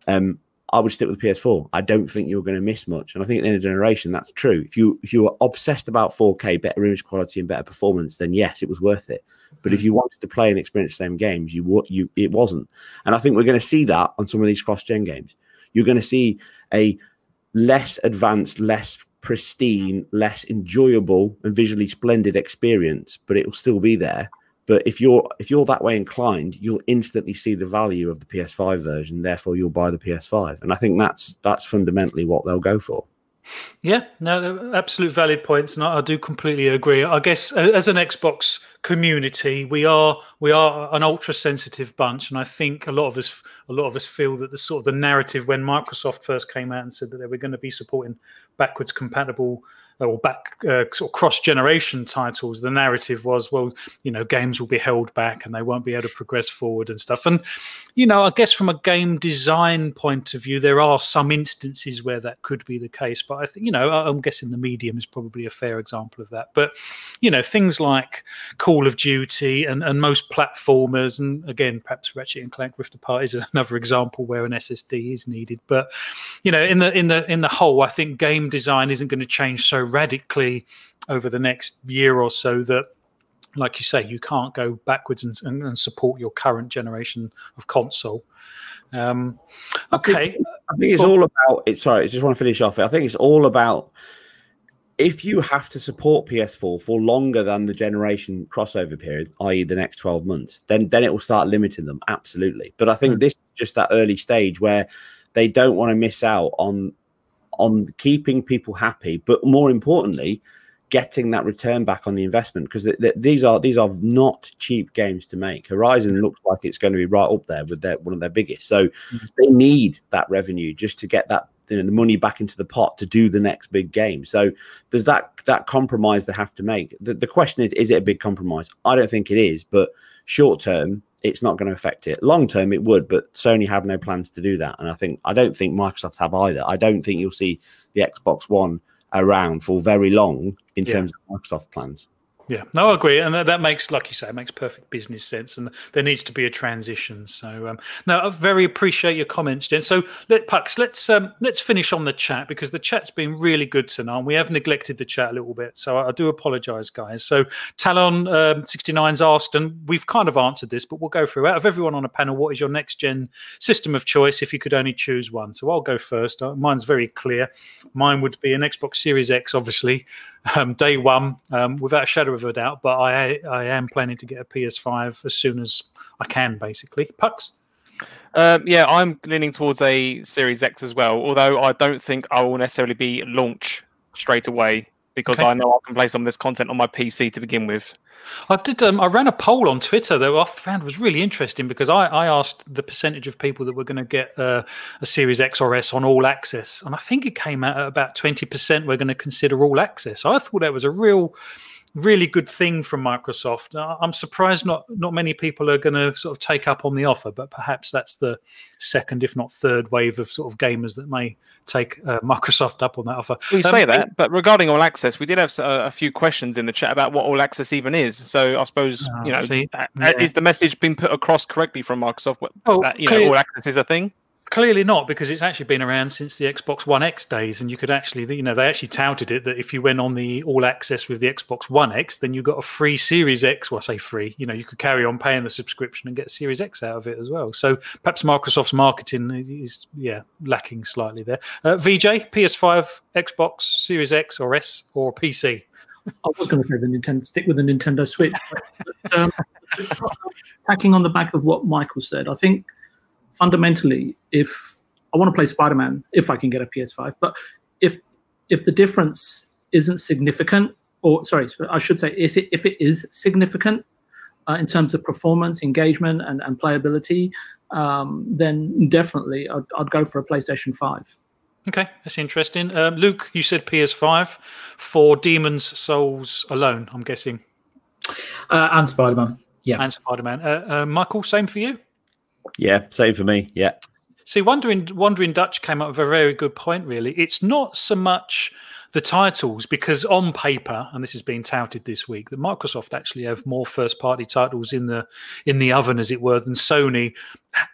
Speaker 5: um, I would stick with the PS4. I don't think you're going to miss much, and I think in a generation that's true. If you if you were obsessed about 4K, better image quality, and better performance, then yes, it was worth it. But if mm. you wanted to play and experience the same games, you what you it wasn't. And I think we're going to see that on some of these cross-gen games. You're going to see a less advanced, less pristine, less enjoyable, and visually splendid experience, but it will still be there. But if you're if you're that way inclined, you'll instantly see the value of the PS5 version. Therefore, you'll buy the PS5, and I think that's that's fundamentally what they'll go for.
Speaker 1: Yeah, no, absolute valid points, and I, I, do completely agree. I guess uh, as an Xbox community, we are we are an ultra sensitive bunch, and I think a lot of us a lot of us feel that the sort of the narrative when Microsoft first came out and said that they were going to be supporting backwards compatible or back uh, sort of cross generation titles, the narrative was, well, you know, games will be held back and they won't be able to progress forward and stuff. And, you know, I guess from a game design point of view, there are some instances where that could be the case. But I think, you know, I'm guessing the medium is probably a fair example of that. But, you know, things like Call of Duty and, and most platformers, and again, perhaps Ratchet and Clank Rift Apart is [LAUGHS] another example where an SSD is needed. But, you know, in the in the in the whole, I think game design isn't going to change so radically over the next year or so that like you say, you can't go backwards and, and, and support your current generation of console. Um, okay,
Speaker 5: I think, I think it's all about. It's sorry, I just want to finish off. I think it's all about if you have to support PS4 for longer than the generation crossover period, i.e., the next 12 months, then then it will start limiting them. Absolutely. But I think mm. this is just that early stage where they don't want to miss out on on keeping people happy, but more importantly, getting that return back on the investment because th- th- these are these are not cheap games to make. Horizon looks like it's going to be right up there with their one of their biggest. So mm-hmm. they need that revenue just to get that you know, the money back into the pot to do the next big game. So there's that that compromise they have to make. The, the question is, is it a big compromise? I don't think it is, but short term, it's not going to affect it. Long term, it would, but Sony have no plans to do that, and I think I don't think Microsoft have either. I don't think you'll see the Xbox One around for very long in yeah. terms of Microsoft plans.
Speaker 1: Yeah, no, I agree, and that, that, makes, like you say, it makes perfect business sense, and there needs to be a transition. So, um, no, I very appreciate your comments, Jen. So, let Pux, let's um, let's finish on the chat because the chat's been really good tonight. We have neglected the chat a little bit, so I, I do apologise, guys. So, Talon um, 69's asked, and we've kind of answered this, but we'll go through. Out of everyone on a panel, what is your next gen system of choice if you could only choose one? So, I'll go first. Uh, mine's very clear. Mine would be an Xbox Series X, obviously um, day one um, without a shadow of a doubt. But I I am planning to get a PS5 as soon as I can, basically. Pux.
Speaker 2: Um, yeah, I'm leaning towards a Series X as well. Although I don't think I will necessarily be launch straight away because okay. I know I can play some of this content on my PC to begin with.
Speaker 1: I did. Um, I ran a poll on Twitter that I found was really interesting because I, I asked the percentage of people that were going to get uh, a Series X or S on all access, and I think it came out at about twenty percent. We're going to consider all access. I thought that was a real really good thing from Microsoft. I'm surprised not not many people are going to sort of take up on the offer, but perhaps that's the second, if not third, wave of sort of gamers that may take uh, [LAUGHS] Microsoft up on that offer.
Speaker 2: We um, say that, but regarding all access, we did have a, a, few questions in the chat about what all access even is. So I suppose oh, you know, see, uh, yeah. is the message being put across correctly from Microsoft? Oh, that, you know, all access is a thing.
Speaker 1: Clearly not, because it's actually been around since the Xbox One X days, and you could actually, you know, they actually touted it that if you went on the All Access with the Xbox One X, then you got a free Series X. Well, I say free, you know, you could carry on paying the subscription and get Series X out of it as well. So perhaps Microsoft's marketing is, yeah, lacking slightly there. Uh, VJ, PS5, Xbox Series X or S or PC.
Speaker 3: I was going to say the Nintendo, stick with the Nintendo Switch. But, um, [LAUGHS] tacking on the back of what Michael said, I think fundamentally, if I want to play Spider Man, if I can get a PS5, but if if the difference isn't significant, or sorry, I should say, if it, if it is significant uh, in terms of performance, engagement, and, and playability, um, then definitely I'd, I'd, go for a PlayStation 5.
Speaker 1: Okay, that's interesting. Um, Luke, you said PS5 for Demon's Souls alone, I'm guessing.
Speaker 4: Uh, and Spider Man. Yeah.
Speaker 1: And Spider Man. Uh, uh, Michael, same for you?
Speaker 5: Yeah, same for me. Yeah.
Speaker 1: See, Wandering Wandering Dutch came up with a very good point. Really, it's not so much the titles because on paper, and this has been touted this week, that Microsoft actually have more first party titles in the in the oven, as it were, than Sony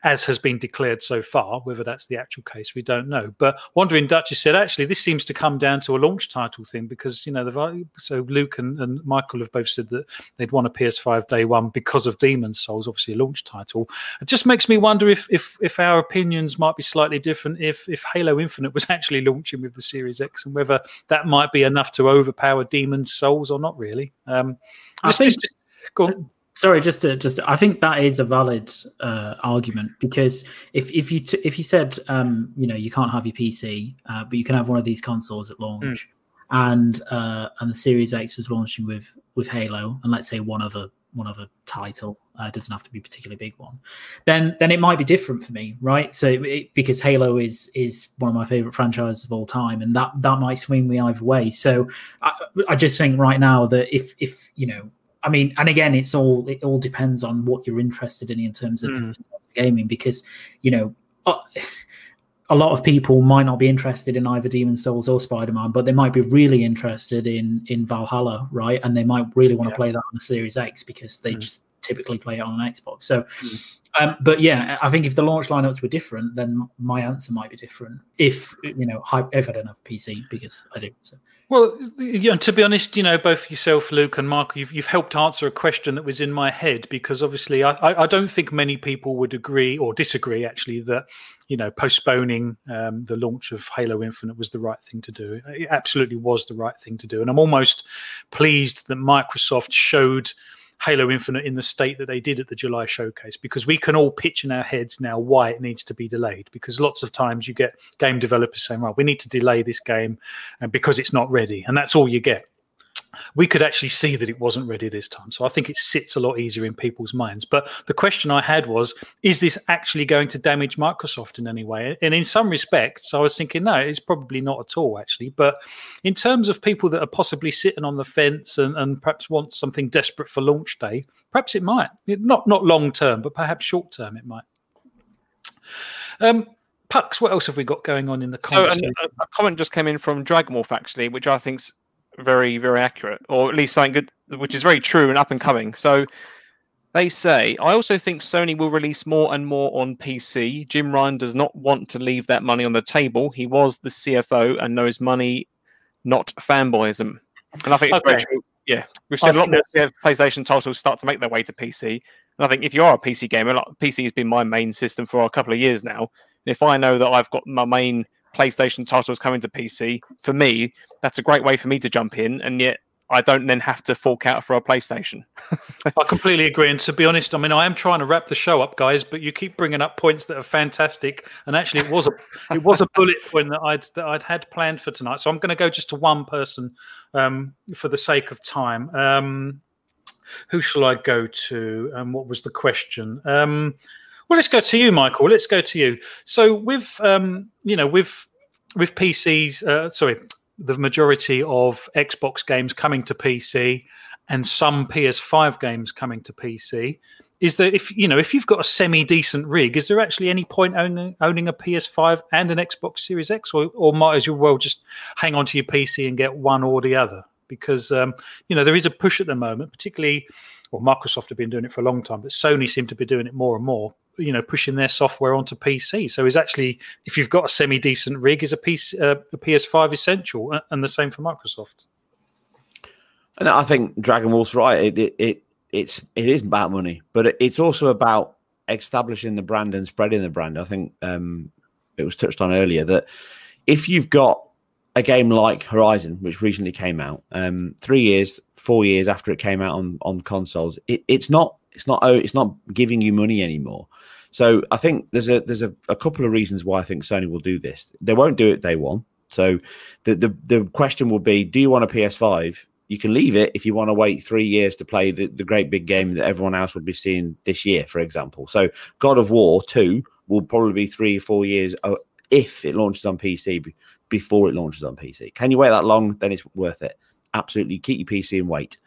Speaker 1: as has been declared so far. Whether that's the actual case, we don't know. But Wandering Duchess said, actually, this seems to come down to a launch title thing because you know, the, so Luke and, and Michael have both said that they'd want a PS5 day one because of Demon's Souls, obviously a launch title. It just makes me wonder if if if our opinions might be slightly different if if Halo Infinite was [LAUGHS] actually launching with the Series X and whether that might be enough to overpower Demon's Souls or not really. Um,
Speaker 4: I think. Just, go on sorry just to just i think that is a valid uh, argument because if if you t- if you said um, you know you can't have your pc uh, but you can have one of these consoles at launch mm. and uh, and the series x was launching with with halo and let's say one other one other title uh, doesn't have to be a particularly big one then then it might be different for me right so it, because halo is is one of my favorite franchises of all time and that that might swing me either way so i, I just think right now that if if you know I mean, and again, it's all it all depends on what you're interested in in terms of mm. gaming, because you know, uh, [LAUGHS] a lot of people might not be interested in either Demon Souls or Spider Man, but they might be really interested in in Valhalla, right? And they might really want to yeah. play that on a Series X because they mm. just typically play it on an Xbox. So, mm. Um, but yeah, I think if the launch lineups were different, then my answer might be different. If you know, if I don't have a PC, because I do. So.
Speaker 1: Well, yeah, to be honest, you know, both yourself, Luke, and Mark, you've, you've helped answer a question that was in my head because obviously I, I don't think many people would agree or disagree actually that, you know, postponing um, the launch of Halo Infinite was the right thing to do. It absolutely was the right thing to do. And I'm almost pleased that Microsoft showed Halo Infinite in the state that they did at the July showcase because we can all pitch in our heads now why it needs to be delayed. Because lots of times you get game developers saying, "Well, we need to delay this game," because it's not ready, and that's all you get we could actually see that it wasn't ready this time. So I think it sits a lot easier in people's minds. But the question I had was, is this actually going to damage Microsoft in any way? And in some respects, I was thinking, no, it's probably not at all, actually. But in terms of people that are possibly sitting on the fence and, and perhaps want something desperate for launch day, perhaps it might. Not not long term, but perhaps short term it might. Um, Pux, what else have we got going on in the
Speaker 2: comments? So, a, a, comment just came in from Dragonmorph, actually, which I think's very, very accurate, or at least something good, which is very true and up and coming. So they say, I also think Sony will release more and more on PC. Jim Ryan does not want to leave that money on the table. He was the CFO and knows money, not fanboyism. And I think okay. yeah, we've seen I a lot more PlayStation titles start to make their way to PC. And I think if you are a PC gamer, like PC has been my main system for a couple of years now. if I know that I've got my main PlayStation titles coming to PC, for me, that's a great way for me to jump in, and yet I don't then have to fork out for a PlayStation. [LAUGHS]
Speaker 1: I completely agree. And to be honest, I mean, I am trying to wrap the show up, guys, but you keep bringing up points that are fantastic. And actually, it was a [LAUGHS] it was a bullet point that I'd that I'd had planned for tonight. So I'm going to go just to one person um, for the sake of time. Um, who shall I go to? And um, what was the question? Um, well, let's go to you, Michael. Let's go to you. So with um, you know with with PCs, uh, sorry, the majority of Xbox games coming to PC and some PS5 games coming to PC. Is there if you know if you've got a semi decent rig, is there actually any point owning owning a PS5 and an Xbox Series X, or or might as well just hang on to your PC and get one or the other? Because um, you know there is a push at the moment, particularly, well, Microsoft have been doing it for a long time, but Sony seem to be doing it more and more you know pushing their software onto PC. So is actually if you've got a semi decent rig, is a piece uh, a PS5 essential, and the same for Microsoft.
Speaker 5: And I think Dragon Wolf's right. It, it, it it's it is about money, but it's also about establishing the brand and spreading the brand. I think um, it was touched on earlier that if you've got a game like Horizon, which recently came out, um, three years, four years after it came out on on consoles, it, it's not it's not oh, it's not giving you money anymore. So I think there's a there's a, a couple of reasons why I think Sony will do this. They won't do it day one. So the the, the question will be, do you want a PS5? You can leave it if you want to wait three years to play the, the great big game that everyone else would be seeing this year, for example. So God of War 2 will probably be three or four years uh, if it launches on PC before it launches on PC. Can you wait that long? Then it's worth it. Absolutely. Keep your PC and wait.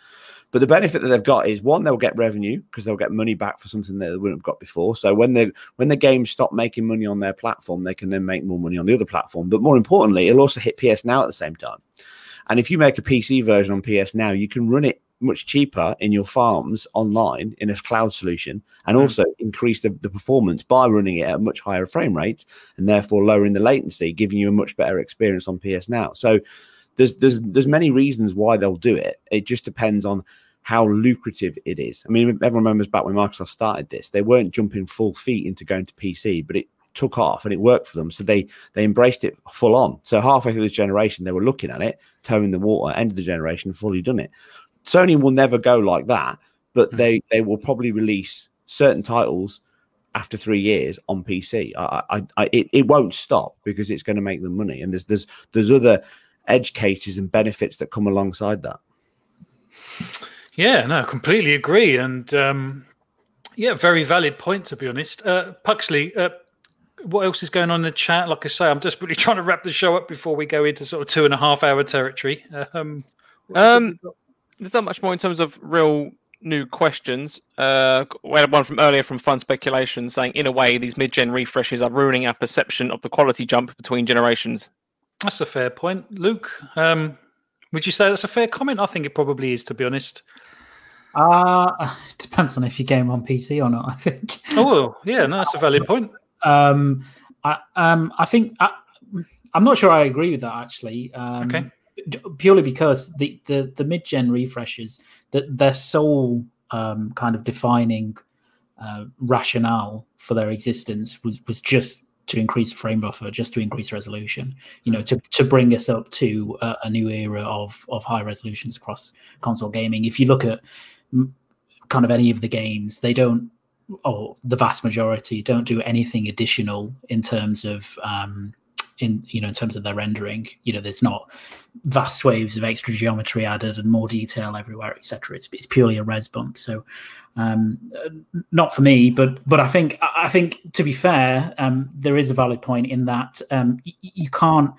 Speaker 5: But the benefit that they've got is one, they'll get revenue because they'll get money back for something that they wouldn't have got before. So when they when the games stop making money on their platform, they can then make more money on the other platform. But more importantly, it'll also hit PS Now at the same time. And if you make a PC version on PS Now, you can run it much cheaper in your farms online in a cloud solution and hmm. also increase the, the performance by running it at a much higher frame rate and therefore lowering the latency, giving you a much better experience on PS Now. So there's there's there's many reasons why they'll do it. It just depends on how lucrative it is. I mean, everyone remembers back when Microsoft started this, they weren't jumping full feet into going to PC, but it took off and it worked for them. So they they embraced it full on. So halfway through this generation, they were looking at it, towing the water. End of the generation, fully done it. Sony will never go like that, but mm-hmm. they they will probably release certain titles after three years on PC. I, I, I it, it won't stop because it's going to make them money, and there's there's there's other edge cases and benefits that come alongside that.
Speaker 1: Yeah, no, completely agree, and um, yeah, very valid point to be honest. Uh, Puxley, uh, what else is going on in the chat? Like I say, I'm desperately [LAUGHS] trying to wrap the show up before we go into sort of two and a half hour territory. Um,
Speaker 2: um there's not much more in terms of real new questions. Uh, we had one from earlier from Fun Speculation saying, in a way, these mid-gen refreshes are ruining our perception of the quality jump between generations.
Speaker 1: That's a fair point, Luke. Um, would you say that's a fair comment? I think it probably is, to be honest.
Speaker 4: Uh, it depends on if you game on PC or not. I think.
Speaker 1: Oh yeah, no, that's a valid [LAUGHS] point.
Speaker 4: Um, I um, I think I, I'm not sure I agree with that actually. Um,
Speaker 1: Okay.
Speaker 4: Purely because the the the mid gen refreshes that their sole um, kind of defining uh, rationale for their existence was was just to increase frame buffer, just to increase resolution. You know, to to bring us up to a, a new era of of high resolutions across console gaming. If you look at kind of any of the games, they don't or the vast majority don't do anything additional in terms of um, in you know in terms of their rendering. You know, there's not vast swathes of extra geometry added and more detail everywhere, etc. It's it's purely a res bump. So um, not for me, but but I think I think to be fair, um, there is a valid point in that um, y- you can't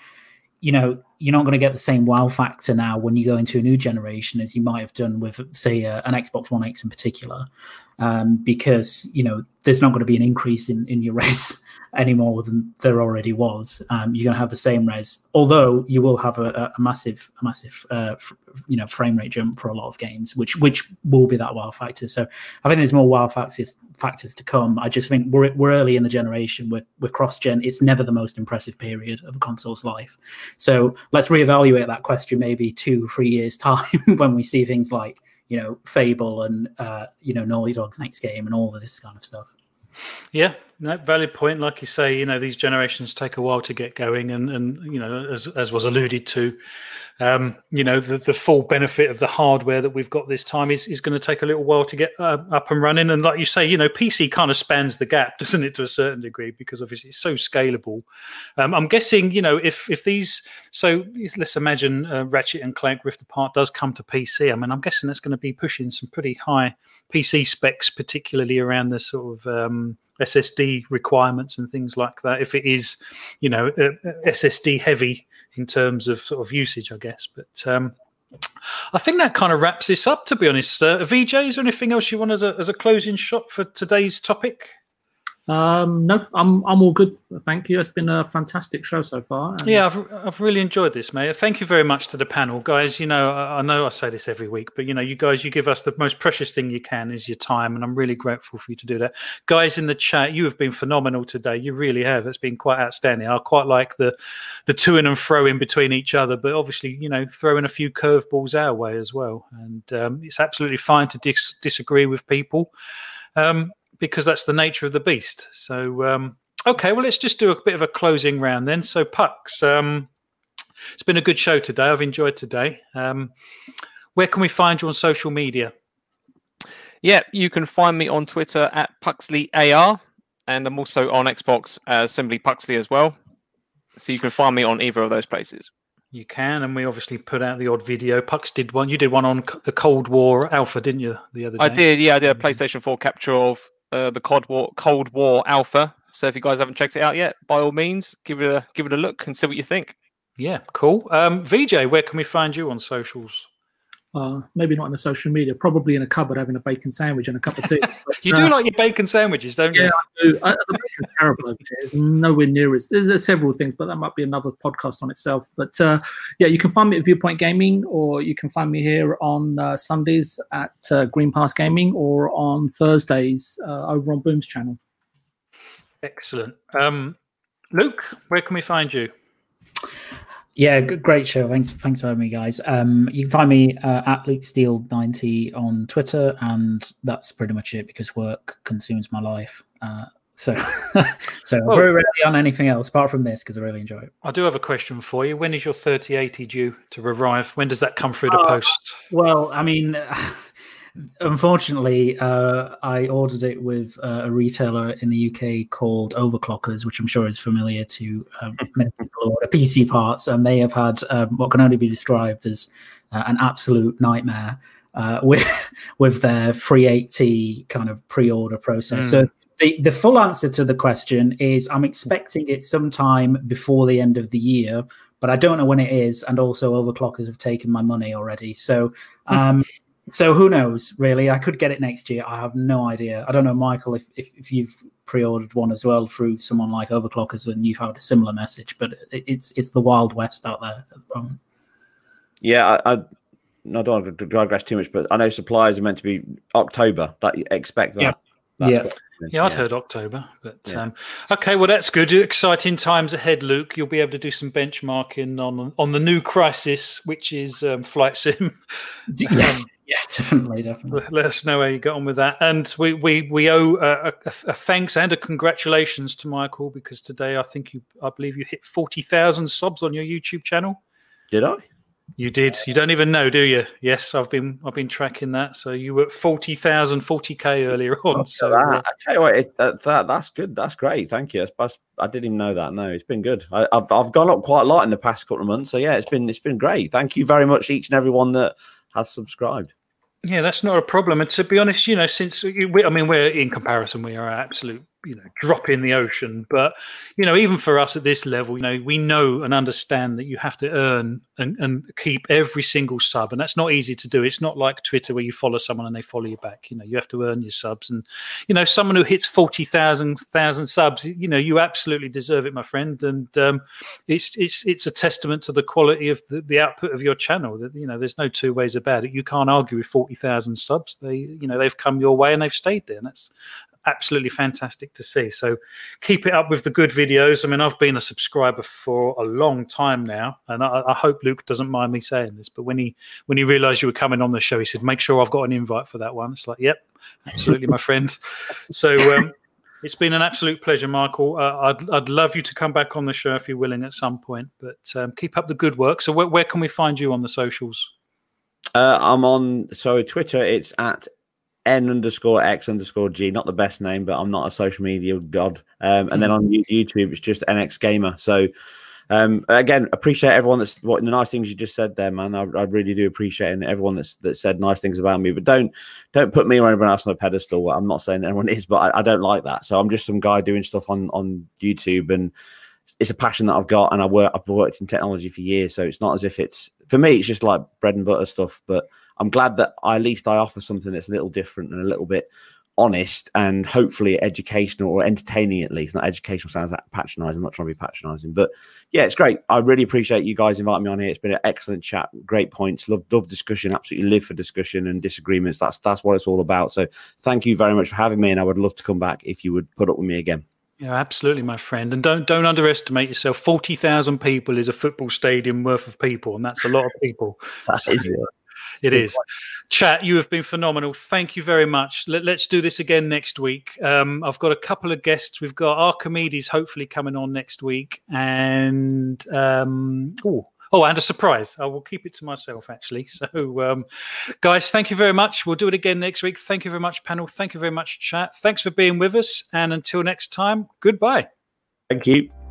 Speaker 4: you know you're not going to get the same wow factor now when you go into a new generation as you might have done with say uh, an xbox one x in particular um, because you know there's not going to be an increase in in your [LAUGHS] res any more than there already was. Um, you're going to have the same res although you will have a, a- massive a massive uh, f- you know frame rate jump for a lot of games which which will be that wow factor. So i think there's more wow factors factors to come. I just think we're, we're early in the generation. We're, we're cross gen it's never the most impressive period of a console's life. So let's reevaluate that question maybe two, three years [LAUGHS] time when we see things like you know Fable and uh, you know Naughty Dog's next game and all of this kind of stuff.
Speaker 1: Yeah, no, valid point. Like you say, you know, these generations take a while to get going, and and you know, as as was alluded to, um, you know, the, the full benefit of the hardware that we've got this time is is going to take a little while to get uh, up and running. And like you say, you know, PC kind of spans the gap, [LAUGHS] doesn't it, to a certain degree, because obviously it's so scalable. Um, I'm guessing, you know, if if these, so let's imagine uh, Ratchet and Clank Rift Apart does come to PC. I mean, I'm guessing that's going to be pushing some pretty high PC specs, particularly around the sort of um, SSD requirements and things like that. If it is, you know, uh, uh, SSD heavy in terms of sort of usage, I guess. But um, I think that kind of wraps this up. To be honest, uh, VJ, is there anything else you want as a as a closing shot for today's topic?
Speaker 3: Um, no, I'm I'm all good. Thank you. It's been a fantastic show so far.
Speaker 1: Yeah, I've, I've really enjoyed this, mate. Thank you very much to the panel, guys. You know, I, I know I say this every week, but you know, you guys, you give us the most precious thing you can is your time, and I'm really grateful for you to do that. Guys in the chat, you have been phenomenal today. You really have. It's been quite outstanding. I quite like the the to and fro in between each other, but obviously, you know, throwing a few curveballs our way as well. And um, it's absolutely fine to dis- disagree with people. Um, because that's the nature of the beast. So, um, okay, well, let's just do a bit of a closing round then. So, Pux, um, it's been a good show today. I've enjoyed today. Um, where can we find you on social media?
Speaker 2: Yeah, you can find me on Twitter at PuxleyAR, and I'm also on Xbox as simply Puxley as well. So you can find me on either of those places.
Speaker 1: You can, and we obviously put out the odd video. Pux did one. You did one on the Cold War Alpha, didn't you? The other day.
Speaker 2: I did, yeah, I did a PlayStation 4 capture of uh, the Cold War Cold War Alpha. So if you guys haven't checked it out yet, by all means, give it a give it a look and see what you think.
Speaker 1: Yeah, cool. Um, VJ, where can we find you on socials?
Speaker 3: Uh, maybe not in the social media. Probably in a cupboard having a bacon sandwich and a cup of tea. But, [LAUGHS]
Speaker 1: You do
Speaker 3: uh,
Speaker 1: like your bacon sandwiches, don't you?
Speaker 3: Yeah, I do. I, the bacon's terrible over here. It's nowhere near as there's, there's several things, but that might be another podcast on itself. But uh, yeah, you can find me at Viewpoint Gaming, or you can find me here on uh, Sundays at uh, Green Pass Gaming, or on Thursdays uh, over on Boom's channel.
Speaker 1: Excellent. Um, Luke, where can we find you?
Speaker 4: Yeah, great show. Thanks, thanks for having me, guys. Um, you can find me uh, at Luke Steele ninety on Twitter, and that's pretty much it because work consumes my life. Uh, so, [LAUGHS] so
Speaker 1: Well-
Speaker 4: very rarely on anything else apart from this because I really enjoy it.
Speaker 1: I do have a question for you. When is your 3080 due to arrive? When does that come through the
Speaker 4: Uh,
Speaker 1: post?
Speaker 4: Well, I mean, [LAUGHS] unfortunately, uh, I ordered it with uh, a retailer in the UK called Overclockers, which I'm sure is familiar to um, [LAUGHS] many people who order PC parts, and they have had um, what can only be described as uh, an absolute nightmare uh, [LAUGHS] with with their 380 kind of pre-order process. So. The, the full answer to the question is I'm expecting it sometime before the end of the year, but I don't know when it is. And also, overclockers have taken my money already. So, [LAUGHS] um, so who knows? Really, I could get it next year. I have no idea. I don't know, Michael, if if, if you've pre-ordered one as well through someone like Overclockers and you've had a similar message, but it, it's it's the wild west out there at the moment.
Speaker 5: Yeah, I, I, I don't want to digress too much, but I know suppliers are meant to be October. That expect that.
Speaker 4: Yeah.
Speaker 5: That's
Speaker 4: Yeah.
Speaker 5: what-
Speaker 1: Yeah, I'd heard October, but
Speaker 5: Yeah.
Speaker 1: um, okay. Well, that's good. Exciting times ahead, Luke. You'll be able to do some benchmarking on on the new Crysis, which is um, flight sim.
Speaker 4: Yes, yeah, [LAUGHS] definitely, definitely.
Speaker 1: Let us know how you got on with that, and we we we owe a, a, a thanks and a congratulations to Michael because today I think you I believe you hit forty thousand subs on your YouTube channel.
Speaker 5: Did I?
Speaker 1: You did. You don't even know, do you? Yes, I've been I've been tracking that. So you were at 40,000, 40k earlier on. So
Speaker 5: that,
Speaker 1: uh,
Speaker 5: I tell you what, it, that, that that's good. That's great. Thank you. That's, that's- I didn't even know that. No, it's been good. I, I've I've gone up quite a lot in the past couple of months. So yeah, it's been it's been great. Thank you very much, each and every one that has subscribed.
Speaker 1: yeah, that's not a problem. And to be honest, you know, since we, I mean, we're in comparison, we are absolute, you know, drop in the ocean. But you know, even for us at this level, you know, we know and understand that you have to earn and, and keep every single sub, and that's not easy to do. It's not like Twitter where you follow someone and they follow you back. You know, you have to earn your subs, and you know, someone who hits forty thousand thousand subs, you know, you absolutely deserve it, my friend. And um, it's it's it's a testament to the quality of the, the output of your channel. That you know, there's no two ways about it. You can't argue with forty thousand subs. They you know they've come your way and they've stayed there, and that's absolutely fantastic to see. So keep it up with the good videos. I mean, I've been a subscriber for a long time now, and I, I hope Luke doesn't mind me saying this. But when he when he realised you were coming on the show, he said, "Make sure I've got an invite for that one." It's like, "Yep, absolutely, my friend." [LAUGHS] So. Um, it's been an absolute pleasure, Michael. Uh, I'd, I'd love you to come back on the show if you're willing at some point. But um, keep up the good work. So, where, where can we find you on the socials?
Speaker 5: Uh, I'm on so Twitter. It's at n underscore x underscore g. Not the best name, but I'm not a social media god. Um, and then on YouTube, it's just nx gamer. So um, again, appreciate everyone that's what the nice things you just said there, man. I, I really do appreciate and everyone that's that said nice things about me. But don't don't put me or anyone else on a pedestal. I'm not saying anyone is, but I, I don't like that. So I'm just some guy doing stuff on on YouTube and it's a passion that I've got, and I work. I've worked in technology for years, so it's not as if it's for me. It's just like bread and butter stuff. But I'm glad that I, at least I offer something that's a little different and a little bit honest, and hopefully educational or entertaining. At least, not educational sounds that patronising. I'm not trying to be patronising, but yeah, it's great. I really appreciate you guys inviting me on here. It's been an excellent chat, great points. Love, love discussion. Absolutely live for discussion and disagreements. That's that's what it's all about. So thank you very much for having me, and I would love to come back if you would put up with me again.
Speaker 1: Yeah, absolutely, my friend. And don't don't underestimate yourself. Forty thousand people is a football stadium worth of people, and that's a lot of people. [LAUGHS]
Speaker 5: That is it.
Speaker 1: It is. Chat, you have been phenomenal. Thank you very much. Let, us do this again next week. Um, I've got a couple of guests. We've got Archimedes hopefully coming on next week, and um, oh, oh, and a surprise. I will keep it to myself actually. [LAUGHS] So, um, guys, thank you very much. We'll do it again next week. Thank you very much, panel. Thank you very much, chat. Thanks for being with us, and until next time, goodbye.
Speaker 5: Thank you.